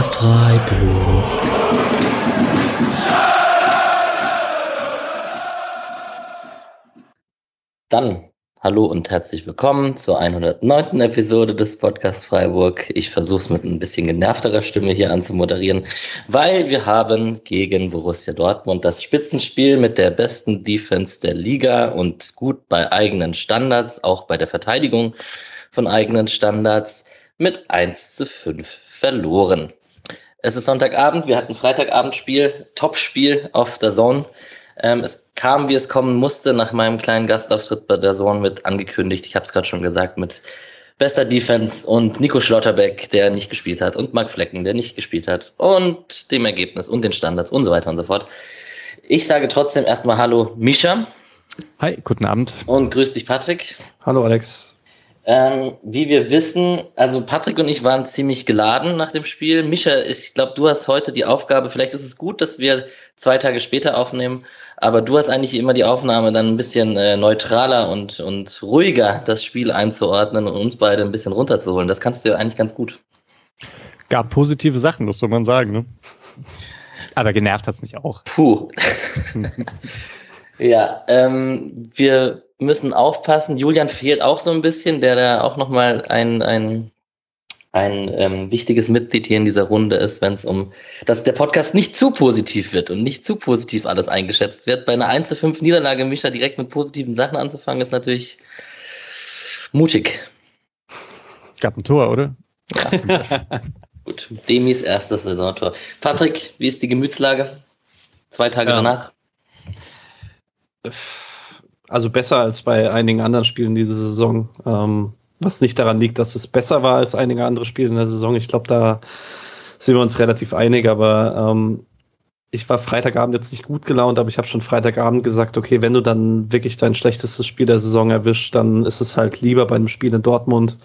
Podcast Freiburg. Dann hallo und herzlich willkommen zur 109. Episode des Podcast Freiburg. Ich versuche es mit ein bisschen genervterer Stimme hier anzumoderieren, weil wir haben gegen Borussia Dortmund das Spitzenspiel mit der besten Defense der Liga und gut bei eigenen Standards, auch bei der Verteidigung von eigenen Standards mit 1 zu 5 verloren. Es ist Sonntagabend, wir hatten Freitagabendspiel, Topspiel auf der Zone. Ähm, es kam, wie es kommen musste, nach meinem kleinen Gastauftritt bei der Zone mit angekündigt. Ich habe es gerade schon gesagt, mit bester Defense und Nico Schlotterbeck, der nicht gespielt hat, und Marc Flecken, der nicht gespielt hat, und dem Ergebnis und den Standards und so weiter und so fort. Ich sage trotzdem erstmal Hallo, Misha. Hi, guten Abend. Und grüß dich, Patrick. Hallo, Alex. Ähm, wie wir wissen, also Patrick und ich waren ziemlich geladen nach dem Spiel. Micha, ich glaube, du hast heute die Aufgabe, vielleicht ist es gut, dass wir zwei Tage später aufnehmen, aber du hast eigentlich immer die Aufnahme dann ein bisschen äh, neutraler und, und ruhiger das Spiel einzuordnen und uns beide ein bisschen runterzuholen. Das kannst du ja eigentlich ganz gut. Gab positive Sachen, das soll man sagen, ne? Aber genervt hat es mich auch. Puh. ja, ähm, wir müssen aufpassen. Julian fehlt auch so ein bisschen, der da auch nochmal ein, ein, ein ähm, wichtiges Mitglied hier in dieser Runde ist, wenn es um, dass der Podcast nicht zu positiv wird und nicht zu positiv alles eingeschätzt wird. Bei einer 1 zu 5 Niederlage Mischa direkt mit positiven Sachen anzufangen, ist natürlich mutig. Gab ein Tor, oder? Ja. Gut, Demis erstes Saisontor. Patrick, wie ist die Gemütslage? Zwei Tage ja. danach? Also besser als bei einigen anderen Spielen diese Saison. Ähm, was nicht daran liegt, dass es besser war als einige andere Spiele in der Saison. Ich glaube, da sind wir uns relativ einig, aber ähm, ich war Freitagabend jetzt nicht gut gelaunt, aber ich habe schon Freitagabend gesagt, okay, wenn du dann wirklich dein schlechtestes Spiel der Saison erwischt, dann ist es halt lieber bei einem Spiel in Dortmund,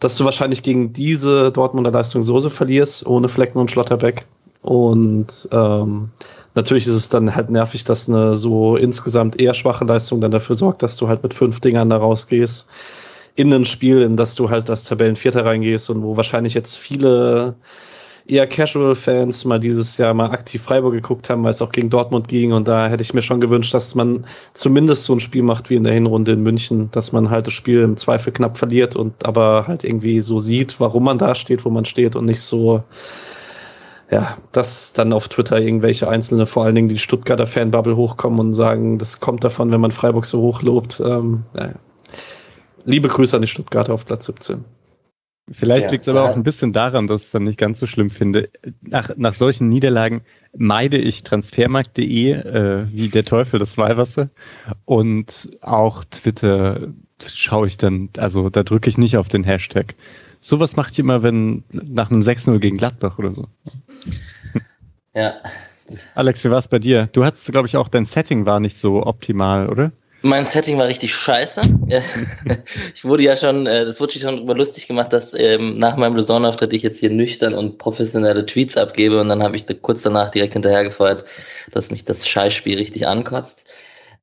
dass du wahrscheinlich gegen diese Dortmunder Leistung so verlierst, ohne Flecken und Schlotterbeck. Und ähm, Natürlich ist es dann halt nervig, dass eine so insgesamt eher schwache Leistung dann dafür sorgt, dass du halt mit fünf Dingern da rausgehst in ein Spiel, in das du halt als Tabellenvierter reingehst und wo wahrscheinlich jetzt viele eher Casual-Fans mal dieses Jahr mal aktiv Freiburg geguckt haben, weil es auch gegen Dortmund ging. Und da hätte ich mir schon gewünscht, dass man zumindest so ein Spiel macht wie in der Hinrunde in München, dass man halt das Spiel im Zweifel knapp verliert und aber halt irgendwie so sieht, warum man da steht, wo man steht und nicht so ja, dass dann auf Twitter irgendwelche Einzelne, vor allen Dingen die Stuttgarter Fanbubble hochkommen und sagen, das kommt davon, wenn man Freiburg so hoch lobt. Ähm, ja. Liebe Grüße an die Stuttgarter auf Platz 17. Vielleicht ja, liegt es aber auch ein bisschen daran, dass ich es dann nicht ganz so schlimm finde. Nach, nach solchen Niederlagen meide ich transfermarkt.de äh, wie der Teufel das Weihwasser und auch Twitter schaue ich dann, also da drücke ich nicht auf den Hashtag. Sowas mache ich immer, wenn nach einem 6-0 gegen Gladbach oder so. Ja. Alex, wie war es bei dir? Du hattest, glaube ich, auch dein Setting war nicht so optimal, oder? Mein Setting war richtig scheiße. ich wurde ja schon, äh, das wurde schon darüber lustig gemacht, dass ähm, nach meinem Lausanne-Auftritt ich jetzt hier nüchtern und professionelle Tweets abgebe und dann habe ich kurz danach direkt hinterhergefeuert, dass mich das Scheißspiel richtig ankotzt.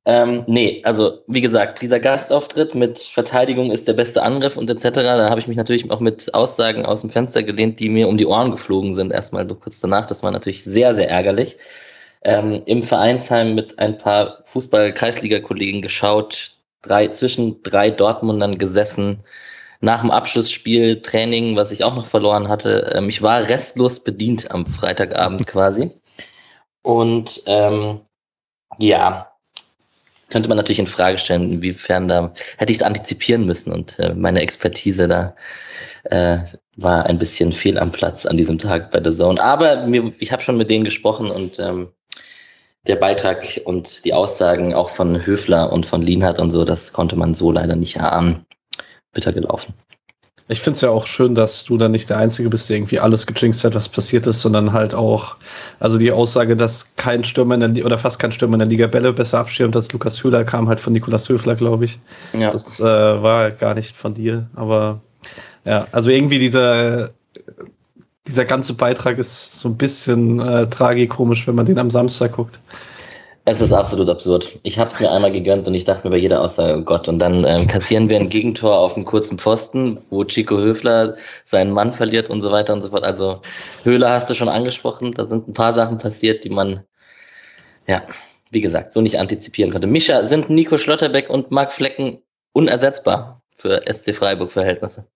Ähm, nee, also wie gesagt, dieser Gastauftritt mit Verteidigung ist der beste Angriff und etc. Da habe ich mich natürlich auch mit Aussagen aus dem Fenster gelehnt, die mir um die Ohren geflogen sind, erstmal kurz danach. Das war natürlich sehr, sehr ärgerlich. Ähm, Im Vereinsheim mit ein paar Fußball-Kreisliga-Kollegen geschaut, drei, zwischen drei Dortmundern gesessen, nach dem Abschlussspiel Training, was ich auch noch verloren hatte. Ähm, ich war restlos bedient am Freitagabend quasi. Und ähm, ja, könnte man natürlich in Frage stellen, inwiefern da hätte ich es antizipieren müssen und äh, meine Expertise da äh, war ein bisschen fehl am Platz an diesem Tag bei The Zone. Aber mir, ich habe schon mit denen gesprochen und ähm, der Beitrag und die Aussagen auch von Höfler und von Lienhardt und so, das konnte man so leider nicht erahnen. Bitter gelaufen. Ich finde es ja auch schön, dass du dann nicht der Einzige bist, der irgendwie alles gejinxt hat, was passiert ist, sondern halt auch, also die Aussage, dass kein Stürmer in der Liga, oder fast kein Stürmer in der Liga Bälle besser abschirmt als Lukas Höhler, kam halt von Nikolas Höfler, glaube ich. Ja. Das äh, war gar nicht von dir, aber ja, also irgendwie dieser, dieser ganze Beitrag ist so ein bisschen äh, tragikomisch, wenn man den am Samstag guckt. Es ist absolut absurd. Ich habe es mir einmal gegönnt und ich dachte mir bei jeder Aussage, oh Gott, und dann ähm, kassieren wir ein Gegentor auf einem kurzen Pfosten, wo Chico Höfler seinen Mann verliert und so weiter und so fort. Also Höhler hast du schon angesprochen, da sind ein paar Sachen passiert, die man, ja, wie gesagt, so nicht antizipieren konnte. Mischa, sind Nico Schlotterbeck und Marc Flecken unersetzbar für SC Freiburg-Verhältnisse?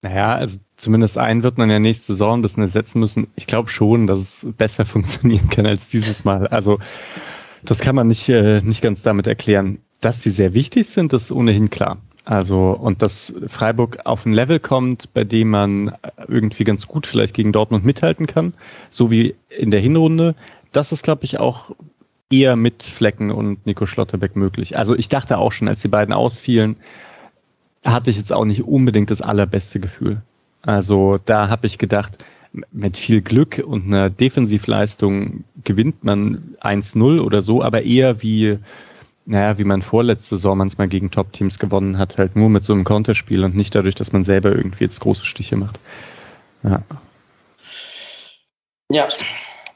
Naja, also zumindest einen wird man ja nächste Saison ein bisschen ersetzen müssen. Ich glaube schon, dass es besser funktionieren kann als dieses Mal. Also das kann man nicht, äh, nicht ganz damit erklären. Dass sie sehr wichtig sind, ist ohnehin klar. Also, und dass Freiburg auf ein Level kommt, bei dem man irgendwie ganz gut vielleicht gegen Dortmund mithalten kann, so wie in der Hinrunde, das ist, glaube ich, auch eher mit Flecken und Nico Schlotterbeck möglich. Also ich dachte auch schon, als die beiden ausfielen, hatte ich jetzt auch nicht unbedingt das allerbeste Gefühl. Also da habe ich gedacht, mit viel Glück und einer Defensivleistung gewinnt man 1-0 oder so, aber eher wie, naja, wie man vorletzte Saison manchmal gegen Top-Teams gewonnen hat, halt nur mit so einem Konterspiel und nicht dadurch, dass man selber irgendwie jetzt große Stiche macht. Ja. Ja,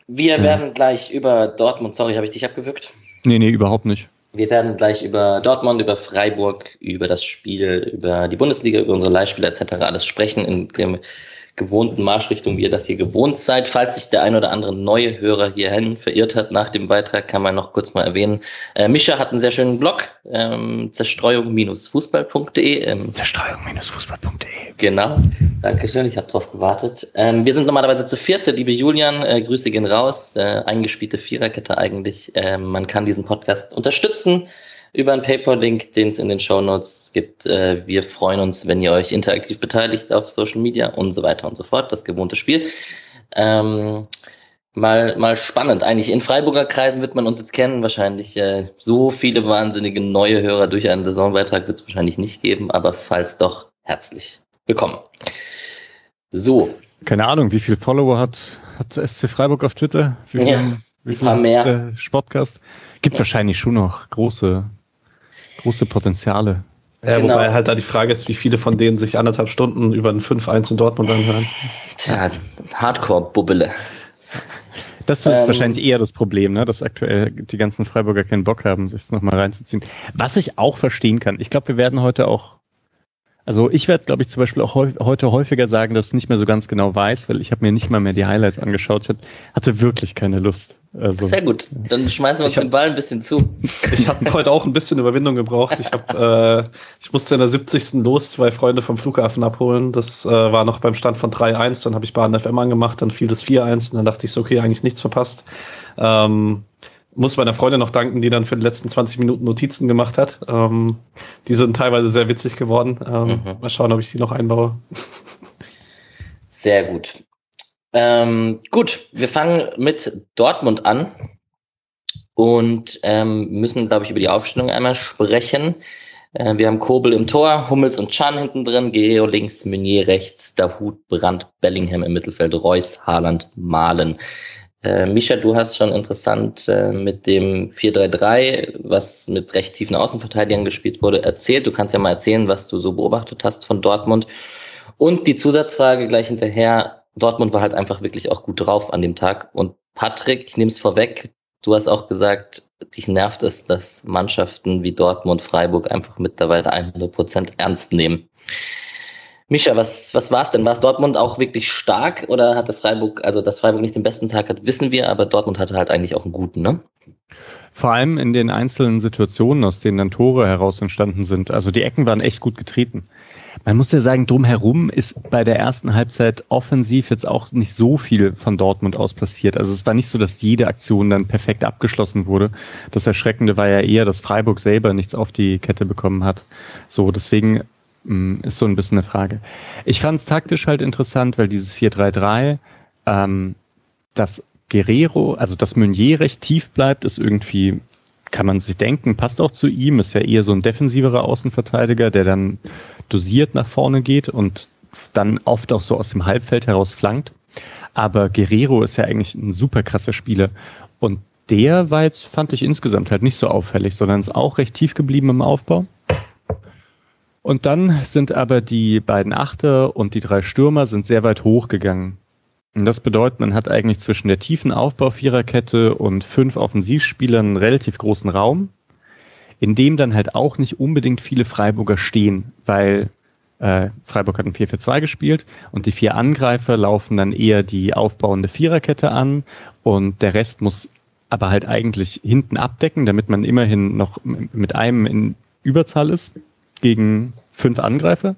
wir ja. werden gleich über Dortmund, sorry, habe ich dich abgewürgt? Nee, nee, überhaupt nicht. Wir werden gleich über Dortmund, über Freiburg, über das Spiel, über die Bundesliga, über unsere Leihspieler etc. alles sprechen in dem gewohnten Marschrichtung, wie ihr das hier gewohnt seid. Falls sich der ein oder andere neue Hörer hierhin verirrt hat nach dem Beitrag, kann man noch kurz mal erwähnen. Äh, Mischa hat einen sehr schönen Blog, ähm, zerstreuung-fußball.de. Ähm, zerstreuung-fußball.de. Genau, Dankeschön, ich habe drauf gewartet. Ähm, wir sind normalerweise zu vierte, liebe Julian, äh, Grüße gehen raus, äh, eingespielte Viererkette eigentlich. Äh, man kann diesen Podcast unterstützen über einen PayPal-Link, den es in den Show Notes gibt. Äh, wir freuen uns, wenn ihr euch interaktiv beteiligt auf Social Media und so weiter und so fort. Das gewohnte Spiel. Ähm, mal, mal spannend. Eigentlich in Freiburger Kreisen wird man uns jetzt kennen. Wahrscheinlich äh, so viele wahnsinnige neue Hörer durch einen Saisonbeitrag wird es wahrscheinlich nicht geben, aber falls doch, herzlich willkommen. So. Keine Ahnung, wie viele Follower hat, hat SC Freiburg auf Twitter? Wie viel, ja, wie viel mehr. Sportcast? Gibt ja. wahrscheinlich schon noch große große Potenziale. Ja, genau. wobei halt da die Frage ist, wie viele von denen sich anderthalb Stunden über ein 5-1 in Dortmund anhören. Tja, Hardcore-Bubbele. Das ist ähm, wahrscheinlich eher das Problem, ne? dass aktuell die ganzen Freiburger keinen Bock haben, sich das nochmal reinzuziehen. Was ich auch verstehen kann. Ich glaube, wir werden heute auch also ich werde, glaube ich, zum Beispiel auch heute häufiger sagen, dass ich nicht mehr so ganz genau weiß, weil ich habe mir nicht mal mehr die Highlights angeschaut. Ich hatte wirklich keine Lust. Also, Sehr gut, dann schmeißen wir uns hab, den Ball ein bisschen zu. Ich habe heute auch ein bisschen Überwindung gebraucht. Ich, hab, äh, ich musste in der 70. los zwei Freunde vom Flughafen abholen. Das äh, war noch beim Stand von 3-1. Dann habe ich Bahn FM angemacht, dann fiel das 4-1 und dann dachte ich so, okay, eigentlich nichts verpasst. Ähm, muss meiner Freundin noch danken, die dann für die letzten 20 Minuten Notizen gemacht hat. Ähm, die sind teilweise sehr witzig geworden. Ähm, mhm. Mal schauen, ob ich die noch einbaue. Sehr gut. Ähm, gut, wir fangen mit Dortmund an und ähm, müssen, glaube ich, über die Aufstellung einmal sprechen. Äh, wir haben Kobel im Tor, Hummels und Chan hinten drin, Geo links, Meunier rechts, Dahut, Brandt, Bellingham im Mittelfeld, Reus, Haaland, Malen. Äh, Misha, du hast schon interessant äh, mit dem 4-3-3, was mit recht tiefen Außenverteidigern gespielt wurde, erzählt. Du kannst ja mal erzählen, was du so beobachtet hast von Dortmund. Und die Zusatzfrage gleich hinterher. Dortmund war halt einfach wirklich auch gut drauf an dem Tag. Und Patrick, ich nehme es vorweg, du hast auch gesagt, dich nervt es, dass Mannschaften wie Dortmund, Freiburg einfach mittlerweile 100 Prozent ernst nehmen. Mischa, was, was war es denn? War es Dortmund auch wirklich stark oder hatte Freiburg, also dass Freiburg nicht den besten Tag hat, wissen wir, aber Dortmund hatte halt eigentlich auch einen guten, ne? Vor allem in den einzelnen Situationen, aus denen dann Tore heraus entstanden sind. Also die Ecken waren echt gut getreten. Man muss ja sagen, drumherum ist bei der ersten Halbzeit offensiv jetzt auch nicht so viel von Dortmund aus passiert. Also es war nicht so, dass jede Aktion dann perfekt abgeschlossen wurde. Das Erschreckende war ja eher, dass Freiburg selber nichts auf die Kette bekommen hat. So, deswegen hm, ist so ein bisschen eine Frage. Ich fand es taktisch halt interessant, weil dieses 4-3-3, ähm, das Guerrero, also dass Meunier recht tief bleibt, ist irgendwie, kann man sich denken, passt auch zu ihm, ist ja eher so ein defensiverer Außenverteidiger, der dann dosiert nach vorne geht und dann oft auch so aus dem Halbfeld heraus flankt. Aber Guerrero ist ja eigentlich ein super krasser Spieler und der war jetzt, fand ich insgesamt halt nicht so auffällig, sondern ist auch recht tief geblieben im Aufbau. Und dann sind aber die beiden Achter und die drei Stürmer sind sehr weit hochgegangen. Das bedeutet, man hat eigentlich zwischen der tiefen Aufbau-Viererkette und fünf Offensivspielern einen relativ großen Raum, in dem dann halt auch nicht unbedingt viele Freiburger stehen, weil äh, Freiburg hat ein 4-4-2 gespielt und die vier Angreifer laufen dann eher die aufbauende Viererkette an und der Rest muss aber halt eigentlich hinten abdecken, damit man immerhin noch mit einem in Überzahl ist gegen fünf Angreifer.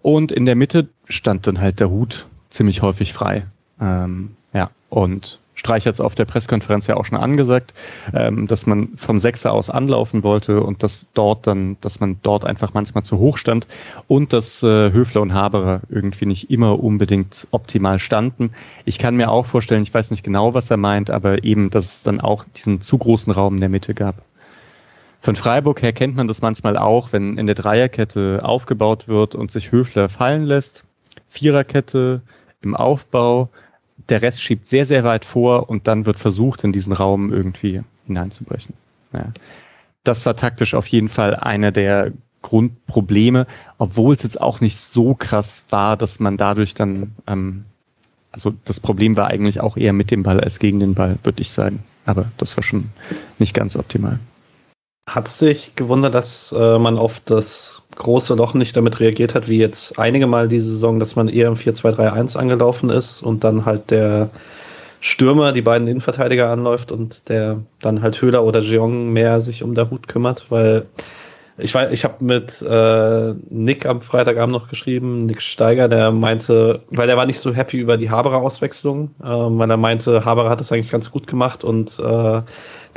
Und in der Mitte stand dann halt der Hut ziemlich häufig frei. Ähm, ja, und Streich hat es auf der Pressekonferenz ja auch schon angesagt, ähm, dass man vom Sechser aus anlaufen wollte und dass dort dann, dass man dort einfach manchmal zu hoch stand und dass äh, Höfler und Haberer irgendwie nicht immer unbedingt optimal standen. Ich kann mir auch vorstellen, ich weiß nicht genau, was er meint, aber eben, dass es dann auch diesen zu großen Raum in der Mitte gab. Von Freiburg her kennt man das manchmal auch, wenn in der Dreierkette aufgebaut wird und sich Höfler fallen lässt. Viererkette im Aufbau, der Rest schiebt sehr, sehr weit vor und dann wird versucht, in diesen Raum irgendwie hineinzubrechen. Ja. Das war taktisch auf jeden Fall einer der Grundprobleme, obwohl es jetzt auch nicht so krass war, dass man dadurch dann, ähm, also das Problem war eigentlich auch eher mit dem Ball als gegen den Ball, würde ich sagen. Aber das war schon nicht ganz optimal. Hat sich gewundert, dass äh, man auf das große Loch nicht damit reagiert hat, wie jetzt einige Mal diese Saison, dass man eher im 4-2-3-1 angelaufen ist und dann halt der Stürmer die beiden Innenverteidiger anläuft und der dann halt Höhler oder Jeong mehr sich um der Hut kümmert, weil ich weiß, ich habe mit äh, Nick am Freitagabend noch geschrieben, Nick Steiger, der meinte, weil der war nicht so happy über die Haberer-Auswechslung, äh, weil er meinte, Haberer hat es eigentlich ganz gut gemacht und äh,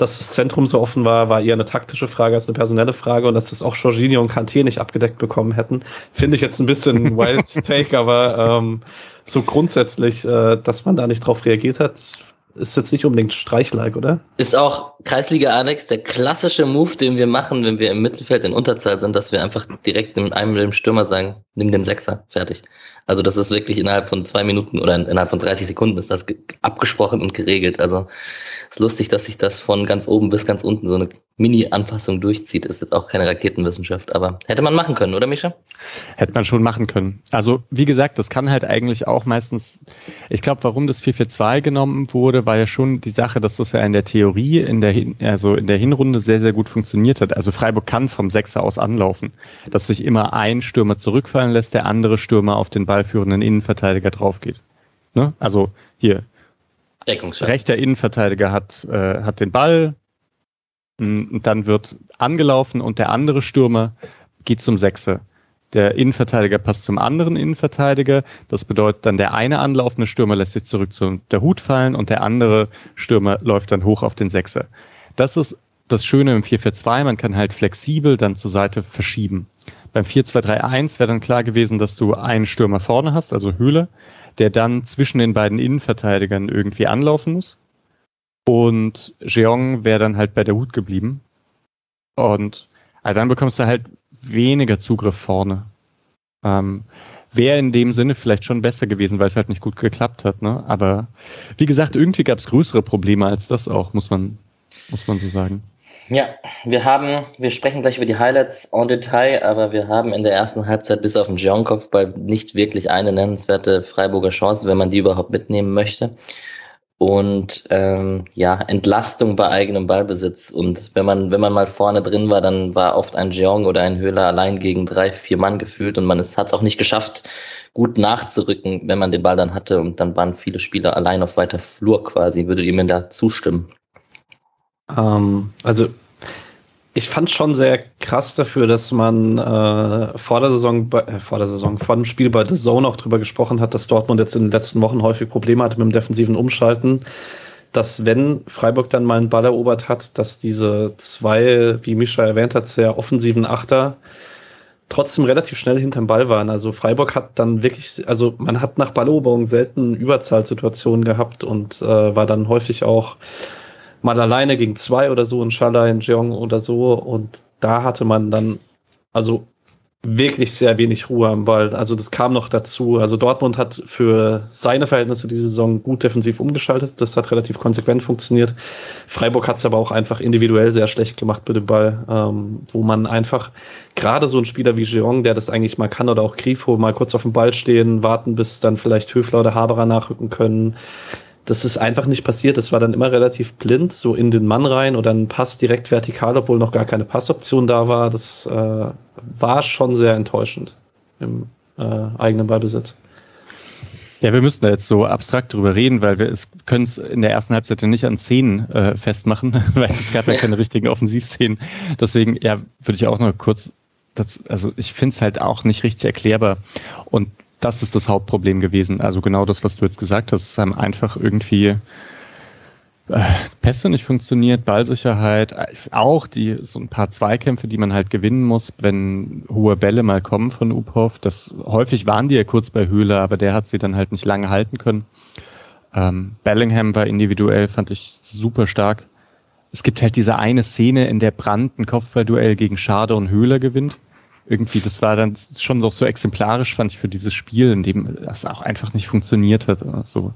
dass das Zentrum so offen war, war eher eine taktische Frage als eine personelle Frage und dass das auch Jorginho und Kanté nicht abgedeckt bekommen hätten, finde ich jetzt ein bisschen wild take, aber ähm, so grundsätzlich, äh, dass man da nicht drauf reagiert hat, ist jetzt nicht unbedingt Streichlike, oder? Ist auch Kreisliga Alex der klassische Move, den wir machen, wenn wir im Mittelfeld in Unterzahl sind, dass wir einfach direkt in einem dem Stürmer sagen, nimm den Sechser, fertig. Also das ist wirklich innerhalb von zwei Minuten oder innerhalb von 30 Sekunden ist das abgesprochen und geregelt. Also ist lustig, dass sich das von ganz oben bis ganz unten so eine Mini-Anpassung durchzieht. Ist jetzt auch keine Raketenwissenschaft, aber hätte man machen können, oder Mischa? Hätte man schon machen können. Also wie gesagt, das kann halt eigentlich auch meistens, ich glaube, warum das 442 genommen wurde, war ja schon die Sache, dass das ja in der Theorie, in der, also in der Hinrunde sehr, sehr gut funktioniert hat. Also Freiburg kann vom Sechser aus anlaufen, dass sich immer ein Stürmer zurückfallen lässt, der andere Stürmer auf den ballführenden Innenverteidiger draufgeht. Ne? Also hier, rechter Innenverteidiger hat, äh, hat den Ball, und dann wird angelaufen und der andere Stürmer geht zum Sechser. Der Innenverteidiger passt zum anderen Innenverteidiger. Das bedeutet dann, der eine anlaufende Stürmer lässt sich zurück zu der Hut fallen und der andere Stürmer läuft dann hoch auf den Sechser. Das ist das Schöne im 4-4-2, man kann halt flexibel dann zur Seite verschieben. Beim 4-2-3-1 wäre dann klar gewesen, dass du einen Stürmer vorne hast, also Höhle, der dann zwischen den beiden Innenverteidigern irgendwie anlaufen muss. Und Jeong wäre dann halt bei der Hut geblieben. Und also dann bekommst du halt weniger Zugriff vorne. Ähm, wäre in dem Sinne vielleicht schon besser gewesen, weil es halt nicht gut geklappt hat. Ne? Aber wie gesagt, irgendwie gab es größere Probleme als das auch, muss man, muss man so sagen. Ja, wir haben, wir sprechen gleich über die Highlights en Detail, aber wir haben in der ersten Halbzeit bis auf den Jean-Kopfball nicht wirklich eine nennenswerte Freiburger Chance, wenn man die überhaupt mitnehmen möchte. Und ähm, ja, Entlastung bei eigenem Ballbesitz. Und wenn man, wenn man mal vorne drin war, dann war oft ein Jeong oder ein Höhler allein gegen drei, vier Mann gefühlt und man hat es auch nicht geschafft, gut nachzurücken, wenn man den Ball dann hatte. Und dann waren viele Spieler allein auf weiter Flur quasi. Würdet ihr mir da zustimmen? Ähm, also ich fand schon sehr krass dafür, dass man äh, vor der Saison, äh, vor der Saison, vor dem Spiel bei The Zone auch drüber gesprochen hat, dass Dortmund jetzt in den letzten Wochen häufig Probleme hatte mit dem defensiven Umschalten. Dass wenn Freiburg dann mal einen Ball erobert hat, dass diese zwei, wie Mischa erwähnt hat, sehr offensiven Achter trotzdem relativ schnell hinterm Ball waren. Also Freiburg hat dann wirklich, also man hat nach Balleroberung selten Überzahlsituationen gehabt und äh, war dann häufig auch mal alleine gegen zwei oder so, in Schalai, in Jeong oder so. Und da hatte man dann, also wirklich sehr wenig Ruhe am Ball. Also das kam noch dazu. Also Dortmund hat für seine Verhältnisse diese Saison gut defensiv umgeschaltet. Das hat relativ konsequent funktioniert. Freiburg hat es aber auch einfach individuell sehr schlecht gemacht mit dem Ball, ähm, wo man einfach gerade so ein Spieler wie Giron, der das eigentlich mal kann, oder auch Grifo mal kurz auf dem Ball stehen, warten, bis dann vielleicht Höfler oder Haberer nachrücken können das ist einfach nicht passiert. Es war dann immer relativ blind, so in den Mann rein oder ein Pass direkt vertikal, obwohl noch gar keine Passoption da war. Das äh, war schon sehr enttäuschend im äh, eigenen Ballbesitz. Ja, wir müssen da jetzt so abstrakt drüber reden, weil wir können es in der ersten Halbzeit nicht an Szenen äh, festmachen, weil es gab ja keine richtigen Offensivszenen. Deswegen, ja, würde ich auch noch kurz, das, also ich finde es halt auch nicht richtig erklärbar. Und das ist das Hauptproblem gewesen. Also genau das, was du jetzt gesagt hast, es haben einfach irgendwie äh, Pässe nicht funktioniert, Ballsicherheit, auch die so ein paar Zweikämpfe, die man halt gewinnen muss, wenn hohe Bälle mal kommen von Uphoff. Das häufig waren die ja kurz bei Höhle, aber der hat sie dann halt nicht lange halten können. Ähm, Bellingham war individuell, fand ich super stark. Es gibt halt diese eine Szene, in der Brand ein Kopfballduell gegen Schade und Höhler gewinnt irgendwie, das war dann schon so, so exemplarisch, fand ich, für dieses Spiel, in dem das auch einfach nicht funktioniert hat. So.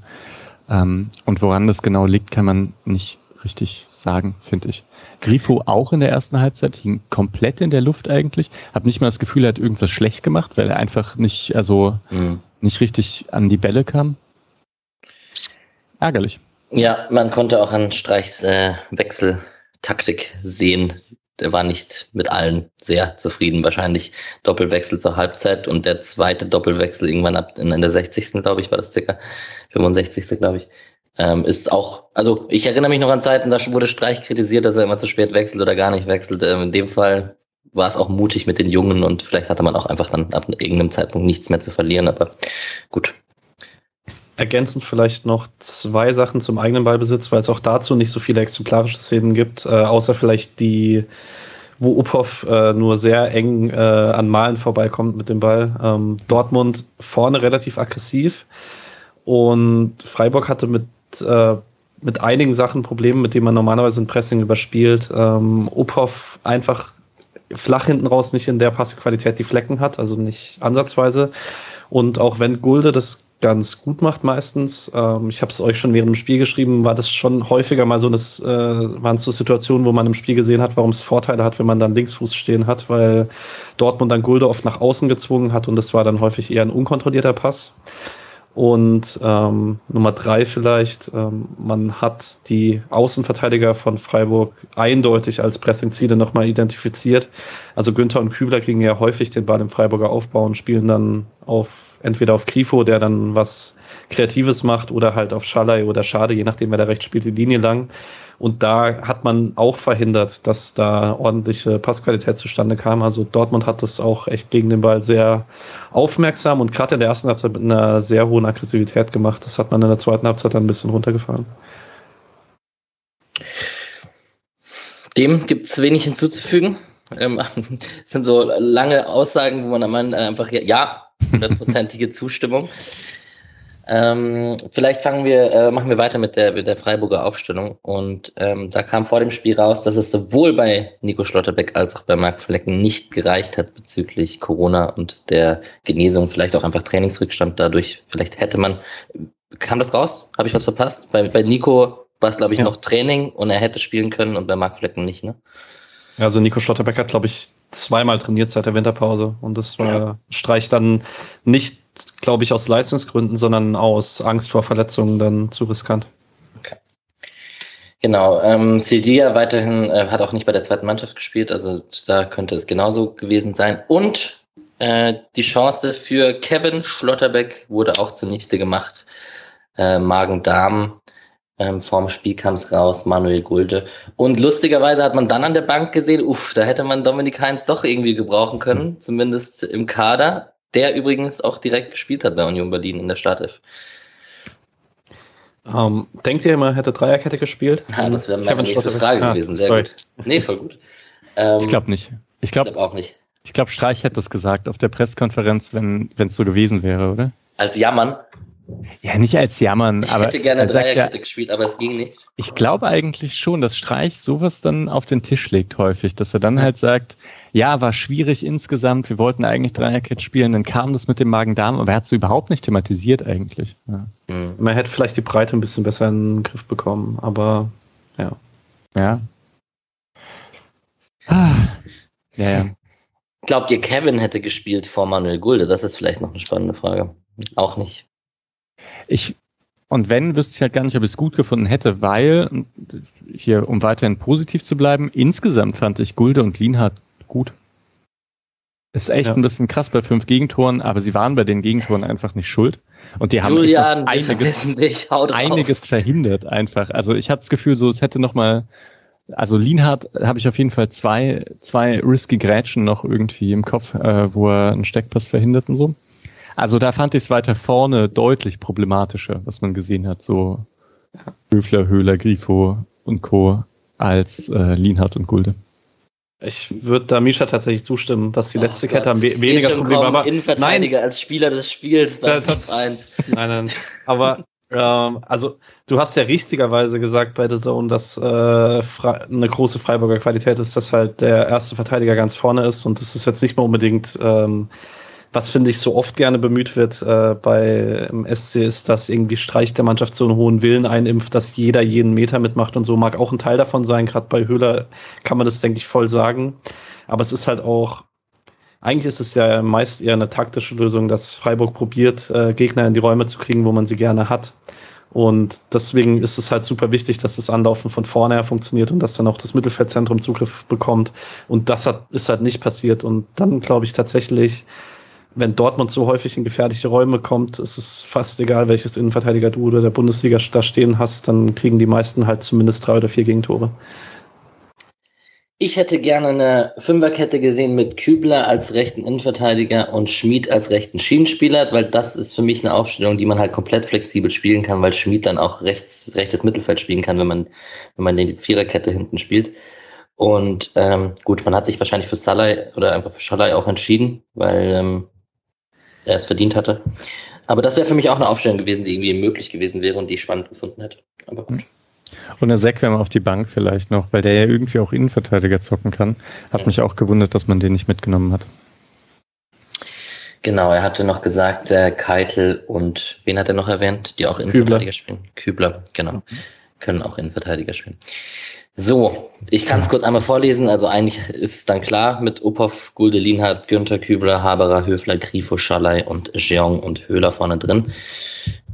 Ähm, und woran das genau liegt, kann man nicht richtig sagen, finde ich. Grifo auch in der ersten Halbzeit hing komplett in der Luft eigentlich. Hab nicht mal das Gefühl, er hat irgendwas schlecht gemacht, weil er einfach nicht, also mhm. nicht richtig an die Bälle kam. Ärgerlich. Ja, man konnte auch an Streichs äh, Wechseltaktik sehen, der war nicht mit allen sehr zufrieden. Wahrscheinlich Doppelwechsel zur Halbzeit und der zweite Doppelwechsel irgendwann ab in, der 60. glaube ich, war das circa 65. glaube ich. Ähm, ist auch, also ich erinnere mich noch an Zeiten, da wurde Streich kritisiert, dass er immer zu spät wechselt oder gar nicht wechselt. Ähm, in dem Fall war es auch mutig mit den Jungen und vielleicht hatte man auch einfach dann ab irgendeinem Zeitpunkt nichts mehr zu verlieren, aber gut, ergänzend vielleicht noch zwei Sachen zum eigenen Ballbesitz, weil es auch dazu nicht so viele exemplarische Szenen gibt, äh, außer vielleicht die, wo Uphoff äh, nur sehr eng äh, an Malen vorbeikommt mit dem Ball. Ähm, Dortmund vorne relativ aggressiv und Freiburg hatte mit, äh, mit einigen Sachen Probleme, mit denen man normalerweise ein Pressing überspielt. Ähm, Uphoff einfach flach hinten raus nicht in der Passqualität die Flecken hat, also nicht ansatzweise. Und auch wenn Gulde das ganz gut macht meistens. Ähm, ich habe es euch schon während dem Spiel geschrieben, war das schon häufiger mal so, das äh, waren so Situationen, wo man im Spiel gesehen hat, warum es Vorteile hat, wenn man dann Linksfuß stehen hat, weil Dortmund dann Gulde oft nach außen gezwungen hat und das war dann häufig eher ein unkontrollierter Pass. Und ähm, Nummer drei vielleicht, ähm, man hat die Außenverteidiger von Freiburg eindeutig als Pressingziele nochmal identifiziert. Also Günther und Kübler kriegen ja häufig den Ball im Freiburger Aufbau und spielen dann auf entweder auf Grifo, der dann was Kreatives macht, oder halt auf Schalay oder Schade, je nachdem, wer da rechts spielt, die Linie lang. Und da hat man auch verhindert, dass da ordentliche Passqualität zustande kam. Also Dortmund hat das auch echt gegen den Ball sehr aufmerksam und gerade in der ersten Halbzeit mit einer sehr hohen Aggressivität gemacht. Das hat man in der zweiten Halbzeit dann ein bisschen runtergefahren. Dem gibt es wenig hinzuzufügen. Ähm, sind so lange Aussagen, wo man am einfach, ja, hundertprozentige Zustimmung. Ähm, vielleicht fangen wir, äh, machen wir weiter mit der, mit der Freiburger Aufstellung. Und ähm, da kam vor dem Spiel raus, dass es sowohl bei Nico Schlotterbeck als auch bei Marc Flecken nicht gereicht hat bezüglich Corona und der Genesung, vielleicht auch einfach Trainingsrückstand dadurch. Vielleicht hätte man, kam das raus? Habe ich was verpasst? Bei, bei Nico war es, glaube ich, ja. noch Training und er hätte spielen können und bei Marc Flecken nicht, ne? Also Nico Schlotterbeck hat, glaube ich, zweimal trainiert seit der Winterpause und das war ja. Streich dann nicht, glaube ich, aus Leistungsgründen, sondern aus Angst vor Verletzungen dann zu riskant. Okay. Genau, ähm, Sildia weiterhin äh, hat auch nicht bei der zweiten Mannschaft gespielt, also da könnte es genauso gewesen sein. Und äh, die Chance für Kevin Schlotterbeck wurde auch zunichte gemacht. Äh, Magen-Darm ähm, vorm Spiel kam es raus, Manuel Gulde. Und lustigerweise hat man dann an der Bank gesehen, uff, da hätte man Dominik Heinz doch irgendwie gebrauchen können, zumindest im Kader, der übrigens auch direkt gespielt hat bei Union Berlin in der Startelf. Um, ähm, denkt ihr immer, er hätte Dreierkette gespielt? Ja, das wäre meine nächste Frage ah, gewesen. Sehr sorry. gut. Nee, voll gut. Ähm, ich glaube nicht. Ich glaube glaub auch nicht. Ich glaube, Streich hätte das gesagt auf der Pressekonferenz, wenn es so gewesen wäre, oder? Als Jammern? Ja, nicht als Jammern, Ich aber hätte gerne er Dreierkette ja, gespielt, aber es ging nicht. ich glaube eigentlich schon, dass Streich sowas dann auf den Tisch legt häufig, dass er dann halt sagt, ja, war schwierig insgesamt, wir wollten eigentlich Dreierkette spielen, dann kam das mit dem Magen-Darm, aber er hat es so überhaupt nicht thematisiert eigentlich. Ja. Hm. Man hätte vielleicht die Breite ein bisschen besser in den Griff bekommen, aber ja. ja. Ah. Ja, ja. Glaubt ihr, Kevin hätte gespielt vor Manuel Gulde? Das ist vielleicht noch eine spannende Frage. Auch nicht. Ich, und wenn, wüsste ich halt gar nicht, ob ich es gut gefunden hätte, weil, hier, um weiterhin positiv zu bleiben, insgesamt fand ich Gulde und Lienhardt gut. Ist echt Ja. ein bisschen krass bei fünf Gegentoren, aber sie waren bei den Gegentoren einfach nicht schuld. Und die haben Julian, einiges, dich. Einiges verhindert einfach. Also ich hatte das Gefühl, so es hätte noch mal, also Lienhardt habe ich auf jeden Fall zwei, zwei risky Grätschen noch irgendwie im Kopf, äh, wo er einen Steckpass verhindert und so. Also da fand ich es weiter vorne deutlich problematischer, was man gesehen hat, so Höfler, Höhler, Grifo und Co. als äh, Lienhardt und Gulde. Ich würde da Misha tatsächlich zustimmen, dass die letzte Oh Kette Gott, am we weniger Problem aber Innenverteidiger als Spieler des Spiels beim das, nein, nein. Aber ähm, also du hast ja richtigerweise gesagt bei The Zone, dass äh, eine große Freiburger Qualität ist, dass halt der erste Verteidiger ganz vorne ist und das ist jetzt nicht mehr unbedingt, ähm, was finde ich so oft gerne bemüht wird äh, bei im SC ist, dass irgendwie Streich der Mannschaft so einen hohen Willen einimpft, dass jeder jeden Meter mitmacht und so mag auch ein Teil davon sein. Gerade bei Höhler kann man das denke ich voll sagen. Aber es ist halt auch eigentlich ist es ja meist eher eine taktische Lösung, dass Freiburg probiert, äh, Gegner in die Räume zu kriegen, wo man sie gerne hat. Und deswegen ist es halt super wichtig, dass das Anlaufen von vorne her funktioniert und dass dann auch das Mittelfeldzentrum Zugriff bekommt. Und das hat, ist halt nicht passiert. Und dann glaube ich tatsächlich, wenn Dortmund so häufig in gefährliche Räume kommt, ist es fast egal, welches Innenverteidiger du oder der Bundesliga da stehen hast, dann kriegen die meisten halt zumindest drei oder vier Gegentore. Ich hätte gerne eine Fünferkette gesehen mit Kübler als rechten Innenverteidiger und Schmid als rechten Schienenspieler, weil das ist für mich eine Aufstellung, die man halt komplett flexibel spielen kann, weil Schmid dann auch rechts, rechtes Mittelfeld spielen kann, wenn man, wenn man die Viererkette hinten spielt. Und ähm, gut, man hat sich wahrscheinlich für Salai oder einfach für Schalai auch entschieden, weil ähm, er es verdient hatte. Aber das wäre für mich auch eine Aufstellung gewesen, die irgendwie möglich gewesen wäre und die ich spannend gefunden hätte. Aber gut. Und der Sekwem auf die Bank vielleicht noch, weil der ja irgendwie auch Innenverteidiger zocken kann. Hat Ja. mich auch gewundert, dass man den nicht mitgenommen hat. Genau, er hatte noch gesagt, äh, Keitel und wen hat er noch erwähnt, die auch Innenverteidiger spielen? Kübler, genau. Können auch Innenverteidiger spielen. So, ich kann es kurz einmal vorlesen. Also eigentlich ist es dann klar mit Uphoff, Gulde, Lienhardt, Günther, Kübler, Haberer, Höfler, Grifo, Schallei und Jeong und Höhler vorne drin.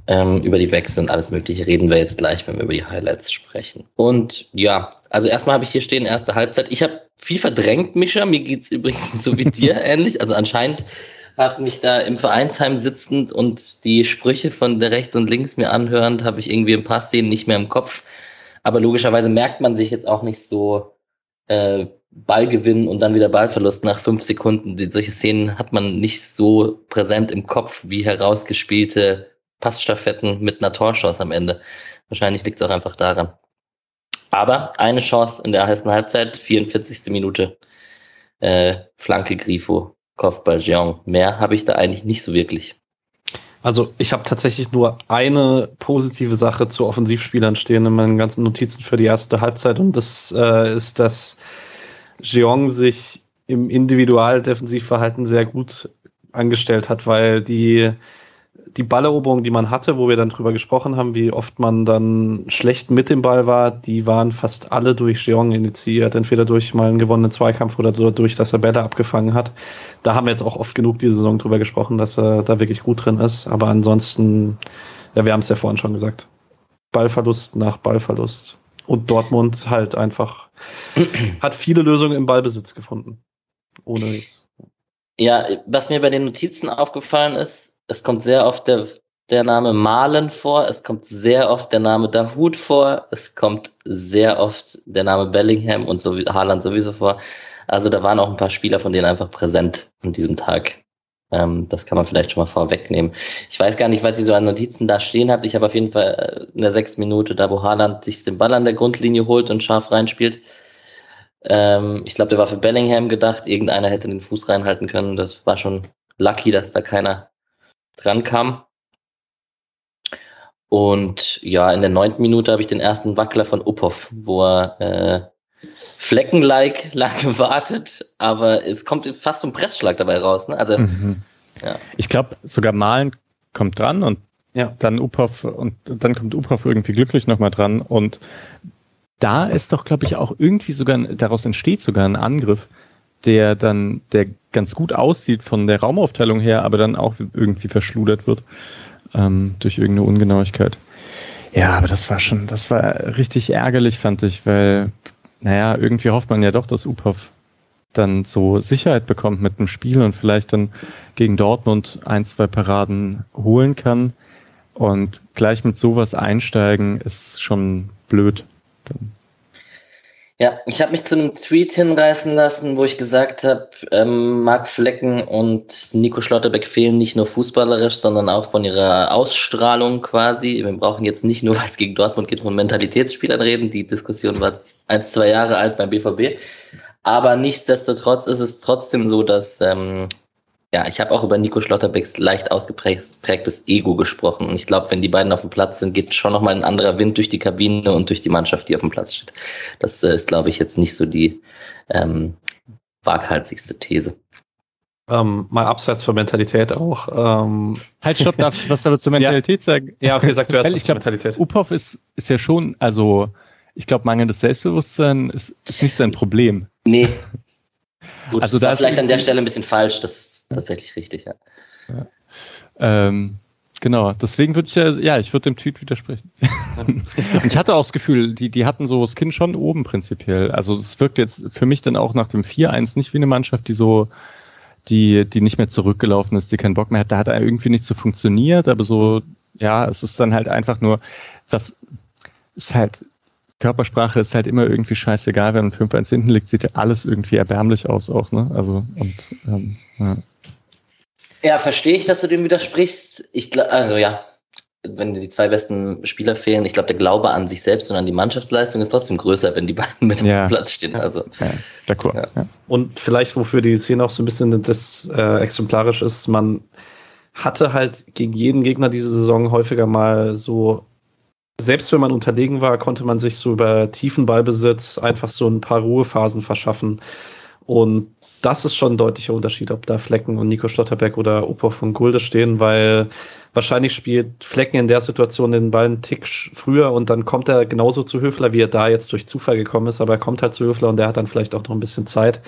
Ähm, über die Wechsel und alles Mögliche reden wir jetzt gleich, wenn wir über die Highlights sprechen. Und ja, also erstmal habe ich hier stehen, erste Halbzeit. Ich habe viel verdrängt, Mischa. Mir geht's übrigens so wie dir ähnlich. Also anscheinend hat mich da im Vereinsheim sitzend und die Sprüche von der rechts und links mir anhörend, habe ich irgendwie ein paar Szenen nicht mehr im Kopf. Aber logischerweise merkt man sich jetzt auch nicht so äh, Ballgewinn und dann wieder Ballverlust nach fünf Sekunden. Die, solche Szenen hat man nicht so präsent im Kopf wie herausgespielte Passstaffetten mit einer Torchance am Ende. Wahrscheinlich liegt es auch einfach daran. Aber eine Chance in der ersten Halbzeit, 44. Minute. Äh, Flanke Grifo, Kopfball Jeong. Mehr habe ich da eigentlich nicht so wirklich. Also ich habe tatsächlich nur eine positive Sache zu Offensivspielern stehen in meinen ganzen Notizen für die erste Halbzeit. Und das äh, ist, dass Jeong sich im Individualdefensivverhalten sehr gut angestellt hat, weil die die Balleroberung, die man hatte, wo wir dann drüber gesprochen haben, wie oft man dann schlecht mit dem Ball war, die waren fast alle durch Jeong initiiert, entweder durch mal einen gewonnenen Zweikampf oder durch, dass er Bälle abgefangen hat. Da haben wir jetzt auch oft genug die Saison drüber gesprochen, dass er da wirklich gut drin ist. Aber ansonsten, ja, wir haben es ja vorhin schon gesagt. Ballverlust nach Ballverlust. Und Dortmund halt einfach hat viele Lösungen im Ballbesitz gefunden. Ohne jetzt. Ja, was mir bei den Notizen aufgefallen ist, es kommt sehr oft der, der Name Malen vor, es kommt sehr oft der Name Dahut vor, es kommt sehr oft der Name Bellingham und so Haaland sowieso vor. Also da waren auch ein paar Spieler von denen einfach präsent an diesem Tag. Ähm, das kann man vielleicht schon mal vorwegnehmen. Ich weiß gar nicht, was ihr so an Notizen da stehen habt. Ich habe auf jeden Fall in der sechsten Minute, da wo Haaland sich den Ball an der Grundlinie holt und scharf reinspielt. Ähm, ich glaube, der war für Bellingham gedacht. Irgendeiner hätte den Fuß reinhalten können. Das war schon lucky, dass da keiner dran kam. Und ja, in der neunten Minute habe ich den ersten Wackler von Uphoff, wo er äh, Flecken-like lang gewartet, aber es kommt fast zum Pressschlag dabei raus. Ne? Also, mhm. ja. Ich glaube, sogar Malen kommt dran und ja. dann Uphoff und dann kommt Uphoff irgendwie glücklich nochmal dran und da ist doch, glaube ich, auch irgendwie sogar, daraus entsteht sogar ein Angriff, der dann, der ganz gut aussieht von der Raumaufteilung her, aber dann auch irgendwie verschludert wird ähm, durch irgendeine Ungenauigkeit. Ja, aber das war schon, das war richtig ärgerlich, fand ich, weil naja, irgendwie hofft man ja doch, dass Upov dann so Sicherheit bekommt mit dem Spiel und vielleicht dann gegen Dortmund ein, zwei Paraden holen kann. Und gleich mit sowas einsteigen ist schon blöd. Ja, ich habe mich zu einem Tweet hinreißen lassen, wo ich gesagt habe, ähm, Marc Flecken und Nico Schlotterbeck fehlen nicht nur fußballerisch, sondern auch von ihrer Ausstrahlung quasi. Wir brauchen jetzt nicht nur, weil es gegen Dortmund geht, von Mentalitätsspielern reden. Die Diskussion war ein, zwei Jahre alt beim BVB. Aber nichtsdestotrotz ist es trotzdem so, dass ähm, ja, ich habe auch über Nico Schlotterbecks leicht ausgeprägtes Ego gesprochen. Und ich glaube, wenn die beiden auf dem Platz sind, geht schon nochmal ein anderer Wind durch die Kabine und durch die Mannschaft, die auf dem Platz steht. Das äh, ist, glaube ich, jetzt nicht so die ähm, waghalsigste These. Ähm, mal abseits von Mentalität auch. Ähm. Halt, stopp, darf ich was aber zur Mentalität ja. sagen? Ja, okay, sag du erst was zur Mentalität. Uphoff ist, ist ja schon, also ich glaube, mangelndes Selbstbewusstsein ist, ist nicht sein Problem. Nee. Gut, also das da ist vielleicht an der Stelle ein bisschen falsch, das ist tatsächlich richtig, ja. ja. Ähm, genau, deswegen würde ich ja, ja, ich würde dem Tweet widersprechen. ich hatte auch das Gefühl, die, die hatten so das Kind schon oben prinzipiell. Also es wirkt jetzt für mich dann auch nach dem 4-1 nicht wie eine Mannschaft, die so, die, die nicht mehr zurückgelaufen ist, die keinen Bock mehr hat. Da hat er irgendwie nicht so funktioniert, aber so, ja, es ist dann halt einfach nur, was ist halt, Körpersprache ist halt immer irgendwie scheißegal, wenn man 5-1 hinten liegt, sieht ja alles irgendwie erbärmlich aus auch, ne? Also, und, ähm, ja. Ja, verstehe ich, dass du dem widersprichst. Ich also ja, wenn die zwei besten Spieler fehlen, ich glaube, der Glaube an sich selbst und an die Mannschaftsleistung ist trotzdem größer, wenn die beiden mit ja. dem Platz stehen. Also, ja, d'accord. Ja. Und vielleicht, wofür die Szene auch so ein bisschen das äh, exemplarisch ist, man hatte halt gegen jeden Gegner diese Saison häufiger mal so, selbst wenn man unterlegen war, konnte man sich so über tiefen Ballbesitz einfach so ein paar Ruhephasen verschaffen. Und das ist schon ein deutlicher Unterschied, ob da Flecken und Nico Stotterberg oder Opa von Gulde stehen, weil wahrscheinlich spielt Flecken in der Situation den Ball einen Tick früher und dann kommt er genauso zu Höfler, wie er da jetzt durch Zufall gekommen ist, aber er kommt halt zu Höfler und der hat dann vielleicht auch noch ein bisschen Zeit.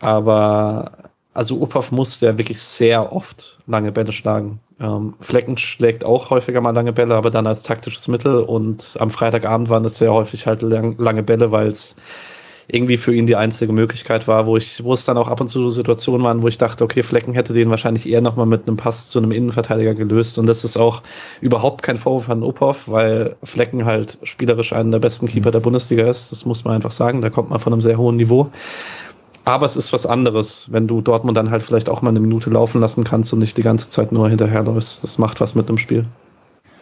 Aber also Uphoff muss ja wirklich sehr oft lange Bälle schlagen. Ähm, Flecken schlägt auch häufiger mal lange Bälle, aber dann als taktisches Mittel und am Freitagabend waren es sehr häufig halt lang, lange Bälle, weil es irgendwie für ihn die einzige Möglichkeit war, wo ich, wo es dann auch ab und zu Situationen waren, wo ich dachte, okay, Flecken hätte den wahrscheinlich eher nochmal mit einem Pass zu einem Innenverteidiger gelöst. Und das ist auch überhaupt kein Vorwurf an Uphoff, weil Flecken halt spielerisch einer der besten Keeper der Bundesliga ist. Das muss man einfach sagen. Da kommt man von einem sehr hohen Niveau. Aber es ist was anderes, wenn du Dortmund dann halt vielleicht auch mal eine Minute laufen lassen kannst und nicht die ganze Zeit nur hinterherläufst. Das macht was mit dem Spiel.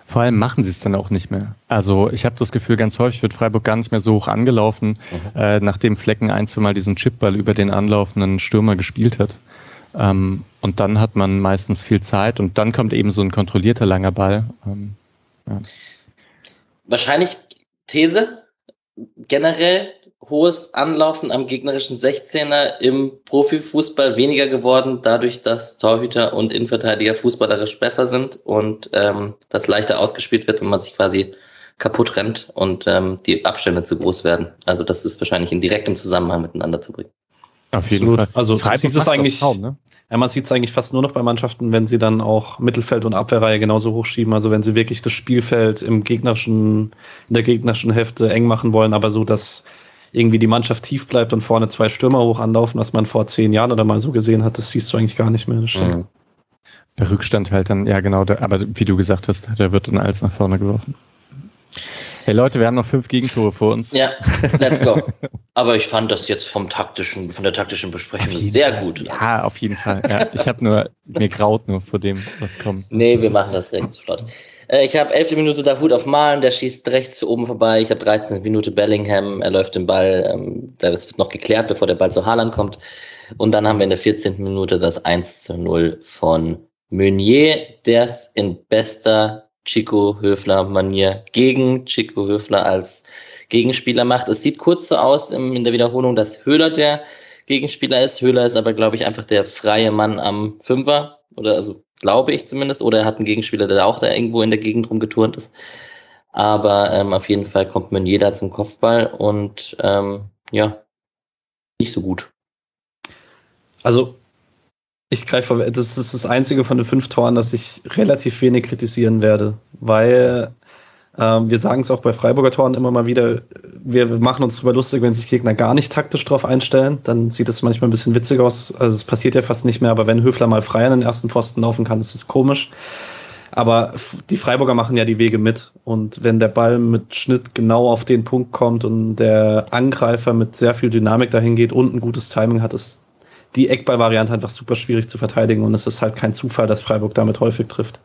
Vor allem machen sie es dann auch nicht mehr. Also ich habe das Gefühl, ganz häufig wird Freiburg gar nicht mehr so hoch angelaufen, mhm. äh, nachdem Flecken ein, zwei Mal diesen Chipball über den anlaufenden Stürmer gespielt hat. Ähm, und dann hat man meistens viel Zeit und dann kommt eben so ein kontrollierter langer Ball. Ähm, ja. Wahrscheinlich These generell hohes Anlaufen am gegnerischen 16er im Profifußball weniger geworden, dadurch, dass Torhüter und Innenverteidiger fußballerisch besser sind und ähm, das leichter ausgespielt wird und man sich quasi kaputt rennt und ähm, die Abstände zu groß werden. Also das ist wahrscheinlich in direktem Zusammenhang miteinander zu bringen. Auf jeden Absolut. Fall. Also Freiburg sieht es eigentlich, kaum, ne? ja, man sieht es eigentlich fast nur noch bei Mannschaften, wenn sie dann auch Mittelfeld und Abwehrreihe genauso hochschieben. Also wenn sie wirklich das Spielfeld im gegnerischen, in der gegnerischen Hälfte eng machen wollen, aber so, dass irgendwie die Mannschaft tief bleibt und vorne zwei Stürmer hoch anlaufen, was man vor zehn Jahren oder mal so gesehen hat, das siehst du eigentlich gar nicht mehr. Das Mhm. Der Rückstand halt dann, ja genau, der, aber wie du gesagt hast, der wird dann alles nach vorne geworfen. Hey Leute, wir haben noch fünf Gegentore vor uns. Ja, let's go. Aber ich fand das jetzt vom taktischen, von der taktischen Besprechung sehr Fall. gut. Ja, auf jeden Fall. Ja, ich habe nur, mir graut nur vor dem, was kommt. Nee, wir machen das recht flott. Äh, ich habe 11. Minute Davut auf Malen, der schießt rechts für oben vorbei. Ich habe 13. Minute Bellingham, er läuft den Ball, ähm, das wird noch geklärt, bevor der Ball zu Haaland kommt. Und dann haben wir in der 14. Minute das 1 zu 0 von Meunier, der es in bester Chico Höfler Manier gegen Chico Höfler als Gegenspieler macht. Es sieht kurz so aus in der Wiederholung, dass Höhler der Gegenspieler ist. Höhler ist aber, glaube ich, einfach der freie Mann am Fünfer. Oder also glaube ich zumindest. Oder er hat einen Gegenspieler, der auch da irgendwo in der Gegend rumgeturnt ist. Aber ähm, auf jeden Fall kommt man jeder zum Kopfball und ähm, ja, nicht so gut. Also, ich greife, das ist das einzige von den fünf Toren, das ich relativ wenig kritisieren werde, weil ähm, wir sagen es auch bei Freiburger Toren immer mal wieder, wir machen uns darüber lustig, wenn sich Gegner gar nicht taktisch drauf einstellen, dann sieht es manchmal ein bisschen witzig aus. Also es passiert ja fast nicht mehr, aber wenn Höfler mal frei an den ersten Pfosten laufen kann, ist es komisch. Aber die Freiburger machen ja die Wege mit. Und wenn der Ball mit Schnitt genau auf den Punkt kommt und der Angreifer mit sehr viel Dynamik dahin geht und ein gutes Timing hat, ist die Eckball-Variante einfach super schwierig zu verteidigen. Und es ist halt kein Zufall, dass Freiburg damit häufig trifft.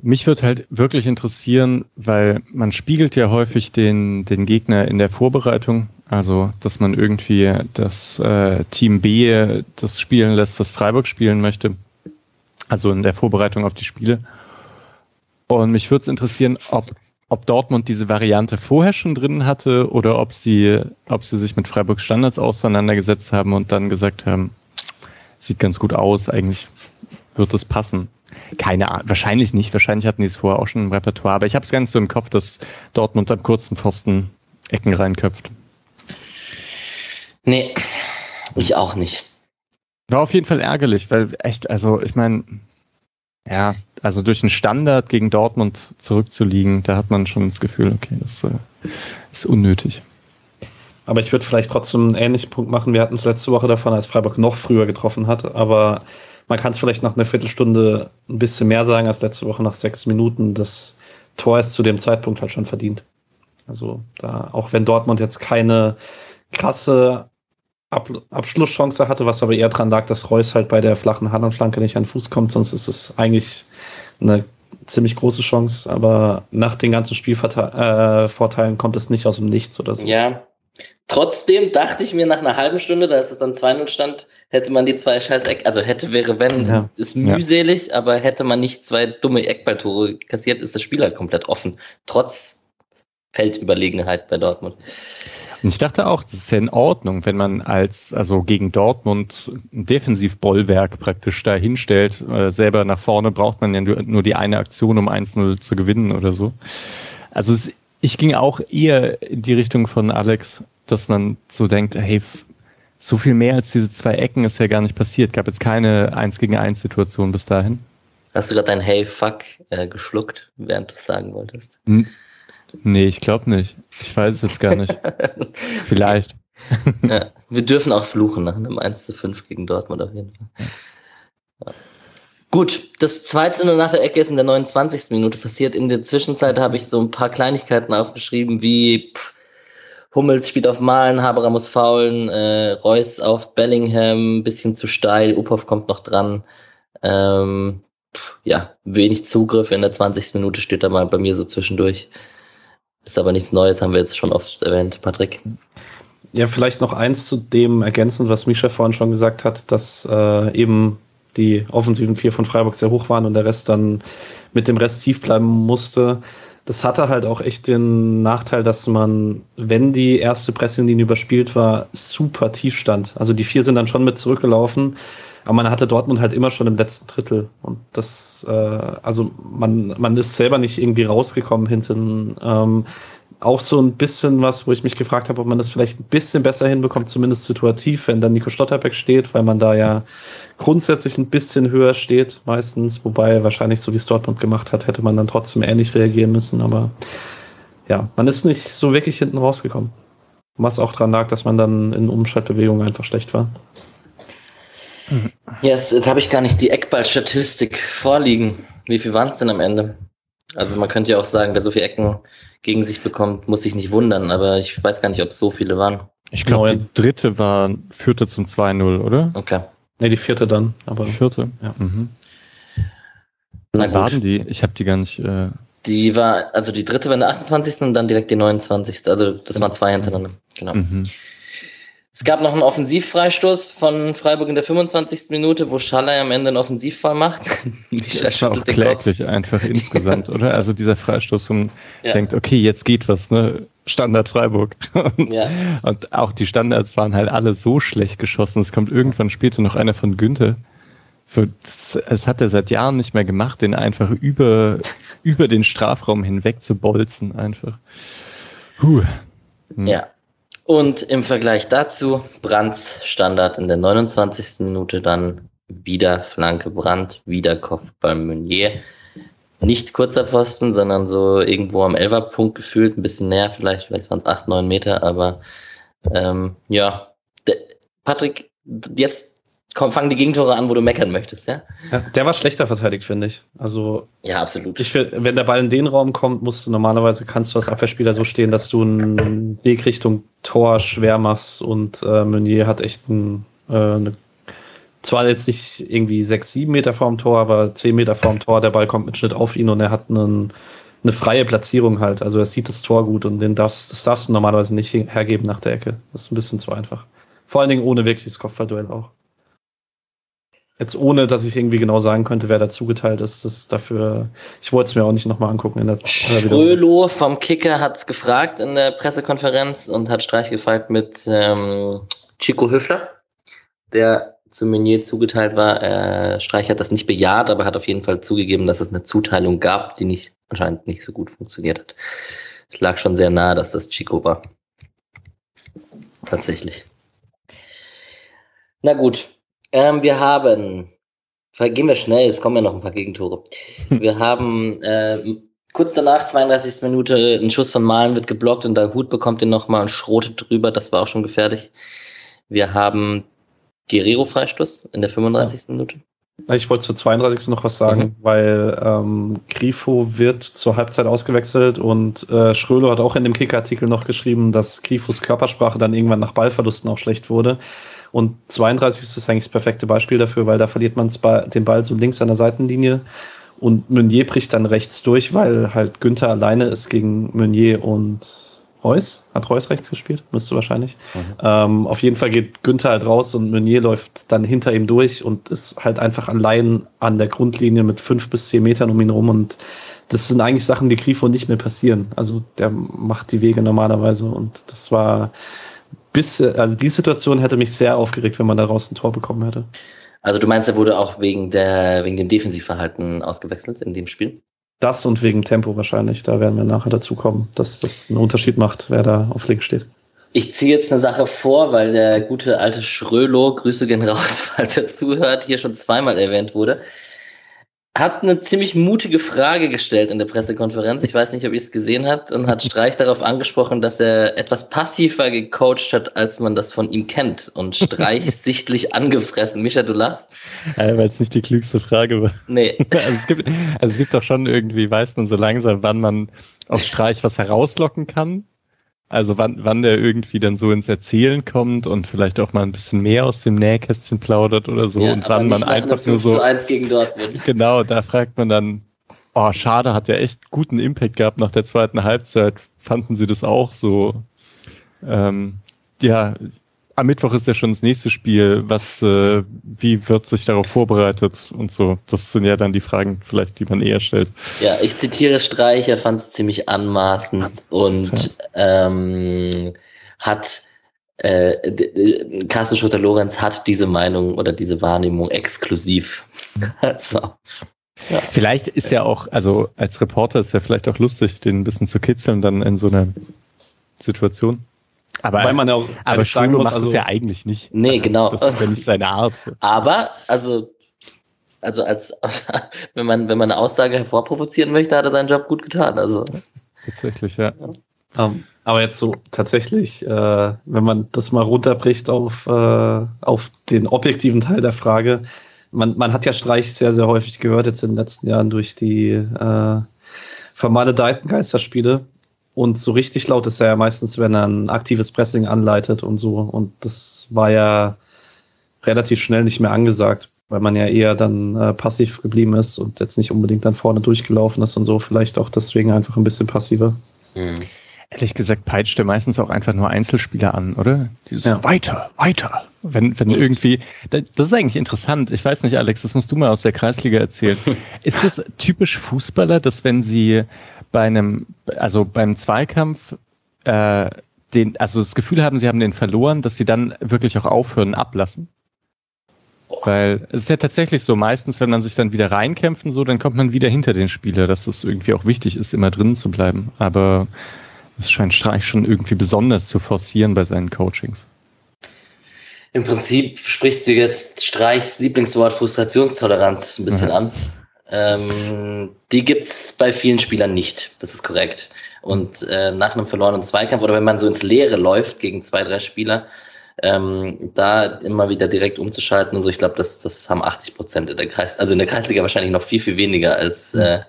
Mich würde halt wirklich interessieren, weil man spiegelt ja häufig den, den Gegner in der Vorbereitung, also dass man irgendwie das äh, Team B das spielen lässt, was Freiburg spielen möchte, also in der Vorbereitung auf die Spiele. Und mich würde es interessieren, ob, ob Dortmund diese Variante vorher schon drin hatte oder ob sie, ob sie sich mit Freiburgs Standards auseinandergesetzt haben und dann gesagt haben, sieht ganz gut aus, eigentlich wird es passen. Keine Ahnung, wahrscheinlich nicht. Wahrscheinlich hatten die es vorher auch schon im Repertoire. Aber ich habe es ganz so im Kopf, dass Dortmund am kurzen Pfosten Ecken reinköpft. Nee, ich auch nicht. War auf jeden Fall ärgerlich, weil echt, also ich meine, ja, also durch einen Standard gegen Dortmund zurückzuliegen, da hat man schon das Gefühl, okay, das äh, ist unnötig. Aber ich würde vielleicht trotzdem einen ähnlichen Punkt machen. Wir hatten es letzte Woche davon, als Freiburg noch früher getroffen hat. Aber man kann es vielleicht nach einer Viertelstunde ein bisschen mehr sagen als letzte Woche nach sechs Minuten. Das Tor ist zu dem Zeitpunkt halt schon verdient. Also da, auch wenn Dortmund jetzt keine krasse Ab Abschlusschance hatte, was aber eher dran lag, dass Reus halt bei der flachen Handflanke nicht an den Fuß kommt, sonst ist es eigentlich eine ziemlich große Chance, aber nach den ganzen Spielvorteilen äh, kommt es nicht aus dem Nichts oder so. Ja, Trotzdem dachte ich mir nach einer halben Stunde, als es dann 2-0 stand, hätte man die zwei scheiß Eck, also hätte, wäre, wenn, ja. ist mühselig, ja. aber hätte man nicht zwei dumme Eckballtore kassiert, ist das Spiel halt komplett offen. Trotz Feldüberlegenheit bei Dortmund. Und ich dachte auch, das ist ja in Ordnung, wenn man als, also gegen Dortmund ein Defensivbollwerk praktisch da hinstellt. Äh, selber nach vorne braucht man ja nur die eine Aktion, um 1-0 zu gewinnen oder so. Also es, ich ging auch eher in die Richtung von Alex, dass man so denkt, hey, so viel mehr als diese zwei Ecken ist ja gar nicht passiert. Gab jetzt keine 1 gegen 1 Situation bis dahin. Hast du gerade dein Hey fuck äh, geschluckt, während du es sagen wolltest? N nee, ich glaube nicht. Ich weiß es jetzt gar nicht. Vielleicht. ja, wir dürfen auch fluchen nach einem 1 zu 5 gegen Dortmund auf jeden Fall. Ja. Gut, das 2 0 nach der Ecke ist in der 29. Minute passiert. In der Zwischenzeit habe ich so ein paar Kleinigkeiten aufgeschrieben, wie pff, Hummels spielt auf Malen, Haberer muss faulen, äh, Reus auf Bellingham, bisschen zu steil, Upov kommt noch dran. Ähm, pff, ja, wenig Zugriff in der 20. Minute steht da mal bei mir so zwischendurch. Ist aber nichts Neues, haben wir jetzt schon oft erwähnt, Patrick. Ja, vielleicht noch eins zu dem ergänzen, was Misha vorhin schon gesagt hat, dass äh, eben die offensiven vier von Freiburg sehr hoch waren und der Rest dann mit dem Rest tief bleiben musste. Das hatte halt auch echt den Nachteil, dass man, wenn die erste Pressinglinie überspielt war, super tief stand. Also die vier sind dann schon mit zurückgelaufen, aber man hatte Dortmund halt immer schon im letzten Drittel. Und das, äh, also man, man ist selber nicht irgendwie rausgekommen hinten. Ähm, auch so ein bisschen was, wo ich mich gefragt habe, ob man das vielleicht ein bisschen besser hinbekommt, zumindest situativ, wenn dann Nico Schlotterbeck steht, weil man da ja grundsätzlich ein bisschen höher steht, meistens, wobei wahrscheinlich so wie es Dortmund gemacht hat, hätte man dann trotzdem ähnlich reagieren müssen, aber ja, man ist nicht so wirklich hinten rausgekommen. Was auch daran lag, dass man dann in Umschaltbewegungen einfach schlecht war. Yes, jetzt habe ich gar nicht die Eckball-Statistik vorliegen. Wie viel waren es denn am Ende? Also man könnte ja auch sagen, wer so viele Ecken gegen sich bekommt, muss sich nicht wundern, aber ich weiß gar nicht, ob es so viele waren. Ich glaube, die dritte war, führte zum 2-0, oder? Okay. Ne, die vierte dann. Aber die vierte? Ja. Mhm. Na gut. waren die? Ich habe die gar nicht. Äh die war, also die dritte war in der 28. und dann direkt die 29. Also das waren zwei hintereinander. Genau. Mhm. Es gab noch einen Offensivfreistoß von Freiburg in der 25. Minute, wo Schaller am Ende einen Offensivfall macht. das war auch kläglich einfach insgesamt, oder? Also dieser Freistoß, wo man ja. denkt, okay, jetzt geht was, ne? Standard Freiburg. Und, ja. und auch die Standards waren halt alle so schlecht geschossen. Es kommt irgendwann später noch einer von Günther. Das, das hat er seit Jahren nicht mehr gemacht, den einfach über, über den Strafraum hinweg zu bolzen, einfach. Puh. Hm. Ja, und im Vergleich dazu Brands Standard in der 29. Minute, dann wieder Flanke Brand, wieder Kopfball Meunier. Nicht kurzer Pfosten, sondern so irgendwo am Elferpunkt gefühlt, ein bisschen näher vielleicht, vielleicht waren es 8, 9 Meter, aber ähm, ja. Der, Patrick, jetzt komm, fangen die Gegentore an, wo du meckern möchtest, ja? ja der war schlechter verteidigt, finde ich. Also. Ja, absolut. Ich find, wenn der Ball in den Raum kommt, musst du normalerweise kannst du als Abwehrspieler so stehen, dass du einen Weg Richtung Tor schwer machst und äh, Meunier hat echt ein, äh, eine, zwar jetzt nicht irgendwie sechs, sieben Meter vorm Tor, aber zehn Meter vorm Tor, der Ball kommt mit Schnitt auf ihn und er hat einen, eine freie Platzierung halt. Also er sieht das Tor gut und den darfst, das darfst du normalerweise nicht hergeben nach der Ecke. Das ist ein bisschen zu einfach. Vor allen Dingen ohne wirkliches Kopfballduell auch. Jetzt ohne, dass ich irgendwie genau sagen könnte, wer da zugeteilt ist. Das ist dafür, ich wollte es mir auch nicht nochmal angucken. In der, Schrölo vom Kicker hat es gefragt in der Pressekonferenz und hat Streich gefragt mit ähm, Chico Höfler, der zu Meunier zugeteilt war. Äh, Streich hat das nicht bejaht, aber hat auf jeden Fall zugegeben, dass es eine Zuteilung gab, die nicht anscheinend nicht so gut funktioniert hat. Es lag schon sehr nahe, dass das Chico war. Tatsächlich. Na gut, ähm, wir haben, gehen wir schnell, es kommen ja noch ein paar Gegentore. Wir haben äh, kurz danach, 32. Minute, ein Schuss von Malen wird geblockt und der Hut bekommt den nochmal und schrotet drüber, das war auch schon gefährlich. Wir haben Guerrero-Freistoß in der 35. Ja. Minute. Ich wollte zur 32. noch was sagen, mhm. weil ähm, Grifo wird zur Halbzeit ausgewechselt und äh, Schrölo hat auch in dem Kicker-Artikel noch geschrieben, dass Grifos Körpersprache dann irgendwann nach Ballverlusten auch schlecht wurde. Und 32 ist eigentlich das perfekte Beispiel dafür, weil da verliert man den Ball so links an der Seitenlinie und Meunier bricht dann rechts durch, weil halt Günther alleine ist gegen Meunier und Reus. Hat Reus rechts gespielt? Müsste wahrscheinlich. Mhm. Ähm, auf jeden Fall geht Günther halt raus und Meunier läuft dann hinter ihm durch und ist halt einfach allein an der Grundlinie mit fünf bis zehn Metern um ihn rum und das sind eigentlich Sachen, die Grifo nicht mehr passieren. Also der macht die Wege normalerweise und das war bis, also die Situation hätte mich sehr aufgeregt, wenn man daraus ein Tor bekommen hätte. Also du meinst, er wurde auch wegen der, wegen dem Defensivverhalten ausgewechselt in dem Spiel? Das und wegen Tempo wahrscheinlich. Da werden wir nachher dazu kommen, dass das einen Unterschied macht, wer da auf links steht. Ich ziehe jetzt eine Sache vor, weil der gute alte Schrölo, Grüße gehen raus, falls er zuhört, hier schon zweimal erwähnt wurde hat eine ziemlich mutige Frage gestellt in der Pressekonferenz. Ich weiß nicht, ob ihr es gesehen habt und hat Streich darauf angesprochen, dass er etwas passiver gecoacht hat, als man das von ihm kennt und Streich sichtlich angefressen. Micha, du lachst? Ja, Weil es nicht die klügste Frage war. Nee. Also es gibt, also es gibt doch schon irgendwie, weiß man so langsam, wann man aus Streich was herauslocken kann also wann, wann der irgendwie dann so ins Erzählen kommt und vielleicht auch mal ein bisschen mehr aus dem Nähkästchen plaudert oder so ja, und wann man einfach nur so. Genau, da fragt man dann, oh, schade, hat ja echt guten Impact gehabt nach der zweiten Halbzeit. Fanden Sie das auch so? Ähm, ja, am Mittwoch ist ja schon das nächste Spiel. Was, äh, wie wird sich darauf vorbereitet und so? Das sind ja dann die Fragen, vielleicht, die man eher stellt. Ja, ich zitiere Streich, er fand es ziemlich anmaßend und ähm, hat äh, Carsten Schutter-Lorenz hat diese Meinung oder diese Wahrnehmung exklusiv. also, ja. Vielleicht ist ja auch, also als Reporter ist ja vielleicht auch lustig, den ein bisschen zu kitzeln dann in so einer Situation. Aber, Weil man ja auch aber Schwulo muss, macht also, das ja eigentlich nicht. Nee, also, genau. Das ist ja nicht seine Art. Aber, also, also als, wenn man, wenn man eine Aussage hervorprovozieren möchte, hat er seinen Job gut getan. Also. Tatsächlich, ja. Um, ähm, aber jetzt so tatsächlich, äh, wenn man das mal runterbricht auf, äh, auf den objektiven Teil der Frage, man, man hat ja Streich sehr, sehr häufig gehört jetzt in den letzten Jahren durch die äh, vermaledeiten Geisterspiele. Und so richtig laut ist er ja meistens, wenn er ein aktives Pressing anleitet und so. Und das war ja relativ schnell nicht mehr angesagt, weil man ja eher dann äh, passiv geblieben ist und jetzt nicht unbedingt dann vorne durchgelaufen ist und so. Vielleicht auch deswegen einfach ein bisschen passiver. Mhm. Ehrlich gesagt peitscht er meistens auch einfach nur Einzelspieler an, oder? Dieses ja. weiter, weiter. Wenn, wenn irgendwie, das ist eigentlich interessant. Ich weiß nicht, Alex, das musst du mal aus der Kreisliga erzählen. ist das typisch Fußballer, dass wenn sie bei einem, also beim Zweikampf, äh, den, also das Gefühl haben, sie haben den verloren, dass sie dann wirklich auch aufhören, ablassen? Weil es ist ja tatsächlich so, meistens, wenn man sich dann wieder reinkämpft und so, dann kommt man wieder hinter den Spieler, dass es irgendwie auch wichtig ist, immer drinnen zu bleiben. Aber es scheint Streich schon irgendwie besonders zu forcieren bei seinen Coachings. Im Prinzip sprichst du jetzt Streichs Lieblingswort Frustrationstoleranz ein bisschen mhm. an. Ähm, die gibt's bei vielen Spielern nicht, das ist korrekt. Und äh, nach einem verlorenen Zweikampf oder wenn man so ins Leere läuft gegen zwei, drei Spieler, ähm, da immer wieder direkt umzuschalten und so, ich glaube, das, das haben 80 Prozent in der Kreis, also in der Kreisliga wahrscheinlich noch viel, viel weniger als äh,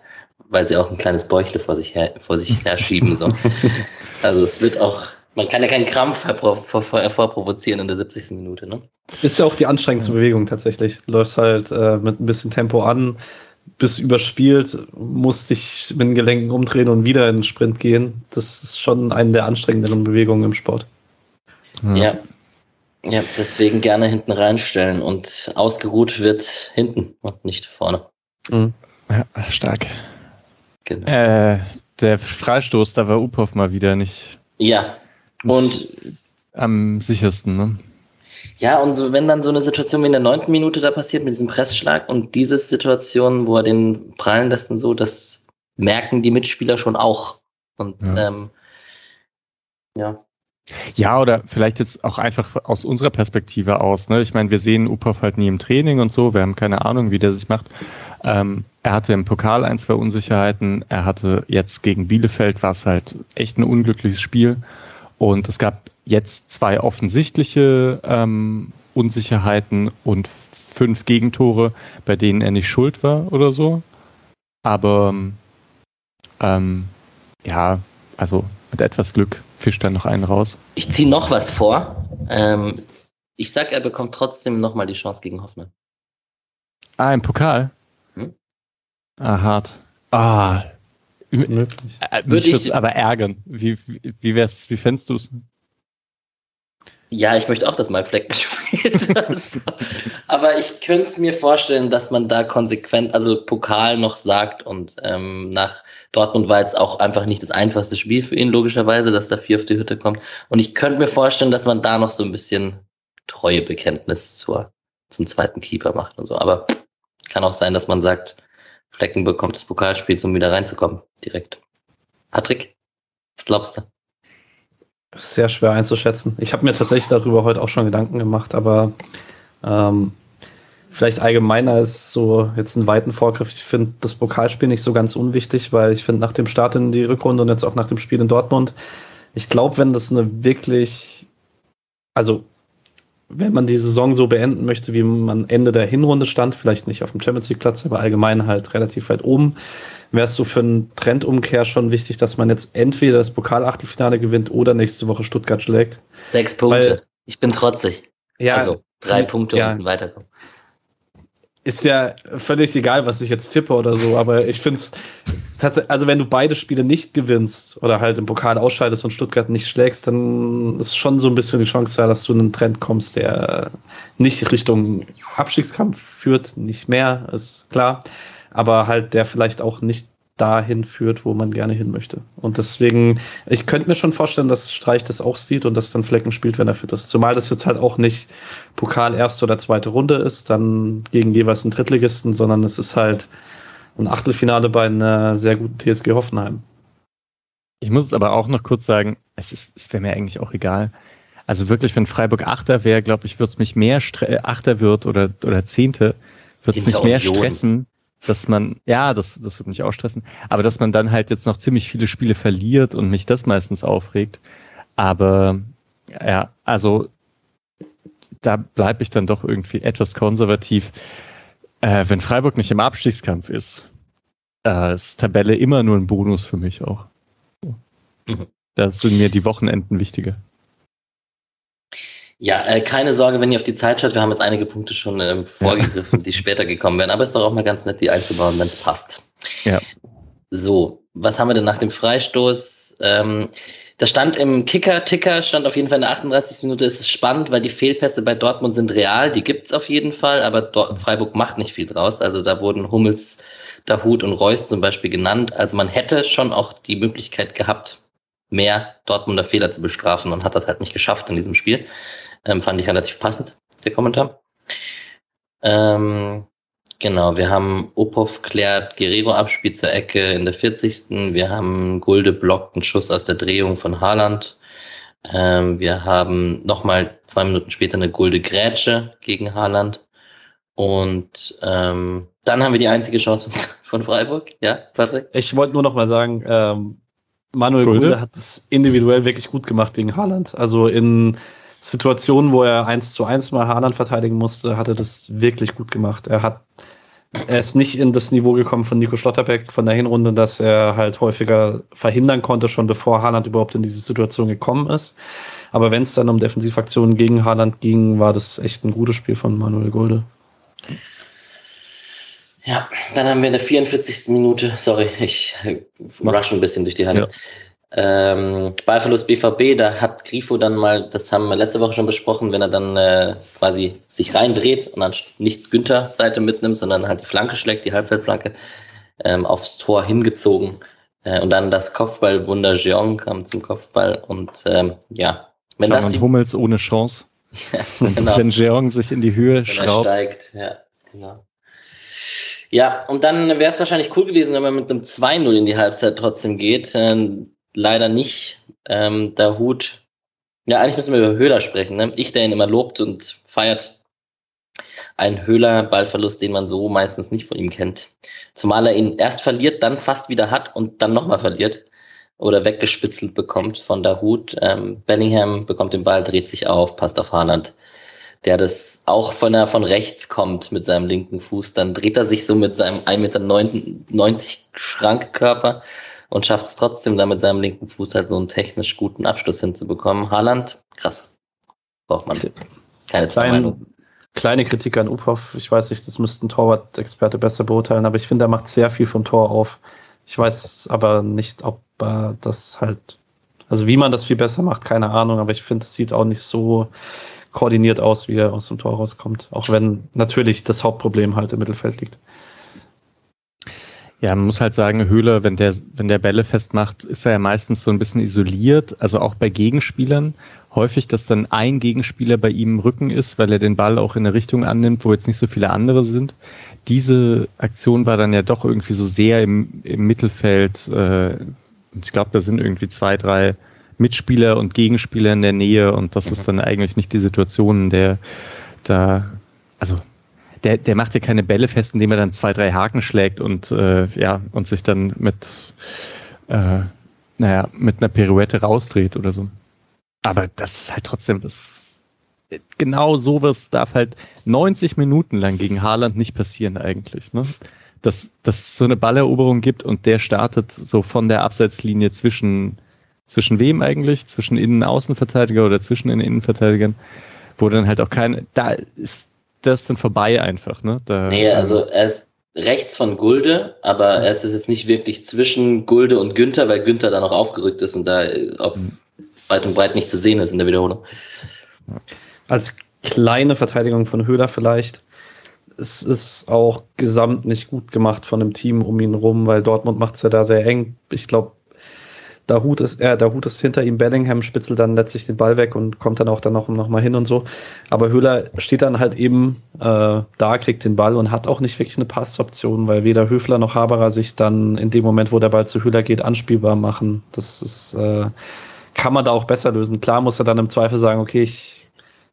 weil sie auch ein kleines Bäuchle vor sich her, vor sich her schieben. So. also es wird auch, man kann ja keinen Krampf hervorprovozieren in der 70. Minute. Ne? Ist ja auch die anstrengendste Bewegung tatsächlich. Läufst halt äh, mit ein bisschen Tempo an, bist überspielt, musst dich mit den Gelenken umdrehen und wieder in den Sprint gehen. Das ist schon eine der anstrengenderen Bewegungen im Sport. Ja. ja. Ja, deswegen gerne hinten reinstellen und ausgeruht wird hinten und nicht vorne. Mhm. Ja, stark. Genau. Äh, der Freistoß, da war Upov mal wieder nicht. Ja. Und am sichersten, ne? Ja, und so, wenn dann so eine Situation wie in der neunten Minute da passiert mit diesem Pressschlag und diese Situation, wo er den prallen lässt und so, das merken die Mitspieler schon auch. Und ja. Ähm, ja. Ja, oder vielleicht jetzt auch einfach aus unserer Perspektive aus. Ne? Ich meine, wir sehen Upov halt nie im Training und so, wir haben keine Ahnung, wie der sich macht. Ähm, er hatte im Pokal ein, zwei Unsicherheiten. Er hatte jetzt gegen Bielefeld, war es halt echt ein unglückliches Spiel. Und es gab jetzt zwei offensichtliche ähm, Unsicherheiten und fünf Gegentore, bei denen er nicht schuld war oder so. Aber ähm, ja, also mit etwas Glück fischt er noch einen raus. Ich ziehe noch was vor. Ähm, ich sag, er bekommt trotzdem nochmal die Chance gegen Hoffenheim. Ah, im Pokal? Hm? Ah, hart. Ah. Möglich. Äh, Würde ich aber ärgern. Wie, wie, wie wär's, wie fändest du es? Ja, ich möchte auch, dass Mike Flecken spielt. aber ich könnte es mir vorstellen, dass man da konsequent, also Pokal noch sagt und ähm, nach Dortmund war jetzt auch einfach nicht das einfachste Spiel für ihn, logischerweise, dass da vier auf die Hütte kommt. Und ich könnte mir vorstellen, dass man da noch so ein bisschen Treuebekenntnis zur, zum zweiten Keeper macht und so. Aber kann auch sein, dass man sagt, Flecken bekommt das Pokalspiel, um wieder reinzukommen, direkt. Patrick, was glaubst du? Sehr schwer einzuschätzen. Ich habe mir tatsächlich darüber heute auch schon Gedanken gemacht, aber ähm, vielleicht allgemeiner ist so jetzt einen weiten Vorgriff. Ich finde das Pokalspiel nicht so ganz unwichtig, weil ich finde nach dem Start in die Rückrunde und jetzt auch nach dem Spiel in Dortmund, ich glaube, wenn das eine wirklich, also wenn man die Saison so beenden möchte, wie man Ende der Hinrunde stand, vielleicht nicht auf dem Champions League Platz, aber allgemein halt relativ weit oben, wäre es so für einen Trendumkehr schon wichtig, dass man jetzt entweder das Pokalachtelfinale gewinnt oder nächste Woche Stuttgart schlägt. Sechs Punkte. Weil, ich bin trotzig. Ja, also drei Punkte ja, und weiterkommen ist ja völlig egal, was ich jetzt tippe oder so, aber ich finde es tatsächlich, also wenn du beide Spiele nicht gewinnst oder halt im Pokal ausscheidest und Stuttgart nicht schlägst, dann ist schon so ein bisschen die Chance da, dass du in einen Trend kommst, der nicht Richtung Abstiegskampf führt, nicht mehr, ist klar, aber halt der vielleicht auch nicht dahin führt, wo man gerne hin möchte. Und deswegen, ich könnte mir schon vorstellen, dass Streich das auch sieht und dass dann Flecken spielt, wenn er fit ist. Zumal das jetzt halt auch nicht Pokal erste oder zweite Runde ist, dann gegen jeweils einen Drittligisten, sondern es ist halt ein Achtelfinale bei einer sehr guten TSG Hoffenheim. Ich muss es aber auch noch kurz sagen, es, ist, es wäre mir eigentlich auch egal. Also wirklich, wenn Freiburg Achter wäre, glaube ich, würde es mich mehr Achter wird oder, oder Zehnte, würde es mich mehr stressen, dass man, ja, das, das würde mich auch stressen, aber dass man dann halt jetzt noch ziemlich viele Spiele verliert und mich das meistens aufregt. Aber ja, also da bleibe ich dann doch irgendwie etwas konservativ. Äh, wenn Freiburg nicht im Abstiegskampf ist, äh, ist Tabelle immer nur ein Bonus für mich auch. Mhm. Da sind mir die Wochenenden wichtiger. Ja, äh, keine Sorge, wenn ihr auf die Zeit schaut. Wir haben jetzt einige Punkte schon ähm, vorgegriffen, ja. die später gekommen werden. Aber es ist doch auch mal ganz nett, die einzubauen, wenn es passt. Ja. So, was haben wir denn nach dem Freistoß? Ähm, Da stand im Kicker-Ticker, stand auf jeden Fall in der 38. Minute, ist es spannend, weil die Fehlpässe bei Dortmund sind real, die gibt's auf jeden Fall, aber Dort Freiburg macht nicht viel draus. Also da wurden Hummels, Dahut und Reus zum Beispiel genannt. Also man hätte schon auch die Möglichkeit gehabt, mehr Dortmunder Fehler zu bestrafen und hat das halt nicht geschafft in diesem Spiel. Ähm, fand ich relativ passend, der Kommentar. Ähm, genau, wir haben Opov klärt Guerrero Abspiel zur Ecke in der 40. Wir haben Gulde blockt einen Schuss aus der Drehung von Haaland. Ähm, wir haben nochmal zwei Minuten später eine Gulde Grätsche gegen Haaland. Und ähm, dann haben wir die einzige Chance von Freiburg. Ja, Patrick? Ich wollte nur noch mal sagen, ähm, Manuel Gulde? Gulde hat es individuell wirklich gut gemacht gegen Haaland. Also in Situationen, wo er eins zu eins mal Haaland verteidigen musste, hat er das wirklich gut gemacht. Er hat er ist nicht in das Niveau gekommen von Nico Schlotterbeck von der Hinrunde, dass er halt häufiger verhindern konnte, schon bevor Haaland überhaupt in diese Situation gekommen ist. Aber wenn es dann um Defensivaktionen gegen Haaland ging, war das echt ein gutes Spiel von Manuel Gulde. Ja, dann haben wir in der 44. Minute, sorry, ich rush ein bisschen durch die Hand. Ja. Ähm, Ballverlust BVB, da hat Grifo dann mal, das haben wir letzte Woche schon besprochen, wenn er dann äh, quasi sich reindreht und dann nicht Günthers Seite mitnimmt, sondern halt die Flanke schlägt, die Halbfeldflanke, ähm, aufs Tor hingezogen. Äh, und dann das Kopfballwunder Jeong kam zum Kopfball und ähm, ja. Wenn Schau, das die, Hummels ohne Chance. ja, genau. Wenn Jeong sich in die Höhe wenn schraubt. Er steigt, ja, genau. Ja, und dann wäre es wahrscheinlich cool gewesen, wenn man mit einem 2-0 in die Halbzeit trotzdem geht. Ähm, leider nicht. Ähm, der Hut, ja, eigentlich müssen wir über Höhler sprechen. Ne? Ich, der ihn immer lobt und feiert. Ein Höhler-Ballverlust, den man so meistens nicht von ihm kennt. Zumal er ihn erst verliert, dann fast wieder hat und dann nochmal verliert oder weggespitzelt bekommt von der Hut. Ähm, Bellingham bekommt den Ball, dreht sich auf, passt auf Haaland, der das auch von, der, von rechts kommt mit seinem linken Fuß. Dann dreht er sich so mit seinem 1,90 Meter Schrankkörper und schafft es trotzdem, da mit seinem linken Fuß halt so einen technisch guten Abschluss hinzubekommen. Haaland, krass. Braucht man keine zwei Meinung. Kleine Kritik an Uphoff. Ich weiß nicht, das müsste ein Torwart-Experte besser beurteilen, aber ich finde, er macht sehr viel vom Tor auf. Ich weiß aber nicht, ob er das halt, also wie man das viel besser macht, keine Ahnung, aber ich finde, es sieht auch nicht so koordiniert aus, wie er aus dem Tor rauskommt. Auch wenn natürlich das Hauptproblem halt im Mittelfeld liegt. Ja, man muss halt sagen, Höhler, wenn der, wenn der Bälle festmacht, ist er ja meistens so ein bisschen isoliert, also auch bei Gegenspielern. Häufig, dass dann ein Gegenspieler bei ihm im Rücken ist, weil er den Ball auch in eine Richtung annimmt, wo jetzt nicht so viele andere sind. Diese Aktion war dann ja doch irgendwie so sehr im, im Mittelfeld. Äh, ich glaube, da sind irgendwie zwei, drei Mitspieler und Gegenspieler in der Nähe und das ist dann eigentlich nicht die Situation, in der da, also der, der macht ja keine Bälle fest, indem er dann zwei, drei Haken schlägt und äh, ja, und sich dann mit, äh, naja, mit einer Pirouette rausdreht oder so. Aber das ist halt trotzdem, das genau sowas darf halt 90 Minuten lang gegen Haaland nicht passieren eigentlich. Ne? Dass, dass es so eine Balleroberung gibt und der startet so von der Abseitslinie zwischen, zwischen wem eigentlich? Zwischen Innen- und Außenverteidiger oder zwischen den Innenverteidigern, wo dann halt auch kein, da ist das ist dann vorbei einfach, ne? Da, nee, also er ist rechts von Gulde, aber er ist jetzt nicht wirklich zwischen Gulde und Günther, weil Günther da noch aufgerückt ist und da auf mhm. weit und breit nicht zu sehen ist in der Wiederholung. Als kleine Verteidigung von Höhler vielleicht. Es ist auch gesamt nicht gut gemacht von dem Team um ihn rum, weil Dortmund macht es ja da sehr eng. Ich glaube, der Hut ist, äh, der Hut ist hinter ihm, Bellingham spitzelt dann letztlich den Ball weg und kommt dann auch dann noch, noch mal hin und so. Aber Höhler steht dann halt eben äh, da, kriegt den Ball und hat auch nicht wirklich eine Passoption, weil weder Höfler noch Haberer sich dann in dem Moment, wo der Ball zu Höhler geht, anspielbar machen. Das ist, äh, kann man da auch besser lösen. Klar muss er dann im Zweifel sagen, okay, ich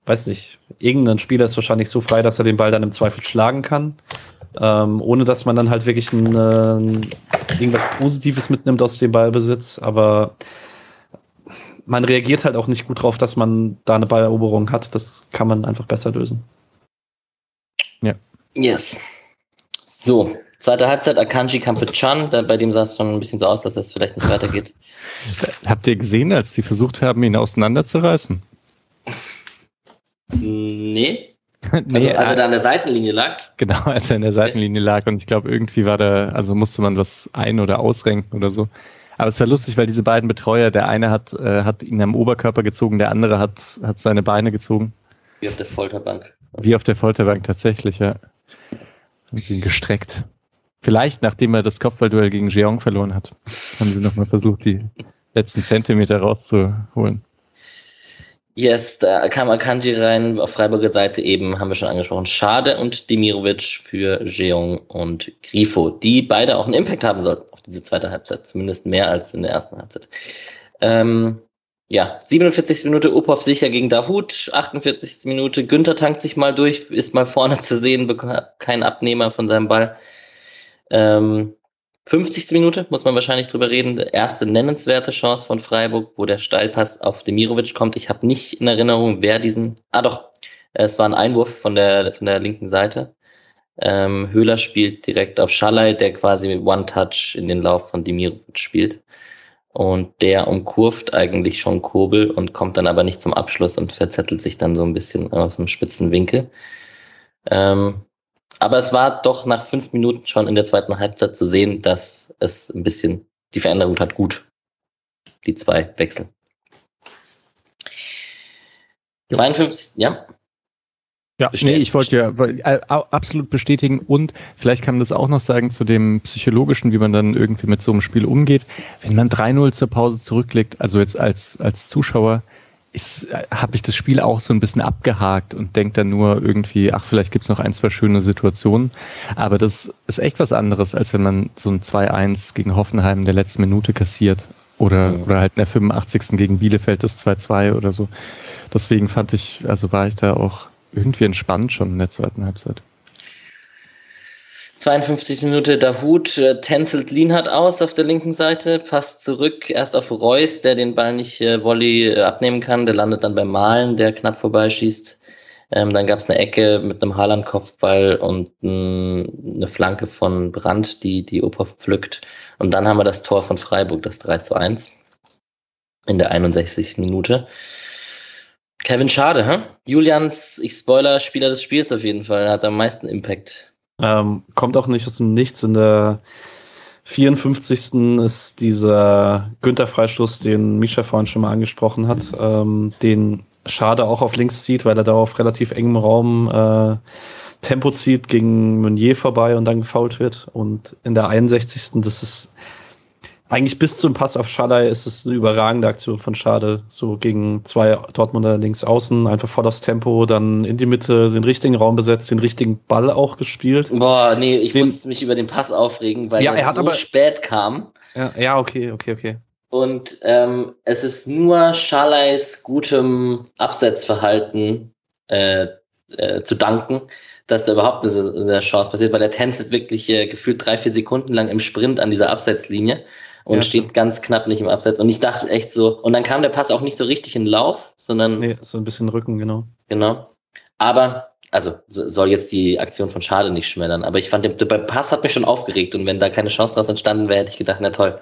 weiß nicht, irgendein Spieler ist wahrscheinlich so frei, dass er den Ball dann im Zweifel schlagen kann ähm, ohne dass man dann halt wirklich ein, äh, irgendwas Positives mitnimmt aus dem Ballbesitz. Aber man reagiert halt auch nicht gut drauf, dass man da eine Balleroberung hat. Das kann man einfach besser lösen. Ja. Yes. So, zweite Halbzeit, Akanji kam für Chan, bei dem sah es schon ein bisschen so aus, dass es vielleicht nicht weitergeht. Habt ihr gesehen, als die versucht haben, ihn auseinanderzureißen? Nee. nee, also, als er da an der Seitenlinie lag? Genau, als er in der Seitenlinie lag und ich glaube, irgendwie war da, also musste man was ein- oder ausrenken oder so. Aber es war lustig, weil diese beiden Betreuer, der eine hat, äh, hat ihn am Oberkörper gezogen, der andere hat, hat seine Beine gezogen. Wie auf der Folterbank. Wie auf der Folterbank tatsächlich, ja. Haben sie ihn gestreckt. Vielleicht, nachdem er das Kopfballduell gegen Jeong verloren hat, haben sie nochmal versucht, die letzten Zentimeter rauszuholen. Yes, da kam Akanji rein, auf Freiburger Seite eben, haben wir schon angesprochen, Schade und Demirovic für Jeong und Grifo, die beide auch einen Impact haben sollten auf diese zweite Halbzeit, zumindest mehr als in der ersten Halbzeit. Ähm, ja, 47. Minute Upov sicher gegen Dahut, 48. Minute Günther tankt sich mal durch, ist mal vorne zu sehen, kein Abnehmer von seinem Ball. Ähm, 50. Minute muss man wahrscheinlich drüber reden. Erste nennenswerte Chance von Freiburg, wo der Steilpass auf Demirovic kommt. Ich habe nicht in Erinnerung, wer diesen. Ah doch, es war ein Einwurf von der, von der linken Seite. Ähm, Höhler spielt direkt auf Schalay, der quasi mit One-Touch in den Lauf von Demirovic spielt. Und der umkurvt eigentlich schon Kurbel und kommt dann aber nicht zum Abschluss und verzettelt sich dann so ein bisschen aus dem spitzen Winkel. Ähm, aber es war doch nach fünf Minuten schon in der zweiten Halbzeit zu sehen, dass es ein bisschen die Veränderung hat gut. Die zwei Wechsel. 52, ja. Ja, nee, ich wollte ja äh, absolut bestätigen und vielleicht kann man das auch noch sagen zu dem psychologischen, wie man dann irgendwie mit so einem Spiel umgeht. Wenn man 3-0 zur Pause zurücklegt, also jetzt als, als Zuschauer, habe ich das Spiel auch so ein bisschen abgehakt und denke dann nur irgendwie, ach, vielleicht gibt's noch ein, zwei schöne Situationen. Aber das ist echt was anderes, als wenn man so ein 2-1 gegen Hoffenheim in der letzten Minute kassiert. Oder, mhm. oder halt in der 85. gegen Bielefeld das 2-2 oder so. Deswegen fand ich, also war ich da auch irgendwie entspannt schon in der zweiten Halbzeit. 52 Minute Dahut äh, tänzelt Lienhardt aus auf der linken Seite, passt zurück, erst auf Reus, der den Ball nicht äh, Volley äh, abnehmen kann, der landet dann beim Malen, der knapp vorbeischießt. Ähm, dann gab es eine Ecke mit einem Haaland-Kopfball und mh, eine Flanke von Brandt, die die Oper pflückt. Und dann haben wir das Tor von Freiburg, das 3 zu 1 in der 61. Minute. Kevin Schade, hä? Julians, ich spoiler, Spieler des Spiels auf jeden Fall, hat am meisten Impact ähm, kommt auch nicht aus dem Nichts. In der 54. ist dieser Günther-Freistoß, den Misha vorhin schon mal angesprochen hat, ähm, den Schade auch auf links zieht, weil er da auf relativ engem Raum äh, Tempo zieht, gegen Meunier vorbei und dann gefault wird. Und in der 61. das ist eigentlich bis zum Pass auf Schadei ist es eine überragende Aktion von Schade. So gegen zwei Dortmunder links außen, einfach voll aufs Tempo, dann in die Mitte den richtigen Raum besetzt, den richtigen Ball auch gespielt. Boah, nee, ich den, musste mich über den Pass aufregen, weil ja, er, er so aber, spät kam. Ja, ja, okay, okay, okay. Und ähm, es ist nur Schaleis gutem Absetzverhalten äh, äh, zu danken, dass da überhaupt eine, eine Chance passiert, weil er tänzelt wirklich äh, gefühlt drei, vier Sekunden lang im Sprint an dieser Absetzlinie und ja, steht ganz knapp nicht im Abseits. Und ich dachte echt so, und dann kam der Pass auch nicht so richtig in Lauf, sondern. Nee, so ein bisschen Rücken, genau. Genau. Aber, also soll jetzt die Aktion von Schade nicht schmälern, aber ich fand, der, der Pass hat mich schon aufgeregt und wenn da keine Chance daraus entstanden wäre, hätte ich gedacht, na toll.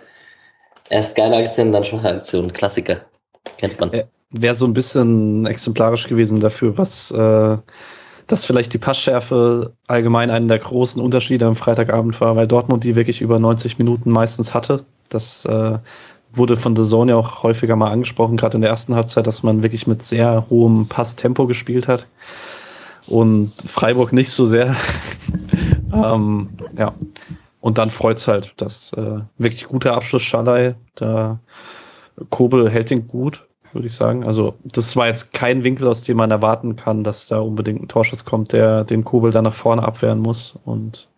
Erst geile Aktion, dann schwache Aktion. Klassiker. Kennt man. Wäre so ein bisschen exemplarisch gewesen dafür, was. Äh, dass vielleicht die Passschärfe allgemein einer der großen Unterschiede am Freitagabend war, weil Dortmund die wirklich über 90 Minuten meistens hatte. Das äh, wurde von The Zone ja auch häufiger mal angesprochen, gerade in der ersten Halbzeit, dass man wirklich mit sehr hohem Passtempo gespielt hat. Und Freiburg nicht so sehr. ähm, ja. Und dann freut's halt, dass äh, wirklich guter Abschluss Schalay, da Kobel hält ihn gut, würde ich sagen. Also das war jetzt kein Winkel, aus dem man erwarten kann, dass da unbedingt ein Torschuss kommt, der den Kobel dann nach vorne abwehren muss. Und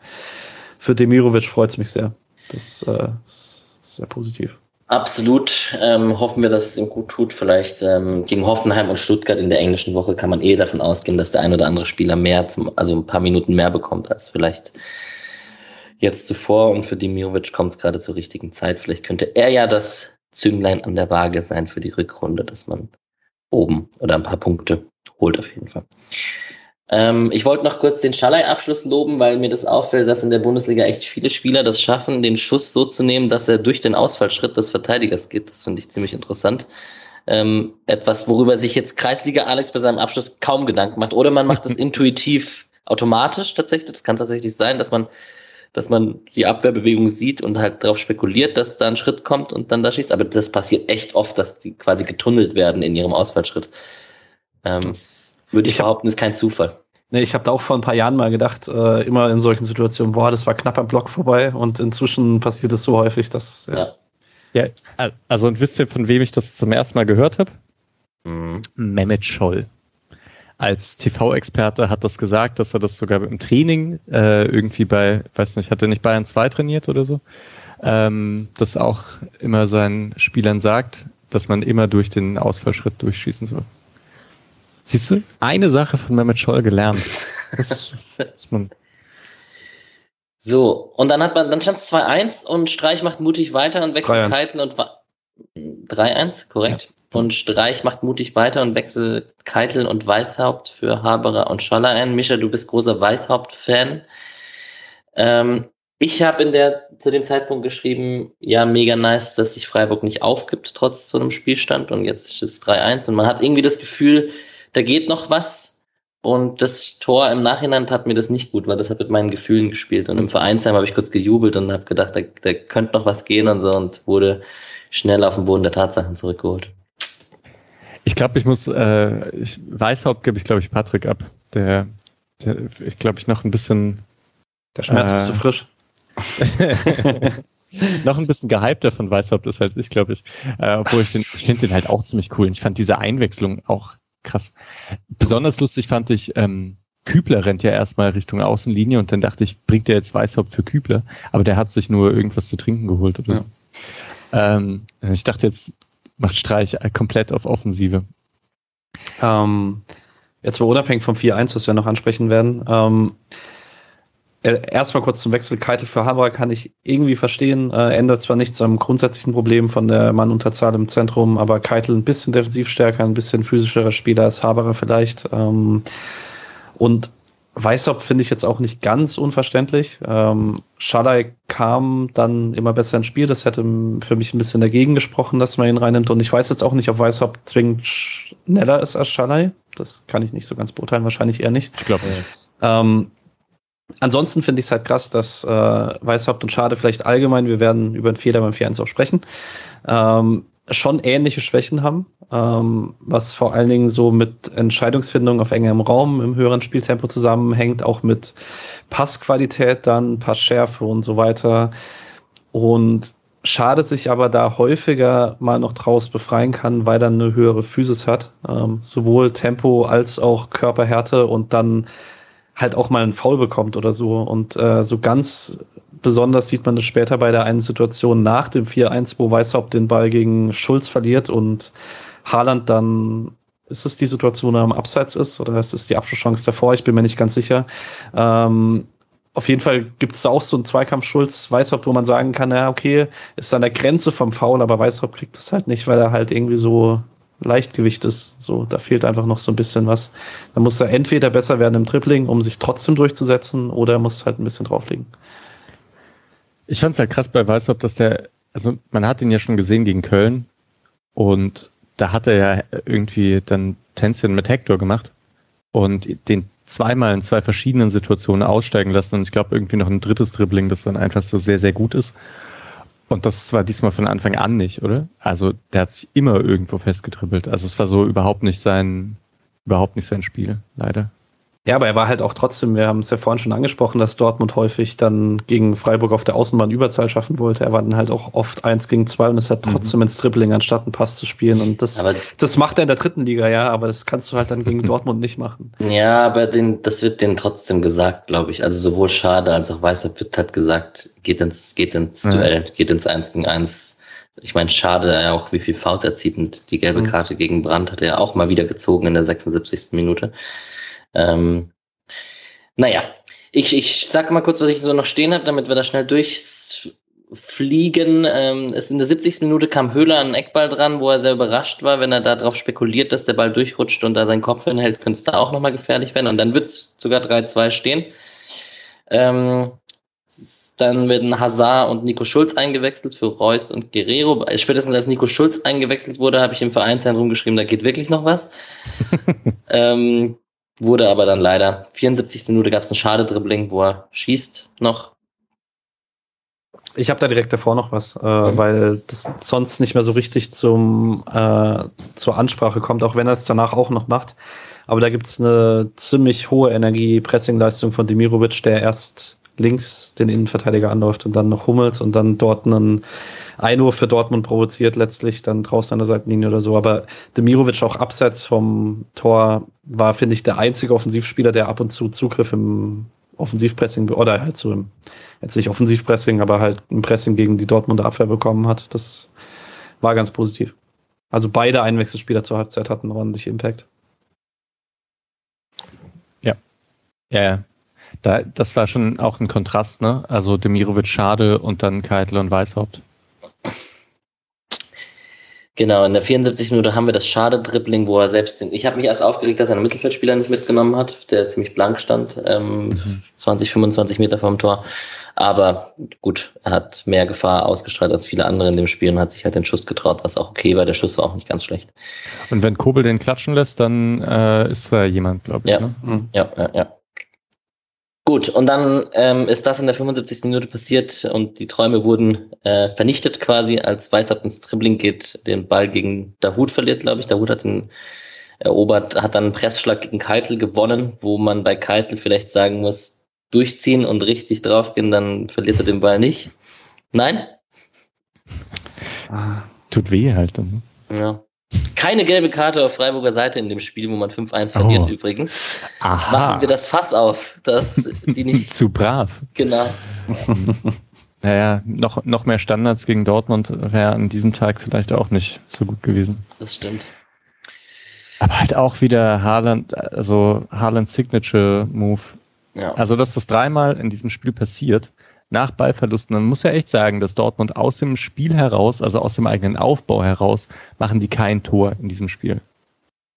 für Demirovic freut's mich sehr. Das äh, ist sehr positiv. Absolut. Ähm, hoffen wir, dass es ihm gut tut. Vielleicht ähm, gegen Hoffenheim und Stuttgart in der englischen Woche kann man eh davon ausgehen, dass der ein oder andere Spieler mehr, zum, also ein paar Minuten mehr bekommt als vielleicht jetzt zuvor. Und für Dimirovic kommt es gerade zur richtigen Zeit. Vielleicht könnte er ja das Zünglein an der Waage sein für die Rückrunde, dass man oben oder ein paar Punkte holt auf jeden Fall. Ähm, ich wollte noch kurz den Schallei-Abschluss loben, weil mir das auffällt, dass in der Bundesliga echt viele Spieler das schaffen, den Schuss so zu nehmen, dass er durch den Ausfallschritt des Verteidigers geht. Das finde ich ziemlich interessant. Ähm, etwas, worüber sich jetzt Kreisliga Alex bei seinem Abschluss kaum Gedanken macht. Oder man macht es intuitiv automatisch tatsächlich. Das kann tatsächlich sein, dass man dass man die Abwehrbewegung sieht und halt darauf spekuliert, dass da ein Schritt kommt und dann da schießt. Aber das passiert echt oft, dass die quasi getunnelt werden in ihrem Ausfallschritt. Ähm, würde ich, ich behaupten, ist kein Zufall. Nee, ich habe da auch vor ein paar Jahren mal gedacht, äh, immer in solchen Situationen, boah, das war knapp am Block vorbei und inzwischen passiert es so häufig, dass. Ja. ja. ja, also und wisst ihr, von wem ich das zum ersten Mal gehört habe? Mhm. Mehmet Scholl als TV-Experte hat das gesagt, dass er das sogar im Training äh, irgendwie bei, weiß nicht, hat er nicht Bayern 2 trainiert oder so, ähm, das auch immer seinen Spielern sagt, dass man immer durch den Ausfallschritt durchschießen soll. Siehst du, eine Sache von Mehmet Scholl gelernt. Das, das man so, und dann hat man, dann stand es 2-1 und Streich macht mutig weiter und wechselt Keitel und 3-1, korrekt. Ja. Und Streich macht mutig weiter und wechselt Keitel und Weißhaupt für Haberer und Scholler ein. Mischa, du bist großer Weißhaupt-Fan. Ähm, ich habe in der zu dem Zeitpunkt geschrieben, ja, mega nice, dass sich Freiburg nicht aufgibt, trotz so einem Spielstand. Und jetzt ist es 3-1. Und man hat irgendwie das Gefühl, da geht noch was. Und das Tor im Nachhinein tat mir das nicht gut, weil das hat mit meinen Gefühlen gespielt. Und im Vereinsheim habe ich kurz gejubelt und habe gedacht, da, da könnte noch was gehen und so und wurde schnell auf den Boden der Tatsachen zurückgeholt. Ich glaube, ich muss, äh, ich, Weißhaupt gebe ich, glaube ich, Patrick ab. Der, der ich glaube, ich noch ein bisschen. Der Schmerz äh, ist zu frisch. noch ein bisschen gehypter von Weißhaupt ist als ich, glaube ich. Äh, obwohl ich, den, ich finde den halt auch ziemlich cool. Und ich fand diese Einwechslung auch krass. Besonders lustig fand ich, ähm, Kübler rennt ja erstmal Richtung Außenlinie und dann dachte ich, bringt der jetzt Weißhaupt für Kübler? Aber der hat sich nur irgendwas zu trinken geholt oder so. Ja. Ähm, ich dachte jetzt, macht Streich komplett auf Offensive. Ähm, jetzt mal unabhängig vom 4-1, was wir noch ansprechen werden. Ähm, äh, Erstmal kurz zum Wechsel. Keitel für Haber kann ich irgendwie verstehen. Äh, ändert zwar nichts am grundsätzlichen Problem von der Mannunterzahl im Zentrum, aber Keitel ein bisschen defensiv stärker, ein bisschen physischerer Spieler als Haberer vielleicht. Ähm, und Weißhaupt finde ich jetzt auch nicht ganz unverständlich. Ähm, Schalay kam dann immer besser ins Spiel. Das hätte für mich ein bisschen dagegen gesprochen, dass man ihn reinnimmt. Und ich weiß jetzt auch nicht, ob Weißhaupt zwingend schneller ist als Schalay. Das kann ich nicht so ganz beurteilen. Wahrscheinlich eher nicht. Ich glaube nicht. Ähm, ansonsten finde ich es halt krass, dass äh, Weißhaupt und Schade vielleicht allgemein, wir werden über den Fehler beim 4-1 auch sprechen, ähm, schon ähnliche Schwächen haben, ähm, was vor allen Dingen so mit Entscheidungsfindung auf engerem Raum im höheren Spieltempo zusammenhängt, auch mit Passqualität dann, Passschärfe und so weiter. Und schade sich aber da häufiger mal noch draus befreien kann, weil er eine höhere Physis hat, ähm, sowohl Tempo als auch Körperhärte und dann halt auch mal einen Foul bekommt oder so. Und äh, so ganz besonders sieht man das später bei der einen Situation nach dem 4-1, wo Weißhaupt den Ball gegen Schulz verliert und Haaland dann, ist es die Situation, wo er am Abseits ist oder ist es die Abschlusschance davor? Ich bin mir nicht ganz sicher. Ähm, auf jeden Fall gibt es da auch so einen Zweikampf Schulz-Weißhaupt, wo man sagen kann, ja, okay, ist an der Grenze vom Foul, aber Weißhaupt kriegt es halt nicht, weil er halt irgendwie so Leichtgewicht ist. So, da fehlt einfach noch so ein bisschen was. Da muss er entweder besser werden im Tripling, um sich trotzdem durchzusetzen, oder er muss halt ein bisschen drauflegen. Ich fand es halt krass bei Weißhaupt, dass der, also man hat ihn ja schon gesehen gegen Köln und da hat er ja irgendwie dann Tänzchen mit Hector gemacht und den zweimal in zwei verschiedenen Situationen aussteigen lassen und ich glaube irgendwie noch ein drittes Dribbling, das dann einfach so sehr, sehr gut ist. Und das war diesmal von Anfang an nicht, oder? Also der hat sich immer irgendwo festgedribbelt. Also es war so überhaupt nicht sein, überhaupt nicht sein Spiel, leider. Ja, aber er war halt auch trotzdem, wir haben es ja vorhin schon angesprochen, dass Dortmund häufig dann gegen Freiburg auf der Außenbahn Überzahl schaffen wollte. Er war dann halt auch oft eins gegen zwei und es hat mhm. trotzdem mhm. ins Dribbling anstatt einen Pass zu spielen. Und das, aber das macht er in der dritten Liga, ja, aber das kannst du halt dann gegen Dortmund nicht machen. Ja, aber den, das wird denen trotzdem gesagt, glaube ich. Also sowohl Schade als auch Weißer Pitt hat gesagt, geht ins, geht ins mhm. Duell, geht ins Eins gegen Eins. Ich meine, schade auch, wie viel Fouls er zieht und die gelbe mhm. Karte gegen Brandt hat er auch mal wieder gezogen in der 76. Minute. Ähm, naja, ich, ich sag mal kurz, was ich so noch stehen habe, damit wir da schnell durchfliegen. Ähm, es in der 70. Minute kam Höhler an den Eckball dran, wo er sehr überrascht war, wenn er darauf spekuliert, dass der Ball durchrutscht und da seinen Kopf hinhält, könnte es da auch nochmal gefährlich werden. Und dann wird es sogar 3-2 stehen. Ähm, dann werden Hazard und Nico Schulz eingewechselt für Reus und Guerrero. Spätestens als Nico Schulz eingewechselt wurde, habe ich im Vereinszentrum geschrieben, da geht wirklich noch was. ähm, Wurde aber dann leider, 74. Minute gab es ein Schade-Dribbling, wo er schießt noch. Ich habe da direkt davor noch was, äh, mhm. weil das sonst nicht mehr so richtig zum, äh, zur Ansprache kommt, auch wenn er es danach auch noch macht. Aber da gibt es eine ziemlich hohe Energie-Pressing-Leistung von Demirovic, der erst links den Innenverteidiger anläuft und dann noch Hummels und dann dort einen Einwurf für Dortmund provoziert, letztlich dann draußen an der Seitenlinie oder so. Aber Demirovic auch abseits vom Tor war, finde ich, der einzige Offensivspieler, der ab und zu Zugriff im Offensivpressing oder halt so im, jetzt nicht Offensivpressing, aber halt im Pressing gegen die Dortmunder Abwehr bekommen hat. Das war ganz positiv. Also beide Einwechselspieler zur Halbzeit hatten ordentlich Impact. Ja. Ja, ja. Da, das war schon auch ein Kontrast, ne? Also Demirovic schade und dann Keitel und Weißhaupt. Genau, in der 74. Minute haben wir das Schade-Dribbling, wo er selbst den. Ich habe mich erst aufgeregt, dass er einen Mittelfeldspieler nicht mitgenommen hat, der ziemlich blank stand, ähm, mhm. 20, 25 Meter vom Tor. Aber gut, er hat mehr Gefahr ausgestrahlt als viele andere in dem Spiel und hat sich halt den Schuss getraut, was auch okay war. Der Schuss war auch nicht ganz schlecht. Und wenn Kobel den klatschen lässt, dann äh, ist da jemand, glaube ich. Ja, ne? mhm. ja, ja, ja. Gut, und dann ähm, ist das in der 75. Minute passiert und die Träume wurden äh, vernichtet quasi, als Weißhaupt ins Dribbling geht, den Ball gegen Dahut verliert, glaube ich. Dahut hat ihn erobert, hat dann einen Pressschlag gegen Keitel gewonnen, wo man bei Keitel vielleicht sagen muss, durchziehen und richtig draufgehen, dann verliert er den Ball nicht. Nein? Ah, tut weh halt dann. Ne? Ja. Keine gelbe Karte auf Freiburger Seite in dem Spiel, wo man 5-1 verliert oh. übrigens. Aha. Machen wir das Fass auf, dass die nicht. Zu brav. Genau. naja, noch, noch mehr Standards gegen Dortmund wäre an diesem Tag vielleicht auch nicht so gut gewesen. Das stimmt. Aber halt auch wieder Haaland, also Haaland Signature Move. Ja. Also, dass das dreimal in diesem Spiel passiert, nach Ballverlusten. Man muss ja echt sagen, dass Dortmund aus dem Spiel heraus, also aus dem eigenen Aufbau heraus, machen die kein Tor in diesem Spiel.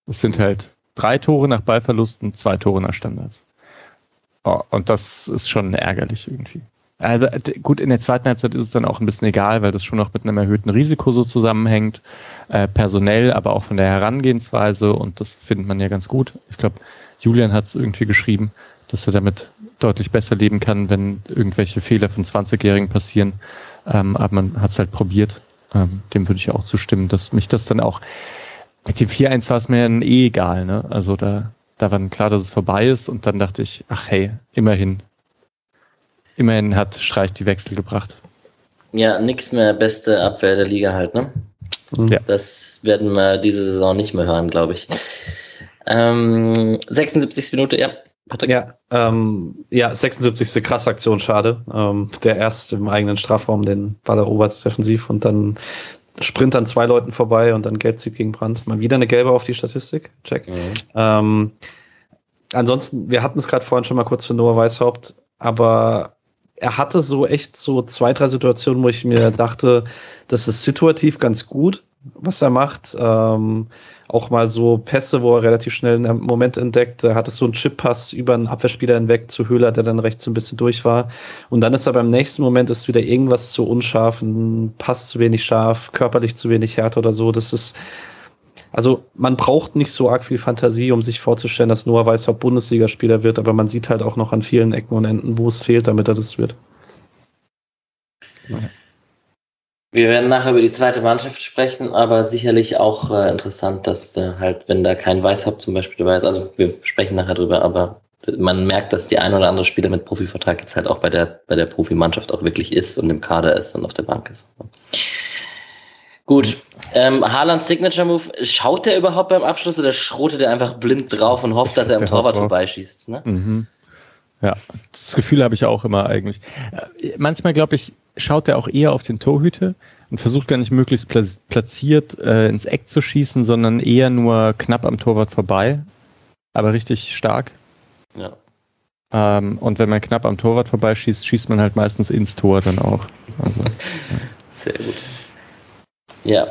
Es sind halt drei Tore nach Ballverlusten, zwei Tore nach Standards. Oh, und das ist schon ärgerlich irgendwie. Also gut, in der zweiten Halbzeit ist es dann auch ein bisschen egal, weil das schon noch mit einem erhöhten Risiko so zusammenhängt, äh, personell, aber auch von der Herangehensweise und das findet man ja ganz gut. Ich glaube, Julian hat es irgendwie geschrieben, dass er damit deutlich besser leben kann, wenn irgendwelche Fehler von 20-Jährigen passieren. Ähm, aber man hat es halt probiert. Ähm, dem würde ich auch zustimmen, dass mich das dann auch mit dem 4-1 war es mir dann eh egal. Ne? Also da, da war dann klar, dass es vorbei ist und dann dachte ich, ach hey, immerhin. Immerhin hat Streich die Wechsel gebracht. Ja, nix mehr beste Abwehr der Liga halt, ne? Ja. Das werden wir diese Saison nicht mehr hören, glaube ich. Ähm, 76. Minute, ja. Patrick? Ja, ähm, ja, 76. krasse Aktion, schade. Ähm, der erst im eigenen Strafraum den Ball erobert defensiv und dann sprint an zwei Leuten vorbei und dann gelb zieht gegen Brand. Mal wieder eine gelbe auf die Statistik. Check. Mhm. Ähm, ansonsten, wir hatten es gerade vorhin schon mal kurz für Noah Weishaupt, aber er hatte so echt so zwei, drei Situationen, wo ich mir dachte, das ist situativ ganz gut, was er macht. Ähm, auch mal so Pässe, wo er relativ schnell einen Moment entdeckt. Da hat es so einen Chip-Pass über einen Abwehrspieler hinweg zu Höhler, der dann rechts ein bisschen durch war. Und dann ist er beim nächsten Moment ist wieder irgendwas zu unscharf, ein Pass zu wenig scharf, körperlich zu wenig Härte oder so. Das ist, also man braucht nicht so arg viel Fantasie, um sich vorzustellen, dass Noah Weißhaupt Bundesligaspieler wird, aber man sieht halt auch noch an vielen Ecken und Enden, wo es fehlt, damit er das wird. Ja. Wir werden nachher über die zweite Mannschaft sprechen, aber sicherlich auch äh, interessant, dass da halt, wenn da kein Weißhaupt zum Beispiel dabei ist, also wir sprechen nachher drüber, aber man merkt, dass die ein oder andere Spieler mit Profivertrag jetzt halt auch bei der, bei der Profimannschaft auch wirklich ist und im Kader ist und auf der Bank ist. Gut, ähm, Haalands Signature Move, schaut der überhaupt beim Abschluss oder schrotet er einfach blind drauf und hofft, dass er am Torwart vorbeischießt? Ne? Mhm. Ja, das Gefühl habe ich auch immer eigentlich. Äh, manchmal glaube ich, schaut er auch eher auf den Torhüter und versucht gar nicht möglichst platziert äh, ins Eck zu schießen, sondern eher nur knapp am Torwart vorbei, aber richtig stark. Ja. Ähm, und wenn man knapp am Torwart vorbeischießt, schießt man halt meistens ins Tor dann auch. Also. Sehr gut. Ja,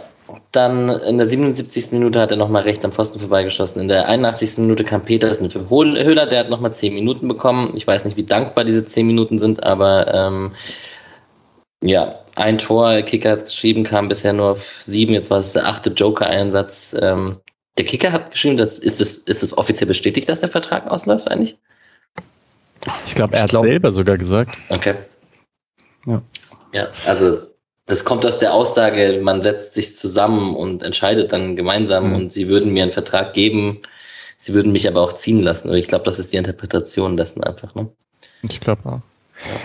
dann in der 77. Minute hat er nochmal rechts am Pfosten vorbeigeschossen. In der 81. Minute kam Petersen für Höhler, der hat nochmal 10 Minuten bekommen. Ich weiß nicht, wie dankbar diese 10 Minuten sind, aber ähm, ja, ein Tor, Kicker hat geschrieben, kam bisher nur auf sieben, jetzt war es der achte Joker-Einsatz. Ähm, der Kicker hat geschrieben, dass, ist es ist es offiziell bestätigt, dass der Vertrag ausläuft eigentlich? Ich glaube, er hat glaub, selber sogar gesagt. Okay. Ja. Ja, also das kommt aus der Aussage, man setzt sich zusammen und entscheidet dann gemeinsam mhm. und sie würden mir einen Vertrag geben, sie würden mich aber auch ziehen lassen. Ich glaube, das ist die Interpretation dessen einfach. Ne? Ich glaube auch.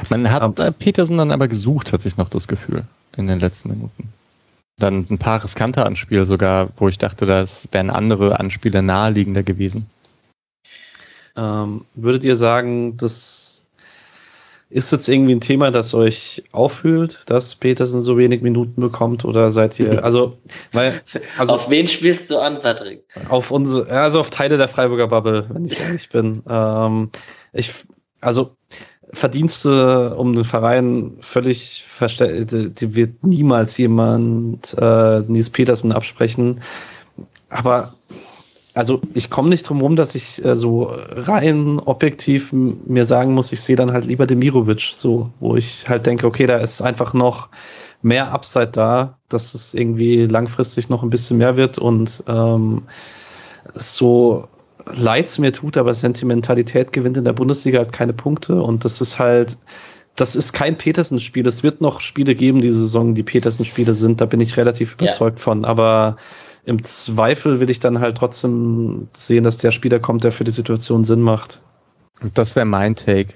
Man hat aber, Petersen dann aber gesucht, hatte ich noch das Gefühl, in den letzten Minuten. Dann ein paar riskante Anspiele sogar, wo ich dachte, das wären andere Anspiele naheliegender gewesen. Ähm, würdet ihr sagen, dass ist jetzt irgendwie ein Thema, das euch auffühlt, dass Petersen so wenig Minuten bekommt oder seid ihr, also, weil, also. Auf wen spielst du an, Patrick? Auf unsere, also auf Teile der Freiburger Bubble, wenn ich ehrlich bin. Ähm, ich, also, Verdienste um den Verein völlig verstellt, die wird niemals jemand äh, Nils Petersen absprechen. Aber also ich komme nicht drum rum, dass ich äh, so rein objektiv mir sagen muss, ich sehe dann halt lieber Demirovic, so, wo ich halt denke, okay, da ist einfach noch mehr Upside da, dass es irgendwie langfristig noch ein bisschen mehr wird und ähm, so leid es mir tut, aber Sentimentalität gewinnt in der Bundesliga halt keine Punkte und das ist halt, das ist kein Petersen-Spiel. Es wird noch Spiele geben diese Saison, die Petersen-Spiele sind, da bin ich relativ überzeugt ja. von, aber im Zweifel will ich dann halt trotzdem sehen, dass der Spieler kommt, der für die Situation Sinn macht. Das wäre mein Take.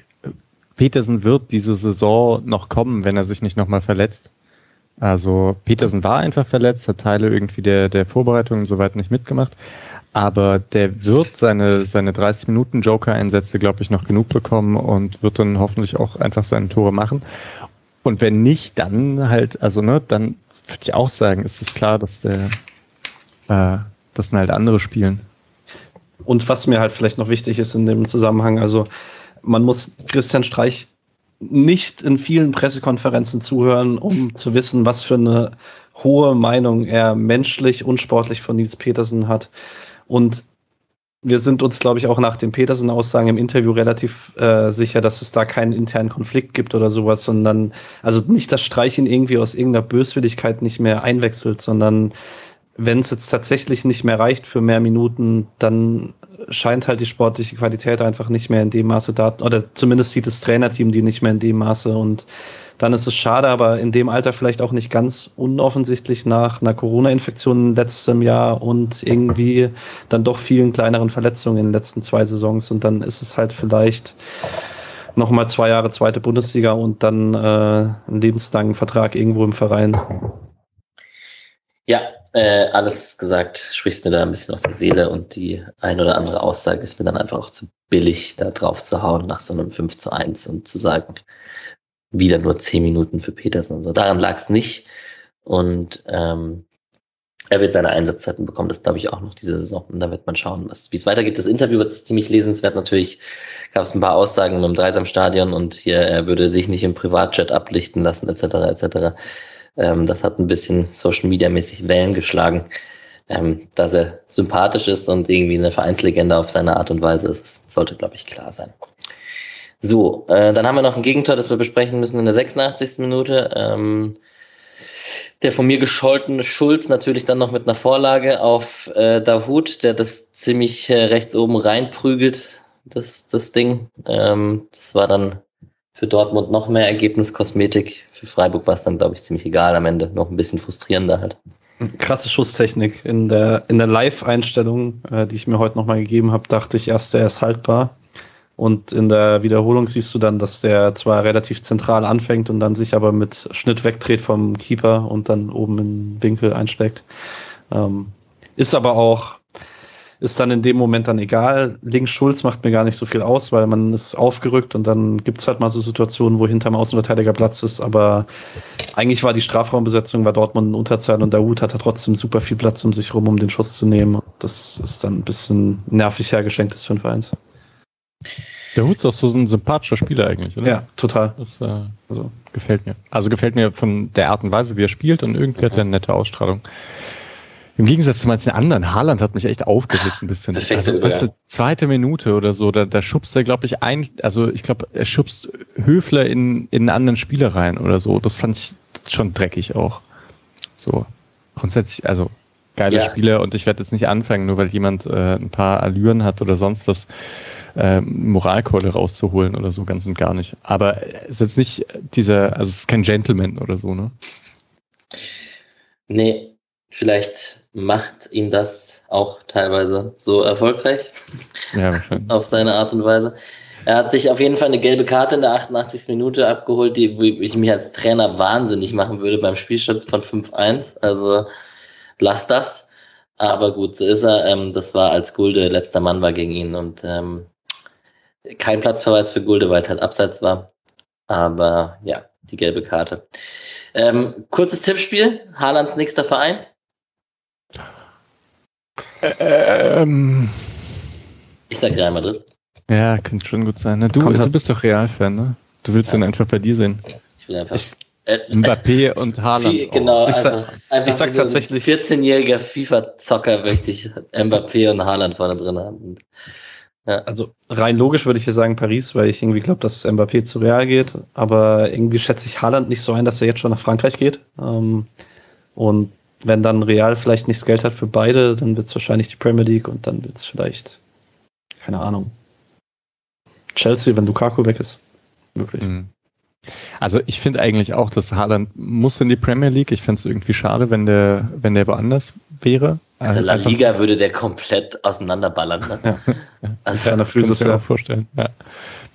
Petersen wird diese Saison noch kommen, wenn er sich nicht nochmal verletzt. Also Petersen war einfach verletzt, hat Teile irgendwie der, der Vorbereitung und so weiter nicht mitgemacht. Aber der wird seine, seine 30 Minuten Joker-Einsätze, glaube ich, noch genug bekommen und wird dann hoffentlich auch einfach seine Tore machen. Und wenn nicht, dann halt, also ne, dann würde ich auch sagen, ist es klar, dass der, äh, das sind halt andere spielen. Und was mir halt vielleicht noch wichtig ist in dem Zusammenhang, also man muss Christian Streich nicht in vielen Pressekonferenzen zuhören, um zu wissen, was für eine hohe Meinung er menschlich und sportlich von Nils Petersen hat. Und wir sind uns, glaube ich, auch nach den Petersen-Aussagen im Interview relativ äh, sicher, dass es da keinen internen Konflikt gibt oder sowas, sondern also nicht, dass Streich ihn irgendwie aus irgendeiner Böswilligkeit nicht mehr einwechselt, sondern wenn es jetzt tatsächlich nicht mehr reicht für mehr Minuten, dann scheint halt die sportliche Qualität einfach nicht mehr in dem Maße da, oder zumindest sieht das Trainerteam die nicht mehr in dem Maße und dann ist es schade, aber in dem Alter vielleicht auch nicht ganz unoffensichtlich nach einer Corona-Infektion letztem Jahr und irgendwie dann doch vielen kleineren Verletzungen in den letzten zwei Saisons und dann ist es halt vielleicht nochmal zwei Jahre zweite Bundesliga und dann äh, ein lebenslangen Vertrag irgendwo im Verein. Ja, äh, alles gesagt, sprichst mir da ein bisschen aus der Seele und die ein oder andere Aussage ist mir dann einfach auch zu billig, da drauf zu hauen nach so einem 5 zu 1 und zu sagen, wieder nur 10 Minuten für Petersen und so. Daran lag es nicht. Und ähm, er wird seine Einsatzzeiten bekommen, das glaube ich auch noch diese Saison. Und da wird man schauen, wie es weitergeht. Das Interview wird ziemlich lesenswert. Natürlich gab es ein paar Aussagen im Dreisamstadion und hier, er würde sich nicht im Privatjet ablichten lassen, etc. etc. Ähm, das hat ein bisschen Social Media mäßig Wellen geschlagen. Ähm, dass er sympathisch ist und irgendwie eine Vereinslegende auf seine Art und Weise ist, das sollte, glaube ich, klar sein. So, äh, dann haben wir noch ein Gegentor, das wir besprechen müssen in der 86. Minute. Ähm, der von mir gescholtene Schulz natürlich dann noch mit einer Vorlage auf äh, Dahut, der das ziemlich äh, rechts oben reinprügelt, das, das Ding. Ähm, das war dann für Dortmund noch mehr Ergebniskosmetik. Für Freiburg war es dann, glaube ich, ziemlich egal am Ende. Noch ein bisschen frustrierender halt. Krasse Schusstechnik. In der, in der Live-Einstellung, äh, die ich mir heute nochmal gegeben habe, dachte ich erst, der ist haltbar. Und in der Wiederholung siehst du dann, dass der zwar relativ zentral anfängt und dann sich aber mit Schnitt wegdreht vom Keeper und dann oben den Winkel einsteckt. Ähm, ist aber auch ist dann in dem Moment dann egal. Links Schulz macht mir gar nicht so viel aus, weil man ist aufgerückt und dann gibt's halt mal so Situationen, wo hinterm Außenverteidiger Platz ist. Aber eigentlich war die Strafraumbesetzung bei Dortmund in Unterzahl und der Hut hat trotzdem super viel Platz um sich rum, um den Schuss zu nehmen. Das ist dann ein bisschen nervig hergeschenkt des 5-1. Der Hut ist auch so ein sympathischer Spieler eigentlich, oder? Ja, total. Das äh, also, gefällt mir. Also gefällt mir von der Art und Weise, wie er spielt und irgendwie hat er eine nette Ausstrahlung. Im Gegensatz zu manchen anderen, Haaland hat mich echt aufgeregt ein bisschen. Perfekte also, weißt du, zweite Minute oder so, da, da schubst er, glaube ich, ein, also ich glaube, er schubst Höfler in, in einen anderen Spieler rein oder so. Das fand ich schon dreckig auch. So. Grundsätzlich, also geile Ja. Spieler und ich werde jetzt nicht anfangen, nur weil jemand äh, ein paar Allüren hat oder sonst was, äh, Moralkeule rauszuholen oder so, ganz und gar nicht. Aber es ist jetzt nicht dieser, also es ist kein Gentleman oder so, ne? Nee, vielleicht macht ihn das auch teilweise so erfolgreich Ja, auf seine Art und Weise. Er hat sich auf jeden Fall eine gelbe Karte in der 88. Minute abgeholt, die ich mich als Trainer wahnsinnig machen würde beim Spielstand von 5-1. Also lass das. Aber gut, so ist er. Ähm, das war als Gulde letzter Mann war gegen ihn und ähm, kein Platzverweis für Gulde, weil es halt abseits war. Aber ja, die gelbe Karte. Ähm, kurzes Tippspiel. Haalands nächster Verein. Ähm, Ich sag Real Madrid. ja, könnte schon gut sein. Ne? Du, Kommt du halt- bist doch Real-Fan, ne? Du willst Ja. den einfach bei dir sehen. Ich will einfach. Ich- äh, Mbappé und Haaland. Viel, genau, Ich sag- einfach, einfach ich sag so tatsächlich- 14-jähriger FIFA-Zocker möchte ich Mbappé und Haaland vorne drin haben. Also rein logisch würde ich hier sagen Paris, weil ich irgendwie glaube, dass Mbappé zu Real geht. Aber irgendwie schätze ich Haaland nicht so ein, dass er jetzt schon nach Frankreich geht. Ähm, und wenn dann Real vielleicht nicht das Geld hat für beide, dann wird es wahrscheinlich die Premier League und dann wird es vielleicht, keine Ahnung, Chelsea, wenn Lukaku weg ist. Wirklich. Mhm. Also ich finde eigentlich auch, dass Haaland muss in die Premier League. Ich fände es irgendwie schade, wenn der, wenn der woanders wäre. Also La Einfach- Liga würde der komplett auseinanderballern. Ne? Ja. Also, Ja, Kann ich mir auch vorstellen. Ja.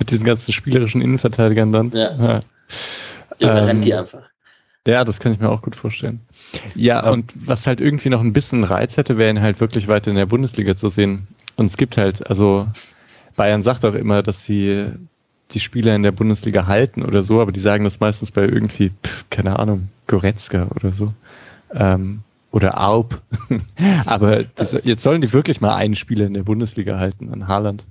Mit diesen ganzen spielerischen Innenverteidigern dann. Ja. Ja. überrennt die ähm, einfach. Ja, das kann ich mir auch gut vorstellen. Ja, Ja. und was halt irgendwie noch ein bisschen Reiz hätte, wäre ihn halt wirklich weiter in der Bundesliga zu sehen. Und es gibt halt, also Bayern sagt auch immer, dass sie die Spieler in der Bundesliga halten oder so, aber die sagen das meistens bei irgendwie, pf, keine Ahnung, Goretzka oder so. Ähm, oder Aub. aber Das jetzt sollen die wirklich mal einen Spieler in der Bundesliga halten, an Haaland.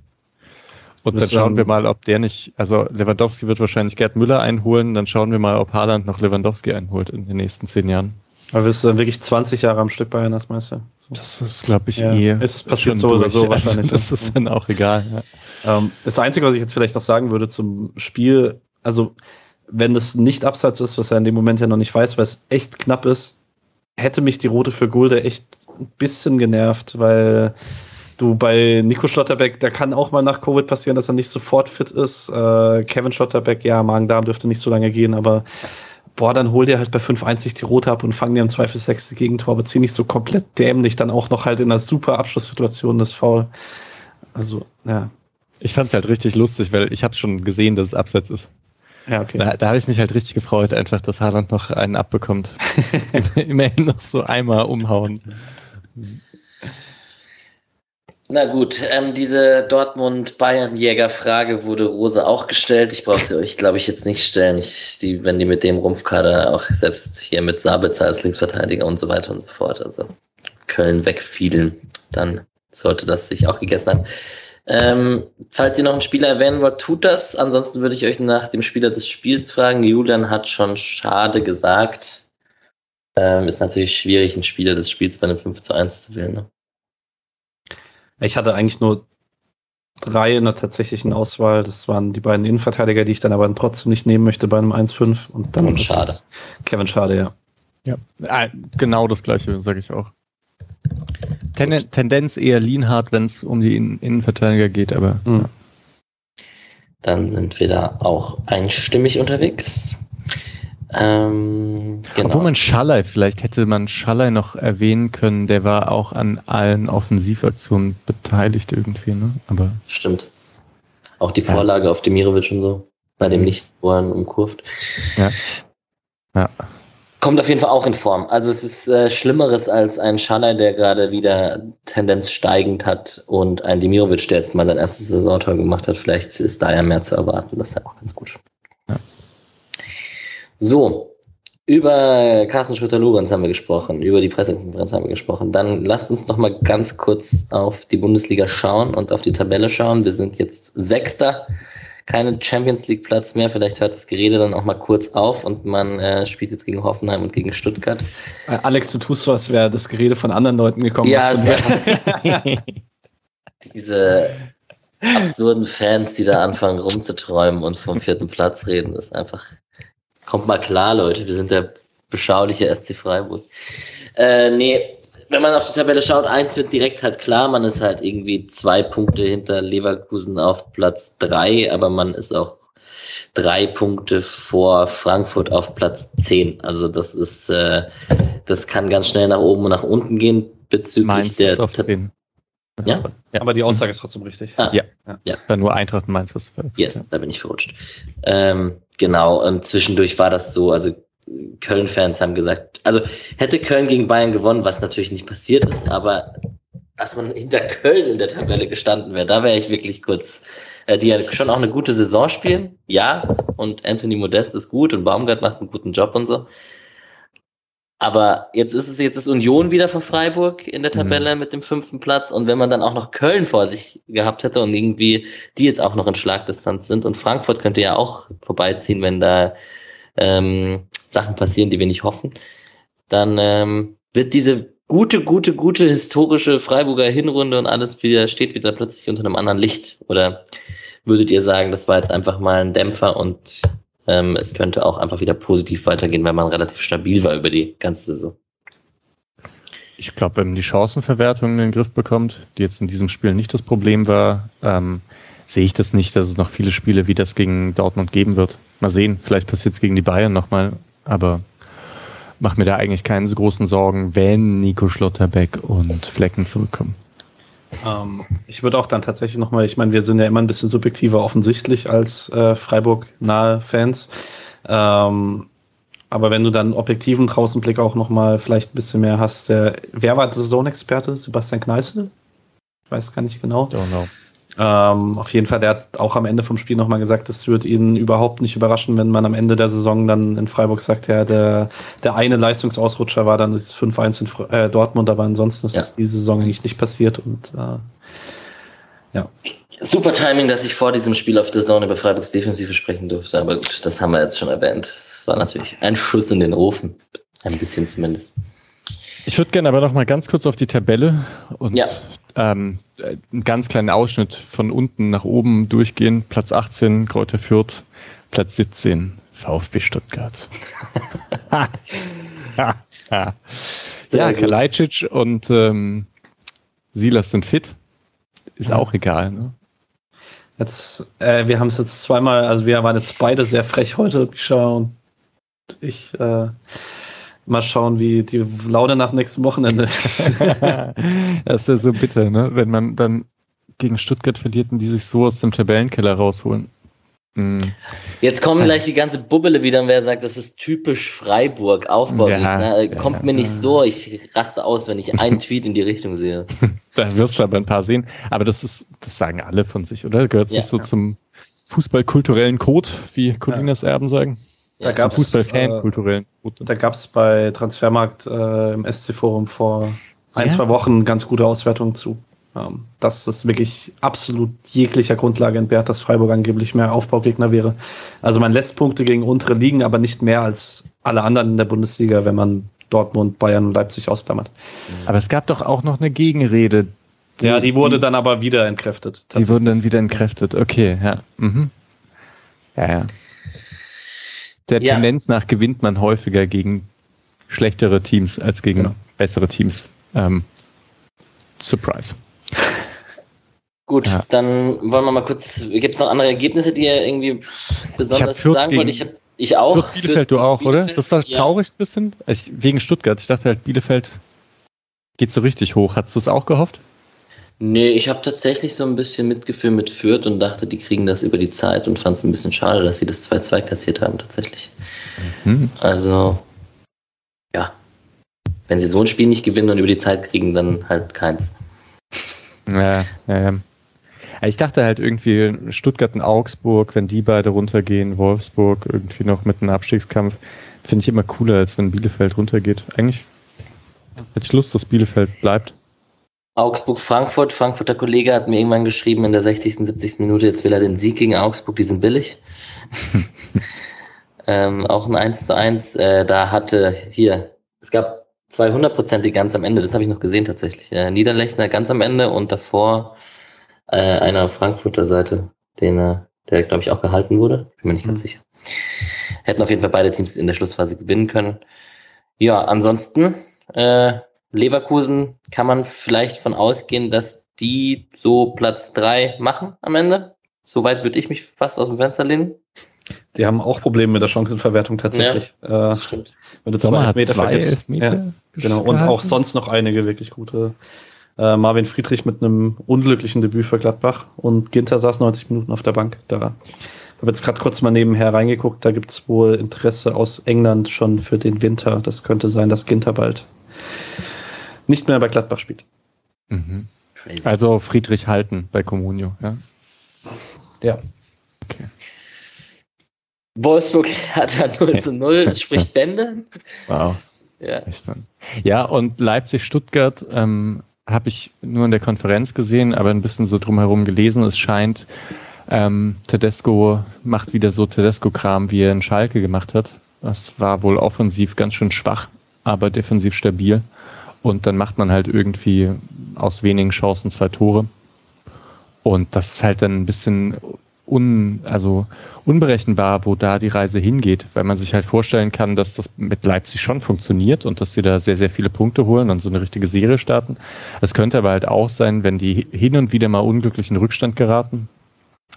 Und dann schauen ähm, wir mal, ob der nicht, also Lewandowski wird wahrscheinlich Gerd Müller einholen, dann schauen wir mal, ob Haaland noch Lewandowski einholt in den nächsten zehn Jahren. Aber wirst du dann wirklich 20 Jahre am Stück Bayern als Meister? So. Das ist, glaube ich, Ja, eh. es passiert so oder so Also, wahrscheinlich, das ja. ist dann auch egal. Ja. Ähm, das Einzige, was ich jetzt vielleicht noch sagen würde zum Spiel, also wenn es nicht abseits ist, was er in dem Moment ja noch nicht weiß, weil es echt knapp ist, hätte mich die rote für Gulde echt ein bisschen genervt, weil du bei Nico Schlotterbeck, der kann auch mal nach Covid passieren, dass er nicht sofort fit ist. Äh, Kevin Schlotterbeck, ja, Magen-Darm dürfte nicht so lange gehen, aber boah, dann hol dir halt bei 5-1 die rote ab und fang dir im Zweifel sechste Gegentor, aber zieh nicht so komplett dämlich, dann auch noch halt in einer super Abschlusssituation das Foul. Also, ja. Ich fand es halt richtig lustig, weil ich habe schon gesehen, dass es abseits ist. Ja, okay. Da, da habe ich mich halt richtig gefreut, einfach, dass Haaland noch einen abbekommt. Immerhin noch so einmal umhauen. Na gut, ähm, diese Dortmund-Bayern-Jäger-Frage wurde Rose auch gestellt. Ich brauche sie euch, glaube ich, jetzt nicht stellen. Ich, die, wenn die mit dem Rumpfkader auch selbst hier mit Sabitzer als Linksverteidiger und so weiter und so fort, also Köln wegfielen, dann sollte das sich auch gegessen haben. Ähm, falls ihr noch einen Spieler erwähnen wollt, tut das. Ansonsten würde ich euch nach dem Spieler des Spiels fragen. Julian hat schon schade gesagt. Ähm, ist natürlich schwierig, einen Spieler des Spiels bei einem 5 zu 1 zu wählen. Ne? Ich hatte eigentlich nur drei in der tatsächlichen Auswahl. Das waren die beiden Innenverteidiger, die ich dann aber trotzdem nicht nehmen möchte bei einem 1-5. Und dann ist Schade. Kevin Schade, ja. Ja, ah, genau das gleiche, sage ich auch. Ten Tendenz eher Lienhardt, wenn es um die Innen Innenverteidiger geht, aber Hm. Dann sind wir da auch einstimmig unterwegs. Ähm, genau. Obwohl man Schallei, vielleicht hätte man Schallei noch erwähnen können, der war auch an allen Offensivaktionen beteiligt irgendwie, ne? Aber Stimmt. Auch die Ja. Vorlage auf Demirovic und so. Bei dem Mhm. nicht, wo ihn umkurvt. ja. Ja. Kommt auf jeden Fall auch in Form. Also es ist äh, Schlimmeres als ein Schaller, der gerade wieder Tendenz steigend hat und ein Demirovic, der jetzt mal sein erstes Saisontor gemacht hat. Vielleicht ist da ja mehr zu erwarten. Das ist ja auch ganz gut. So, über Carsten Schröter-Lorenz haben wir gesprochen, über die Pressekonferenz haben wir gesprochen. Dann lasst uns noch mal ganz kurz auf die Bundesliga schauen und auf die Tabelle schauen. Wir sind jetzt Sechster, keine Champions League Platz mehr. Vielleicht hört das Gerede dann auch mal kurz auf und man äh, spielt jetzt gegen Hoffenheim und gegen Stuttgart. Äh, Alex, du tust als wäre das Gerede von anderen Leuten gekommen. Ja, einfach diese absurden Fans, die da anfangen rumzuträumen und vom vierten Platz reden, ist einfach. Kommt mal klar, Leute, wir sind der beschauliche SC Freiburg. Äh, nee, wenn man auf die Tabelle schaut, eins wird direkt halt klar, man ist halt irgendwie zwei Punkte hinter Leverkusen auf Platz drei, aber man ist auch drei Punkte vor Frankfurt auf Platz zehn. Also das ist, äh, das kann ganz schnell nach oben und nach unten gehen bezüglich Mainz der. ist auf 10. Ja? Ja, aber die Aussage ist trotzdem richtig. Ah, Ja. Ja. Dann nur Eintracht und Mainz ist Yes, da bin ich verrutscht. Ähm, genau, und zwischendurch war das so, also Köln-Fans haben gesagt, also hätte Köln gegen Bayern gewonnen, was natürlich nicht passiert ist, aber dass man hinter Köln in der Tabelle gestanden wäre, da wäre ich wirklich kurz, äh, die ja schon auch eine gute Saison spielen, ja, und Anthony Modest ist gut und Baumgart macht einen guten Job und so. Aber jetzt ist es jetzt ist Union wieder vor Freiburg in der Tabelle mit dem fünften Platz. Und wenn man dann auch noch Köln vor sich gehabt hätte und irgendwie die jetzt auch noch in Schlagdistanz sind und Frankfurt könnte ja auch vorbeiziehen, wenn da ähm, Sachen passieren, die wir nicht hoffen, dann ähm, wird diese gute, gute, gute historische Freiburger Hinrunde und alles wieder steht wieder plötzlich unter einem anderen Licht. Oder würdet ihr sagen, das war jetzt einfach mal ein Dämpfer und ähm, es könnte auch einfach wieder positiv weitergehen, weil man relativ stabil war über die ganze Saison. Ich glaube, wenn man die Chancenverwertung in den Griff bekommt, die jetzt in diesem Spiel nicht das Problem war, ähm, sehe ich das nicht, dass es noch viele Spiele wie das gegen Dortmund geben wird. Mal sehen, vielleicht passiert es gegen die Bayern nochmal, aber mach mir da eigentlich keine so großen Sorgen, wenn Nico Schlotterbeck und Flecken zurückkommen. Ähm, ich würde auch dann tatsächlich nochmal, ich meine, wir sind ja immer ein bisschen subjektiver offensichtlich als äh, Freiburg-nahe Fans. Ähm, aber wenn du dann objektiven Draußenblick auch nochmal vielleicht ein bisschen mehr hast, der, wer war der Saisonexperte? Sebastian Kneißl? Ich weiß gar nicht genau. Know. Ähm, auf jeden Fall, der hat auch am Ende vom Spiel nochmal gesagt, es wird ihn überhaupt nicht überraschen, wenn man am Ende der Saison dann in Freiburg sagt, ja, der, der eine Leistungsausrutscher war dann das 5-1 in Fre- äh, Dortmund, aber ansonsten ist Ja. das diese Saison eigentlich nicht passiert und äh, ja. Super Timing, dass ich vor diesem Spiel auf der Zone über Freiburgs Defensive sprechen durfte, aber gut, das haben wir jetzt schon erwähnt. Es war natürlich ein Schuss in den Ofen. Ein bisschen zumindest. Ich würde gerne aber noch mal ganz kurz auf die Tabelle und Ja. Ähm, äh, einen ganz kleinen Ausschnitt von unten nach oben durchgehen. Platz 18, Kräuter Fürth, Platz 17, VfB Stuttgart. ja, gut. Kalajdzic und ähm, Silas sind fit. Ist auch egal. Ne? Jetzt, äh, wir haben es jetzt zweimal, also wir waren jetzt beide sehr frech heute, Mischa und ich. Äh, mal schauen, wie die Laune nach nächstem Wochenende ist. das ist ja so bitter, ne? wenn man dann gegen Stuttgart verliert und die sich so aus dem Tabellenkeller rausholen. Hm. Jetzt kommen gleich die ganze Bubbele wieder und wer sagt, das ist typisch Freiburg, Aufbaugegner. Ja, Äh, Kommt ja, mir nicht so, ich raste aus, wenn ich einen Tweet in die Richtung sehe. Da wirst du aber ein paar sehen. Aber das ist, das sagen alle von sich, oder? Gehört es Ja. nicht so zum fußballkulturellen Code, wie Colinas Erben sagen? Da Ja, zum Fußballfan äh, kulturellen. Da gab es bei Transfermarkt äh, im SC-Forum vor ein, Ja. zwei Wochen ganz gute Auswertungen zu. Ähm, dass es wirklich absolut jeglicher Grundlage entbehrt, dass Freiburg angeblich mehr Aufbaugegner wäre. Also man lässt Punkte gegen untere Ligen, aber nicht mehr als alle anderen in der Bundesliga, wenn man Dortmund, Bayern und Leipzig ausklammert. Aber es gab doch auch noch eine Gegenrede. ja, die wurde dann aber wieder entkräftet. Die wurden dann wieder entkräftet. Okay, ja. Mhm. Ja, ja. Der Ja. Tendenz nach gewinnt man häufiger gegen schlechtere Teams als gegen Genau. bessere Teams. Ähm, Surprise. Gut, Ja. dann wollen wir mal kurz, gibt es noch andere Ergebnisse, die ihr irgendwie besonders sagen wollt? Ich, hab, ich auch. Fürth Bielefeld du auch, gegen oder? Bielefeld. Das war Ja. traurig ein bisschen. Ich, wegen Stuttgart. Ich dachte halt, Bielefeld geht so richtig hoch. Hast du es auch gehofft? Nee, ich habe tatsächlich so ein bisschen Mitgefühl mit Fürth und dachte, die kriegen das über die Zeit und fand es ein bisschen schade, dass sie das 2-2 kassiert haben, tatsächlich. Hm. Also, ja. Wenn sie so ein Spiel nicht gewinnen und über die Zeit kriegen, dann halt keins. Ja, ja. Ich dachte halt irgendwie Stuttgart und Augsburg, wenn die beide runtergehen, Wolfsburg irgendwie noch mit einem Abstiegskampf, finde ich immer cooler, als wenn Bielefeld runtergeht. Eigentlich hätte ich Lust, dass Bielefeld bleibt. Augsburg, Frankfurt. Frankfurter Kollege hat mir irgendwann geschrieben in der 60., 70. Minute, jetzt will er den Sieg gegen Augsburg, die sind billig. ähm, auch ein 1 zu 1. Äh, da hatte hier, es gab 200% ganz am Ende, das habe ich noch gesehen tatsächlich. Äh, Niederlechner ganz am Ende und davor äh, einer Frankfurter Seite, den, äh, der glaube ich auch gehalten wurde. Bin mir nicht ganz sicher. Hätten auf jeden Fall beide Teams in der Schlussphase gewinnen können. Ja, ansonsten äh, Leverkusen kann man vielleicht von ausgehen, dass die so Platz drei machen am Ende. Soweit würde ich mich fast aus dem Fenster lehnen. Die haben auch Probleme mit der Chancenverwertung tatsächlich. Ja, äh, stimmt. Wenn du zwei Elfmeter zwei Elfmeter ja, genau. Und auch sonst noch einige wirklich gute. Äh, Marvin Friedrich mit einem unglücklichen Debüt für Gladbach und Ginter saß 90 Minuten auf der Bank. Da habe jetzt gerade kurz mal nebenher reingeguckt. Da gibt es wohl Interesse aus England schon für den Winter. Das könnte sein, dass Ginter bald nicht mehr bei Gladbach spielt. Mhm. Also Friedrich halten bei Comunio, ja? Ja. Okay. Wolfsburg hat ja 0 zu 0, spricht Bände. Wow. Ja. ja, und Leipzig-Stuttgart ähm, habe ich nur in der Konferenz gesehen, aber ein bisschen so drumherum gelesen. Es scheint, ähm, Tedesco macht wieder so Tedesco-Kram, wie er in Schalke gemacht hat. Das war wohl offensiv ganz schön schwach, aber defensiv stabil. Und dann macht man halt irgendwie aus wenigen Chancen zwei Tore. Und das ist halt dann ein bisschen un, also unberechenbar, wo da die Reise hingeht, weil man sich halt vorstellen kann, dass das mit Leipzig schon funktioniert und dass sie da sehr, sehr viele Punkte holen und so eine richtige Serie starten. Es könnte aber halt auch sein, wenn die hin und wieder mal unglücklich in Rückstand geraten,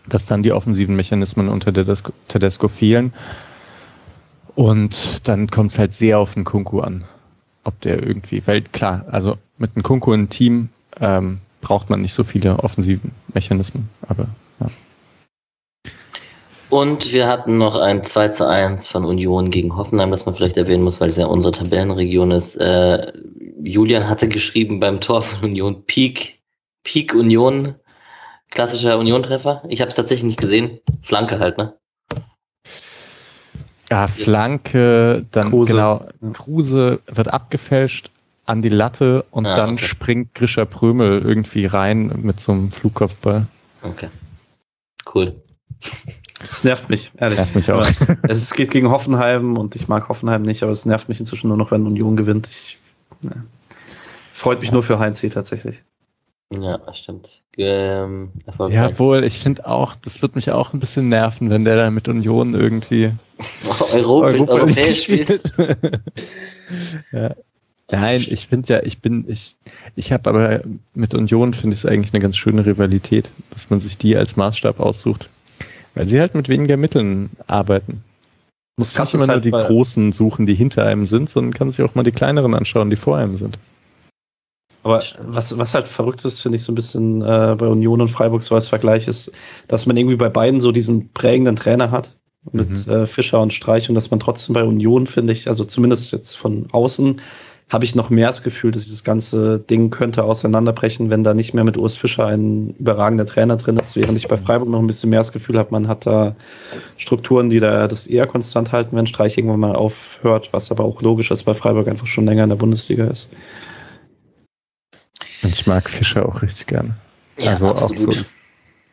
dass dann die offensiven Mechanismen unter Tedesco, Tedesco fehlen. Und dann kommt es halt sehr auf den Kunku an, ob der irgendwie, weil klar, also mit einem Kunku im Team ähm, braucht man nicht so viele offensiven Mechanismen, aber ja. Und wir hatten noch ein 2 zu 1 von Union gegen Hoffenheim, das man vielleicht erwähnen muss, weil es ja unsere Tabellenregion ist. Äh, Julian hatte geschrieben beim Tor von Union Peak, Peak Union, klassischer Union-Treffer. Ich habe es tatsächlich nicht gesehen. Flanke halt, ne? Ja, Flanke, dann Kruse. genau, Kruse wird abgefälscht an die Latte und ja, dann okay. springt Grischer Prömel irgendwie rein mit so einem Flugkopfball. Okay. Cool. Es nervt mich, ehrlich. Nervt mich auch. es geht gegen Hoffenheim und ich mag Hoffenheim nicht, aber es nervt mich inzwischen nur noch, wenn Union gewinnt. Ich, ne. Freut mich nur für Heinz hier tatsächlich. Ja, stimmt. Ähm, ja, wohl, ich finde auch, das wird mich auch ein bisschen nerven, wenn der dann mit Union irgendwie Europa, Europa europäisch spielt. ja. Nein, ich finde ja, ich bin, ich, ich habe aber mit Union finde ich es eigentlich eine ganz schöne Rivalität, dass man sich die als Maßstab aussucht. Weil sie halt mit weniger Mitteln arbeiten. Muss nicht immer halt nur die großen suchen, die hinter einem sind, sondern kann sich auch mal die kleineren anschauen, die vor einem sind. Aber was, was halt verrückt ist, finde ich so ein bisschen äh, bei Union und Freiburg so als Vergleich ist, dass man irgendwie bei beiden so diesen prägenden Trainer hat mit mhm. äh, Fischer und Streich und dass man trotzdem bei Union, finde ich, also zumindest jetzt von außen, habe ich noch mehr das Gefühl, dass dieses ganze Ding könnte auseinanderbrechen, wenn da nicht mehr mit Urs Fischer ein überragender Trainer drin ist, während ich bei Freiburg noch ein bisschen mehr das Gefühl habe, man hat da Strukturen, die da das eher konstant halten, wenn Streich irgendwann mal aufhört, was aber auch logisch ist, weil Freiburg einfach schon länger in der Bundesliga ist. Und ich mag Fischer auch richtig gerne. Ja, also absolut. auch so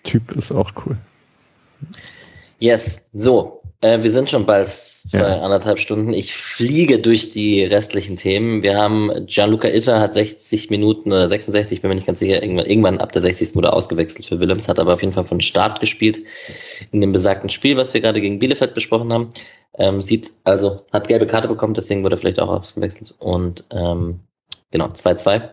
Typ ist auch cool. Yes, so, äh, wir sind schon bald bei ja. anderthalb Stunden. Ich fliege durch die restlichen Themen. Wir haben Gianluca Itter hat 60 Minuten oder 66, bin mir nicht ganz sicher, irgendwann, irgendwann ab der 60. wurde ausgewechselt für Willems, hat aber auf jeden Fall von Start gespielt in dem besagten Spiel, was wir gerade gegen Bielefeld besprochen haben. Ähm, sieht, also hat gelbe Karte bekommen, deswegen wurde er vielleicht auch ausgewechselt. Und ähm, genau, 2-2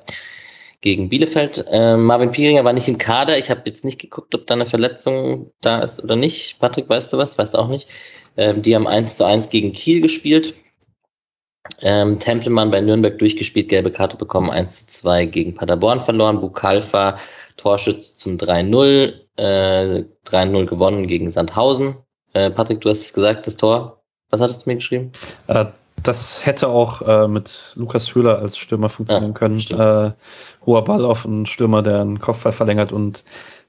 gegen Bielefeld. Ähm, Marvin Pieringer war nicht im Kader. Ich habe jetzt nicht geguckt, ob da eine Verletzung da ist oder nicht. Patrick, weißt du was? Weißt du auch nicht. Ähm, die haben 1 zu 1 gegen Kiel gespielt. Ähm, Templemann bei Nürnberg durchgespielt, gelbe Karte bekommen, 1 zu 2 gegen Paderborn verloren. Bukalfa, Torschütz zum 3-0, äh, 3-0 gewonnen gegen Sandhausen. Äh, Patrick, du hast es gesagt, das Tor. Was hattest du mir geschrieben? Das hätte auch äh, mit Lukas Höhler als Stürmer funktionieren ja, können. Äh, hoher Ball auf einen Stürmer, der einen Kopfball verlängert und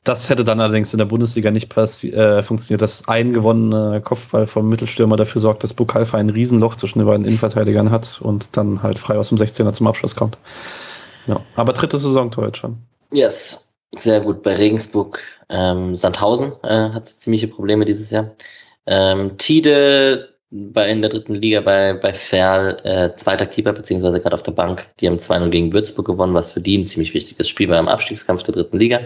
das hätte dann allerdings in der Bundesliga nicht äh, funktioniert, dass ein gewonnener Kopfball vom Mittelstürmer dafür sorgt, dass Bukalfa ein Riesenloch zwischen den beiden Innenverteidigern hat und dann halt frei aus dem 16er zum Abschluss kommt. Ja. Aber dritte Saisontor jetzt schon. Yes, sehr gut. Bei Regensburg ähm, Sandhausen äh, hat ziemliche Probleme dieses Jahr. Ähm, Tide bei in der dritten Liga bei, bei Ferl, äh, zweiter Keeper, beziehungsweise gerade auf der Bank. Die haben 2-0 gegen Würzburg gewonnen, was für die ein ziemlich wichtiges Spiel war im Abstiegskampf der dritten Liga.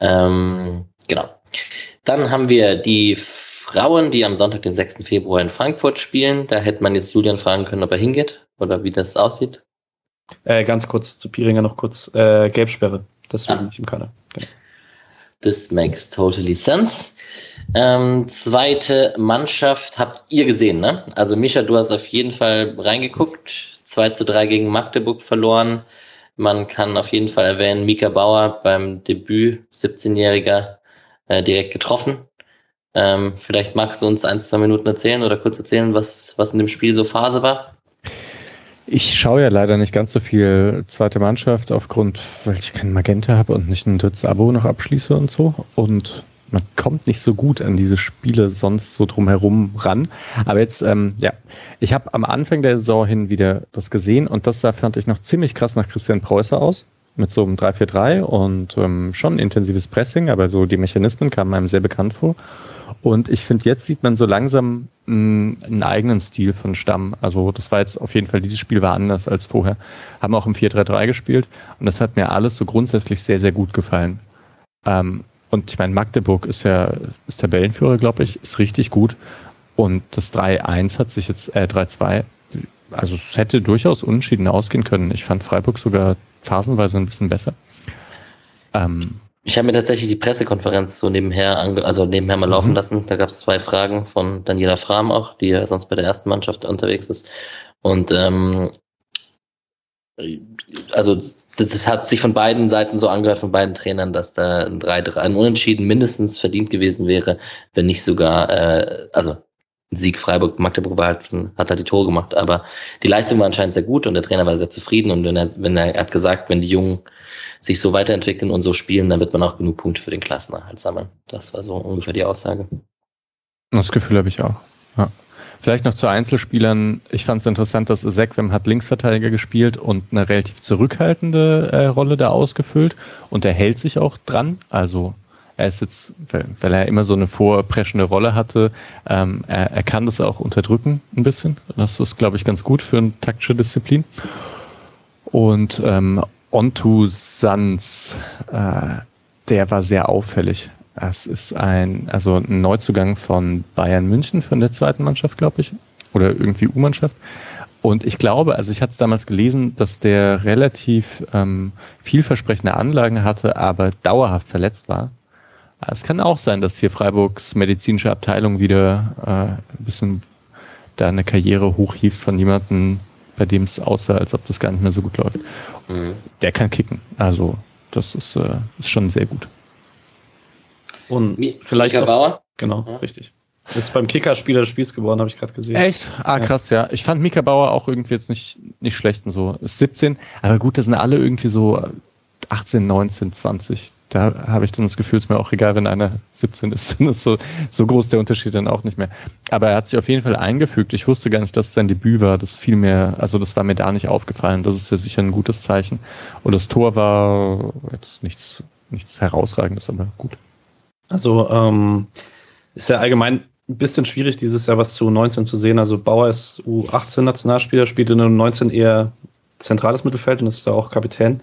Ähm, genau. Dann haben wir die Frauen, die am Sonntag, den 6. Februar in Frankfurt spielen. Da hätte man jetzt Julian fragen können, ob er hingeht oder wie das aussieht. Äh, ganz kurz zu Piringer noch kurz. Äh, Gelbsperre. Deswegen ah. nicht im Kader. Genau. This makes totally sense. Ähm, zweite Mannschaft habt ihr gesehen, ne? Also Micha, du hast auf jeden Fall reingeguckt. 2 zu 3 gegen Magdeburg verloren. Man kann auf jeden Fall erwähnen, Mika Bauer beim Debüt, 17-Jähriger, äh, direkt getroffen. Ähm, vielleicht magst du uns ein, zwei Minuten erzählen oder kurz erzählen, was, was in dem Spiel so Phase war? Ich schaue ja leider nicht ganz so viel zweite Mannschaft aufgrund, weil ich kein Magenta habe und nicht ein drittes Abo noch abschließe und so. Und man kommt nicht so gut an diese Spiele sonst so drumherum ran. Aber jetzt, ähm, ja, ich habe am Anfang der Saison hin wieder das gesehen und das sah, fand ich noch ziemlich krass nach Christian Preußer aus. Mit so einem 3-4-3 und ähm, schon intensives Pressing, aber so die Mechanismen kamen einem sehr bekannt vor. Und ich finde, jetzt sieht man so langsam einen, einen eigenen Stil von Stamm. Also das war jetzt auf jeden Fall, dieses Spiel war anders als vorher. Haben auch im 4-3-3 gespielt und das hat mir alles so grundsätzlich sehr, sehr gut gefallen. Ähm, und ich meine, Magdeburg ist ja ist Tabellenführer, glaube ich, ist richtig gut. Und das 3-1 hat sich jetzt, äh, 3-2, also es hätte durchaus unentschieden ausgehen können. Ich fand Freiburg sogar phasenweise ein bisschen besser. Ähm, ich habe mir tatsächlich die Pressekonferenz so nebenher, also nebenher mal laufen mhm. lassen. Da gab es zwei Fragen von Daniela Fram auch, die ja sonst bei der ersten Mannschaft unterwegs ist. Und ähm, also das hat sich von beiden Seiten so angehört, von beiden Trainern, dass da ein 3-3, ein Unentschieden mindestens verdient gewesen wäre, wenn nicht sogar, äh, also Sieg Freiburg, Magdeburg war halt, hat halt die Tore gemacht, aber die Leistung war anscheinend sehr gut und der Trainer war sehr zufrieden und wenn er, wenn er, er hat gesagt, wenn die Jungen sich so weiterentwickeln und so spielen, dann wird man auch genug Punkte für den Klassenerhalt sammeln. Das war so ungefähr die Aussage. Das Gefühl habe ich auch. Ja. Vielleicht noch zu Einzelspielern. Ich fand es interessant, dass Sekwem hat Linksverteidiger gespielt und eine relativ zurückhaltende äh, Rolle da ausgefüllt. Und er hält sich auch dran. Also er ist jetzt, weil er immer so eine vorpreschende Rolle hatte, ähm, er, er kann das auch unterdrücken ein bisschen. Das ist, glaube ich, ganz gut für eine taktische Disziplin. Und ähm, Onto Sans, äh, der war sehr auffällig. Es ist ein, also ein Neuzugang von Bayern München von der zweiten Mannschaft, glaube ich. Oder irgendwie U-Mannschaft. Und ich glaube, also ich hatte es damals gelesen, dass der relativ ähm, vielversprechende Anlagen hatte, aber dauerhaft verletzt war. Es kann auch sein, dass hier Freiburgs medizinische Abteilung wieder äh, ein bisschen da eine Karriere hochhieft von jemandem, bei dem es aussah, als ob das gar nicht mehr so gut läuft. Mhm. Der kann kicken. Also das ist, äh, ist schon sehr gut. Und Mi vielleicht Mika Bauer? Genau, ja. richtig. Ist beim Kicker-Spieler des Spiels geworden, habe ich gerade gesehen. Echt? Ah, krass, ja. Ich fand Mika Bauer auch irgendwie jetzt nicht, nicht schlecht und so. Ist 17, aber gut, das sind alle irgendwie so 18, 19, 20. Da habe ich dann das Gefühl, es ist mir auch egal, wenn einer 17 ist. Dann ist so, so groß der Unterschied dann auch nicht mehr. Aber er hat sich auf jeden Fall eingefügt. Ich wusste gar nicht, dass es sein Debüt war. Das fiel mir, also das war mir da nicht aufgefallen. Das ist ja sicher ein gutes Zeichen. Und das Tor war jetzt nichts, nichts herausragendes, aber gut. Also ähm, ist ja allgemein ein bisschen schwierig, dieses Jahr was zu 19 zu sehen. Also Bauer ist U18-Nationalspieler, spielt in einem 19 eher zentrales Mittelfeld und ist da auch Kapitän.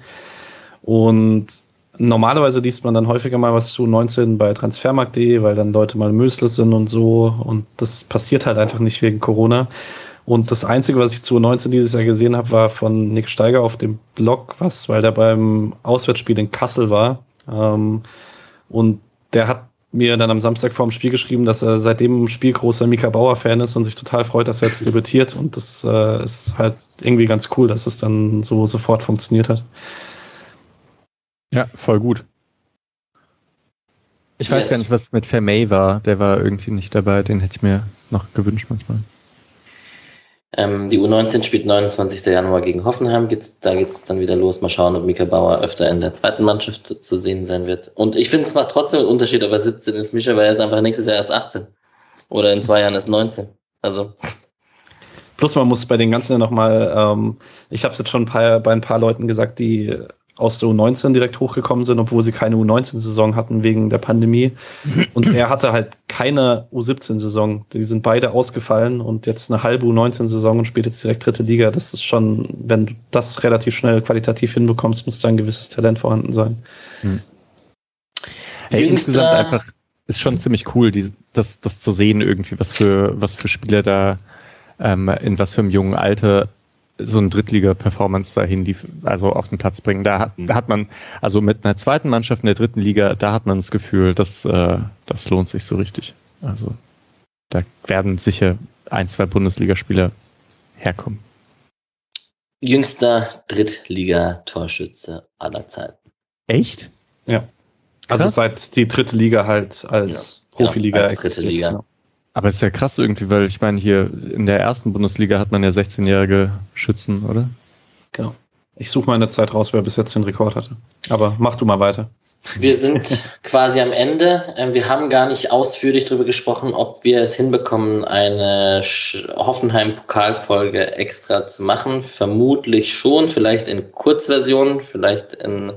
Und normalerweise liest man dann häufiger mal was zu 19 bei transfermarkt.de, weil dann Leute mal Mösles sind und so. Und das passiert halt einfach nicht wegen Corona. Und das Einzige, was ich zu 19 dieses Jahr gesehen habe, war von Nick Steiger auf dem Blog was, weil der beim Auswärtsspiel in Kassel war. Ähm, und der hat mir dann am Samstag vor dem Spiel geschrieben, dass er seitdem ein Spiel großer Mika Bauer-Fan ist und sich total freut, dass er jetzt debütiert. Und das äh, ist halt irgendwie ganz cool, dass es dann so sofort funktioniert hat. Ja, voll gut. Ich weiß yes. gar nicht, was mit Vermey war. Der war irgendwie nicht dabei. Den hätte ich mir noch gewünscht manchmal. Ähm, die U19 spielt 29. Januar gegen Hoffenheim. Geht's, da geht es dann wieder los. Mal schauen, ob Mika Bauer öfter in der zweiten Mannschaft zu, zu sehen sein wird. Und ich finde, es macht trotzdem einen Unterschied, ob er 17 ist, Micha, weil er ist einfach nächstes Jahr erst 18. Oder in zwei Jahren ist 19. Also. Plus man muss bei den ganzen ja nochmal, ähm, ich habe es jetzt schon ein paar, bei ein paar Leuten gesagt, die aus der U19 direkt hochgekommen sind, obwohl sie keine U19-Saison hatten wegen der Pandemie. Und er hatte halt keine U17-Saison. Die sind beide ausgefallen und jetzt eine halbe U19-Saison und spielt jetzt direkt dritte Liga. Das ist schon, wenn du das relativ schnell qualitativ hinbekommst, muss da ein gewisses Talent vorhanden sein. Hm. Hey, insgesamt einfach ist schon ziemlich cool, die, das, das zu sehen irgendwie, was für, was für Spieler da ähm, in was für einem jungen Alter so ein Drittliga-Performance dahin, die, also auf den Platz bringen. Da hat, da hat man, also mit einer zweiten Mannschaft in der dritten Liga, da hat man das Gefühl, dass äh, das lohnt sich so richtig. Also da werden sicher ein, zwei Bundesligaspieler herkommen. Jüngster Drittliga-Torschütze aller Zeiten. Echt? Ja. Also Krass. seit die dritte Liga halt als Ja, Profiliga als dritte existiert, Liga. genau. Aber es ist ja krass irgendwie, weil ich meine, hier in der ersten Bundesliga hat man ja 16-jährige Schützen, oder? Genau. Ich suche mal eine Zeit raus, wer bis jetzt den Rekord hatte. Aber mach du mal weiter. Wir sind quasi am Ende. Ähm, Wir haben gar nicht ausführlich darüber gesprochen, ob wir es hinbekommen, eine Hoffenheim-Pokalfolge extra zu machen. Vermutlich schon, vielleicht in Kurzversion, vielleicht in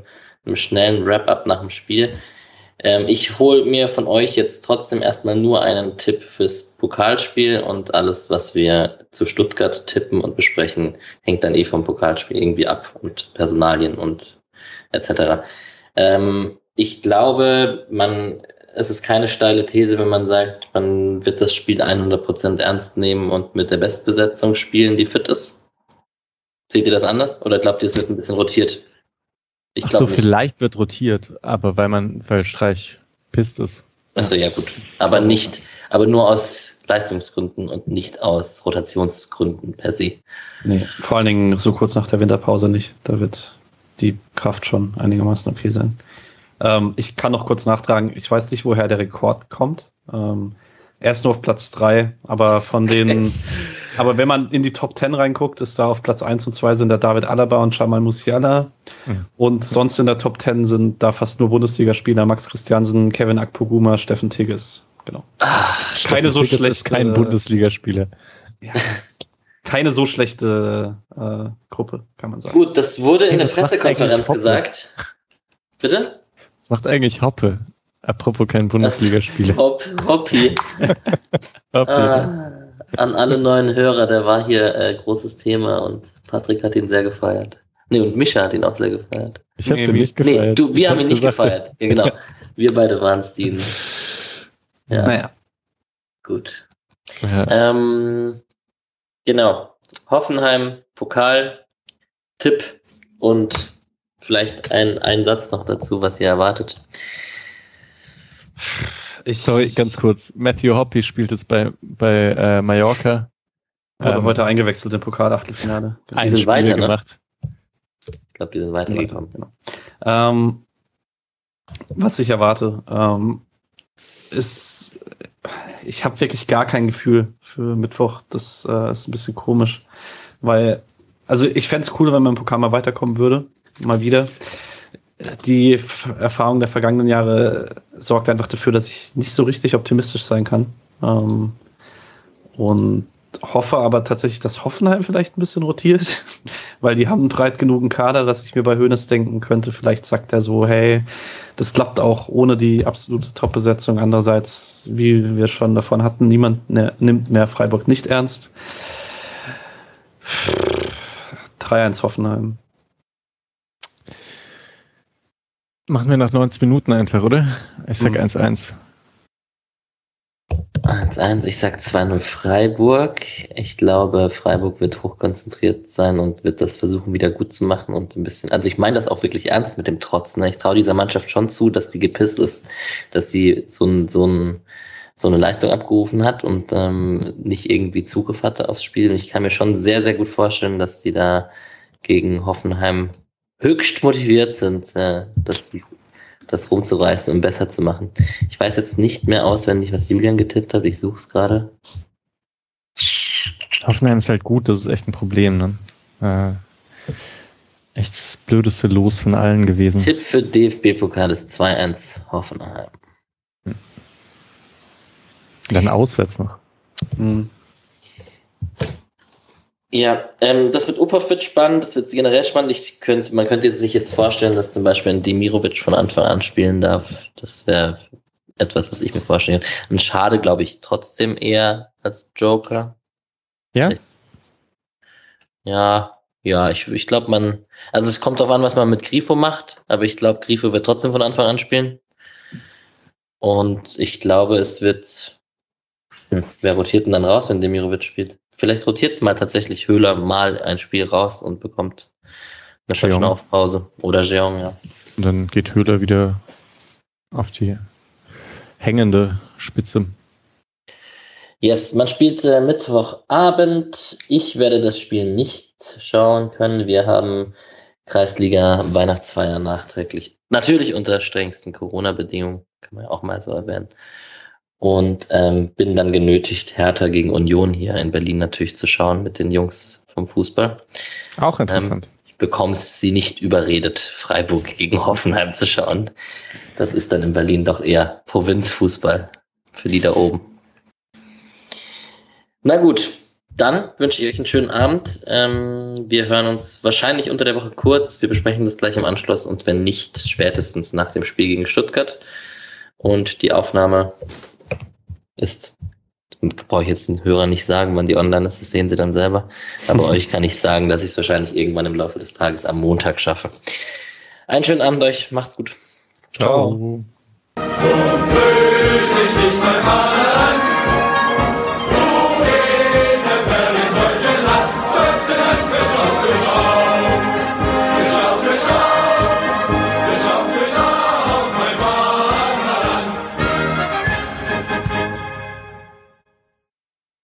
einem schnellen Wrap-up nach dem Spiel. Ähm, Ich hole mir von euch jetzt trotzdem erstmal nur einen Tipp fürs Pokalspiel und alles, was wir zu Stuttgart tippen und besprechen, hängt dann eh vom Pokalspiel irgendwie ab und Personalien und etc. Ähm, ich glaube, man, es ist keine steile These, wenn man sagt, man wird das Spiel 100% ernst nehmen und mit der Bestbesetzung spielen, die fit ist. Seht ihr das anders oder glaubt ihr, es wird ein bisschen rotiert? Ich Ach so, nicht. vielleicht wird rotiert, aber weil man, weil Streich pisst ist. Achso, ja gut. Aber nicht, aber nur aus Leistungsgründen und nicht aus Rotationsgründen per se. Nee, vor allen Dingen so kurz nach der Winterpause nicht. Da wird die Kraft schon einigermaßen okay sein. Ähm, ich kann noch kurz nachtragen, ich weiß nicht, woher der Rekord kommt. Ähm, er ist nur auf Platz 3, aber von den, aber wenn man in die Top 10 reinguckt, ist da auf Platz 1 und 2 sind da David Alaba und Jamal Musiala. Mhm. Und sonst in der Top 10 sind da fast nur Bundesligaspieler, Max Christiansen, Kevin Akpoguma, Steffen Tigges. Genau. Ah, Keine so Tigges ist schlechte- kein Bundesligaspieler. Ja. Keine so schlechte äh, Gruppe, kann man sagen. gut, das wurde in Hey, der das Pressekonferenz gesagt. Bitte? Was macht eigentlich Hoppe? Apropos kein Bundesligaspieler. Hopp, Hoppi. Hoppe. Ah, an alle neuen Hörer, der war hier äh, großes Thema und Patrick hat ihn sehr gefeiert. Nee, und Mischa hat ihn auch sehr gefeiert. Ich habe Nee, den nicht Nee, gefeiert. du, wir Ich haben hab ihn nicht gesagt, gefeiert. Ja, genau. Wir beide waren es, die ihn. Ja, Naja. gut. Ja. Ähm, genau. Hoffenheim, Pokal, Tipp und vielleicht ein, ein Satz noch dazu, was ihr erwartet. Ich, Sorry, ganz kurz. Matthew Hoppy spielt jetzt bei, bei äh, Mallorca. wurde Ähm, heute eingewechselt im Pokal-Achtelfinale. ein sind Spiel weiter, ne? gemacht. Ich glaube, die sind Nee, weitergekommen. genau. Ähm, was ich erwarte, ähm, ist, ich habe wirklich gar kein Gefühl für Mittwoch. Das äh, ist ein bisschen komisch, weil, also ich fände es cool, wenn man im Pokal mal weiterkommen würde, mal wieder. Die Erfahrung der vergangenen Jahre sorgt einfach dafür, dass ich nicht so richtig optimistisch sein kann. Ähm, und hoffe aber tatsächlich, dass Hoffenheim vielleicht ein bisschen rotiert, weil die haben einen breit genugen Kader, dass ich mir bei Hoeneß denken könnte, vielleicht sagt er so, hey, das klappt auch ohne die absolute Top-Besetzung. Andererseits, wie wir schon davon hatten, niemand ne, nimmt mehr Freiburg nicht ernst. 3-1 Hoffenheim. Machen wir nach 90 Minuten einfach, oder? Ich sag Mhm. 1-1. 1-1, ich sag 2-0 Freiburg. Ich glaube, Freiburg wird hochkonzentriert sein und wird das versuchen, wieder gut zu machen und ein bisschen. Also ich meine das auch wirklich ernst mit dem Trotz. Ne? Ich traue dieser Mannschaft schon zu, dass die gepisst ist, dass die so, ein, so, ein, so eine Leistung abgerufen hat und ähm, nicht irgendwie Zugriff hatte aufs Spiel. Und ich kann mir schon sehr, sehr gut vorstellen, dass die da gegen Hoffenheim höchst motiviert sind, äh, das, das rumzureißen und besser zu machen. Ich weiß jetzt nicht mehr auswendig, was Julian getippt hat. Ich suche es gerade. Hoffenheim ist halt gut, das ist echt ein Problem, ne? Äh, echt das blödeste Los von allen gewesen. Tipp für DFB-Pokal ist 2-1 Hoffenheim. Dann auswärts noch. Hm. Ja, ähm, das wird Uphoff wird spannend, das wird generell spannend. Ich könnte, man könnte sich jetzt vorstellen, dass zum Beispiel ein Demirovic von Anfang an spielen darf. Das wäre etwas, was ich mir vorstellen kann. Und schade, glaube ich, trotzdem eher als Joker. Ja? Ja, ja, ich, ich glaube, man, also es kommt darauf an, was man mit Grifo macht, aber ich glaube, Grifo wird trotzdem von Anfang an spielen. Und ich glaube, es wird, hm, wer rotiert denn dann raus, wenn Demirovic spielt? Vielleicht rotiert mal tatsächlich Höhler mal ein Spiel raus und bekommt eine Verschnaufpause. Oder Jeong, ja. Und dann geht Höhler wieder auf die hängende Spitze. Yes, man spielt äh, Mittwochabend. Ich werde das Spiel nicht schauen können. Wir haben Kreisliga Weihnachtsfeier nachträglich. Natürlich unter strengsten Corona-Bedingungen, kann man ja auch mal so erwähnen. Und ähm, bin dann genötigt, Hertha gegen Union hier in Berlin natürlich zu schauen mit den Jungs vom Fußball. Auch interessant. Ähm, ich bekomme sie nicht überredet, Freiburg gegen Hoffenheim zu schauen. Das ist dann in Berlin doch eher Provinzfußball für die da oben. Na gut, dann wünsche ich euch einen schönen Abend. Ähm, wir hören uns wahrscheinlich unter der Woche kurz. Wir besprechen das gleich im Anschluss und wenn nicht, spätestens nach dem Spiel gegen Stuttgart. Und die Aufnahme ist, brauche ich jetzt den Hörer nicht sagen, wann die online ist, das sehen sie dann selber. Aber euch kann ich sagen, dass ich es wahrscheinlich irgendwann im Laufe des Tages am Montag schaffe. Einen schönen Abend euch, macht's gut. Ciao. Ciao.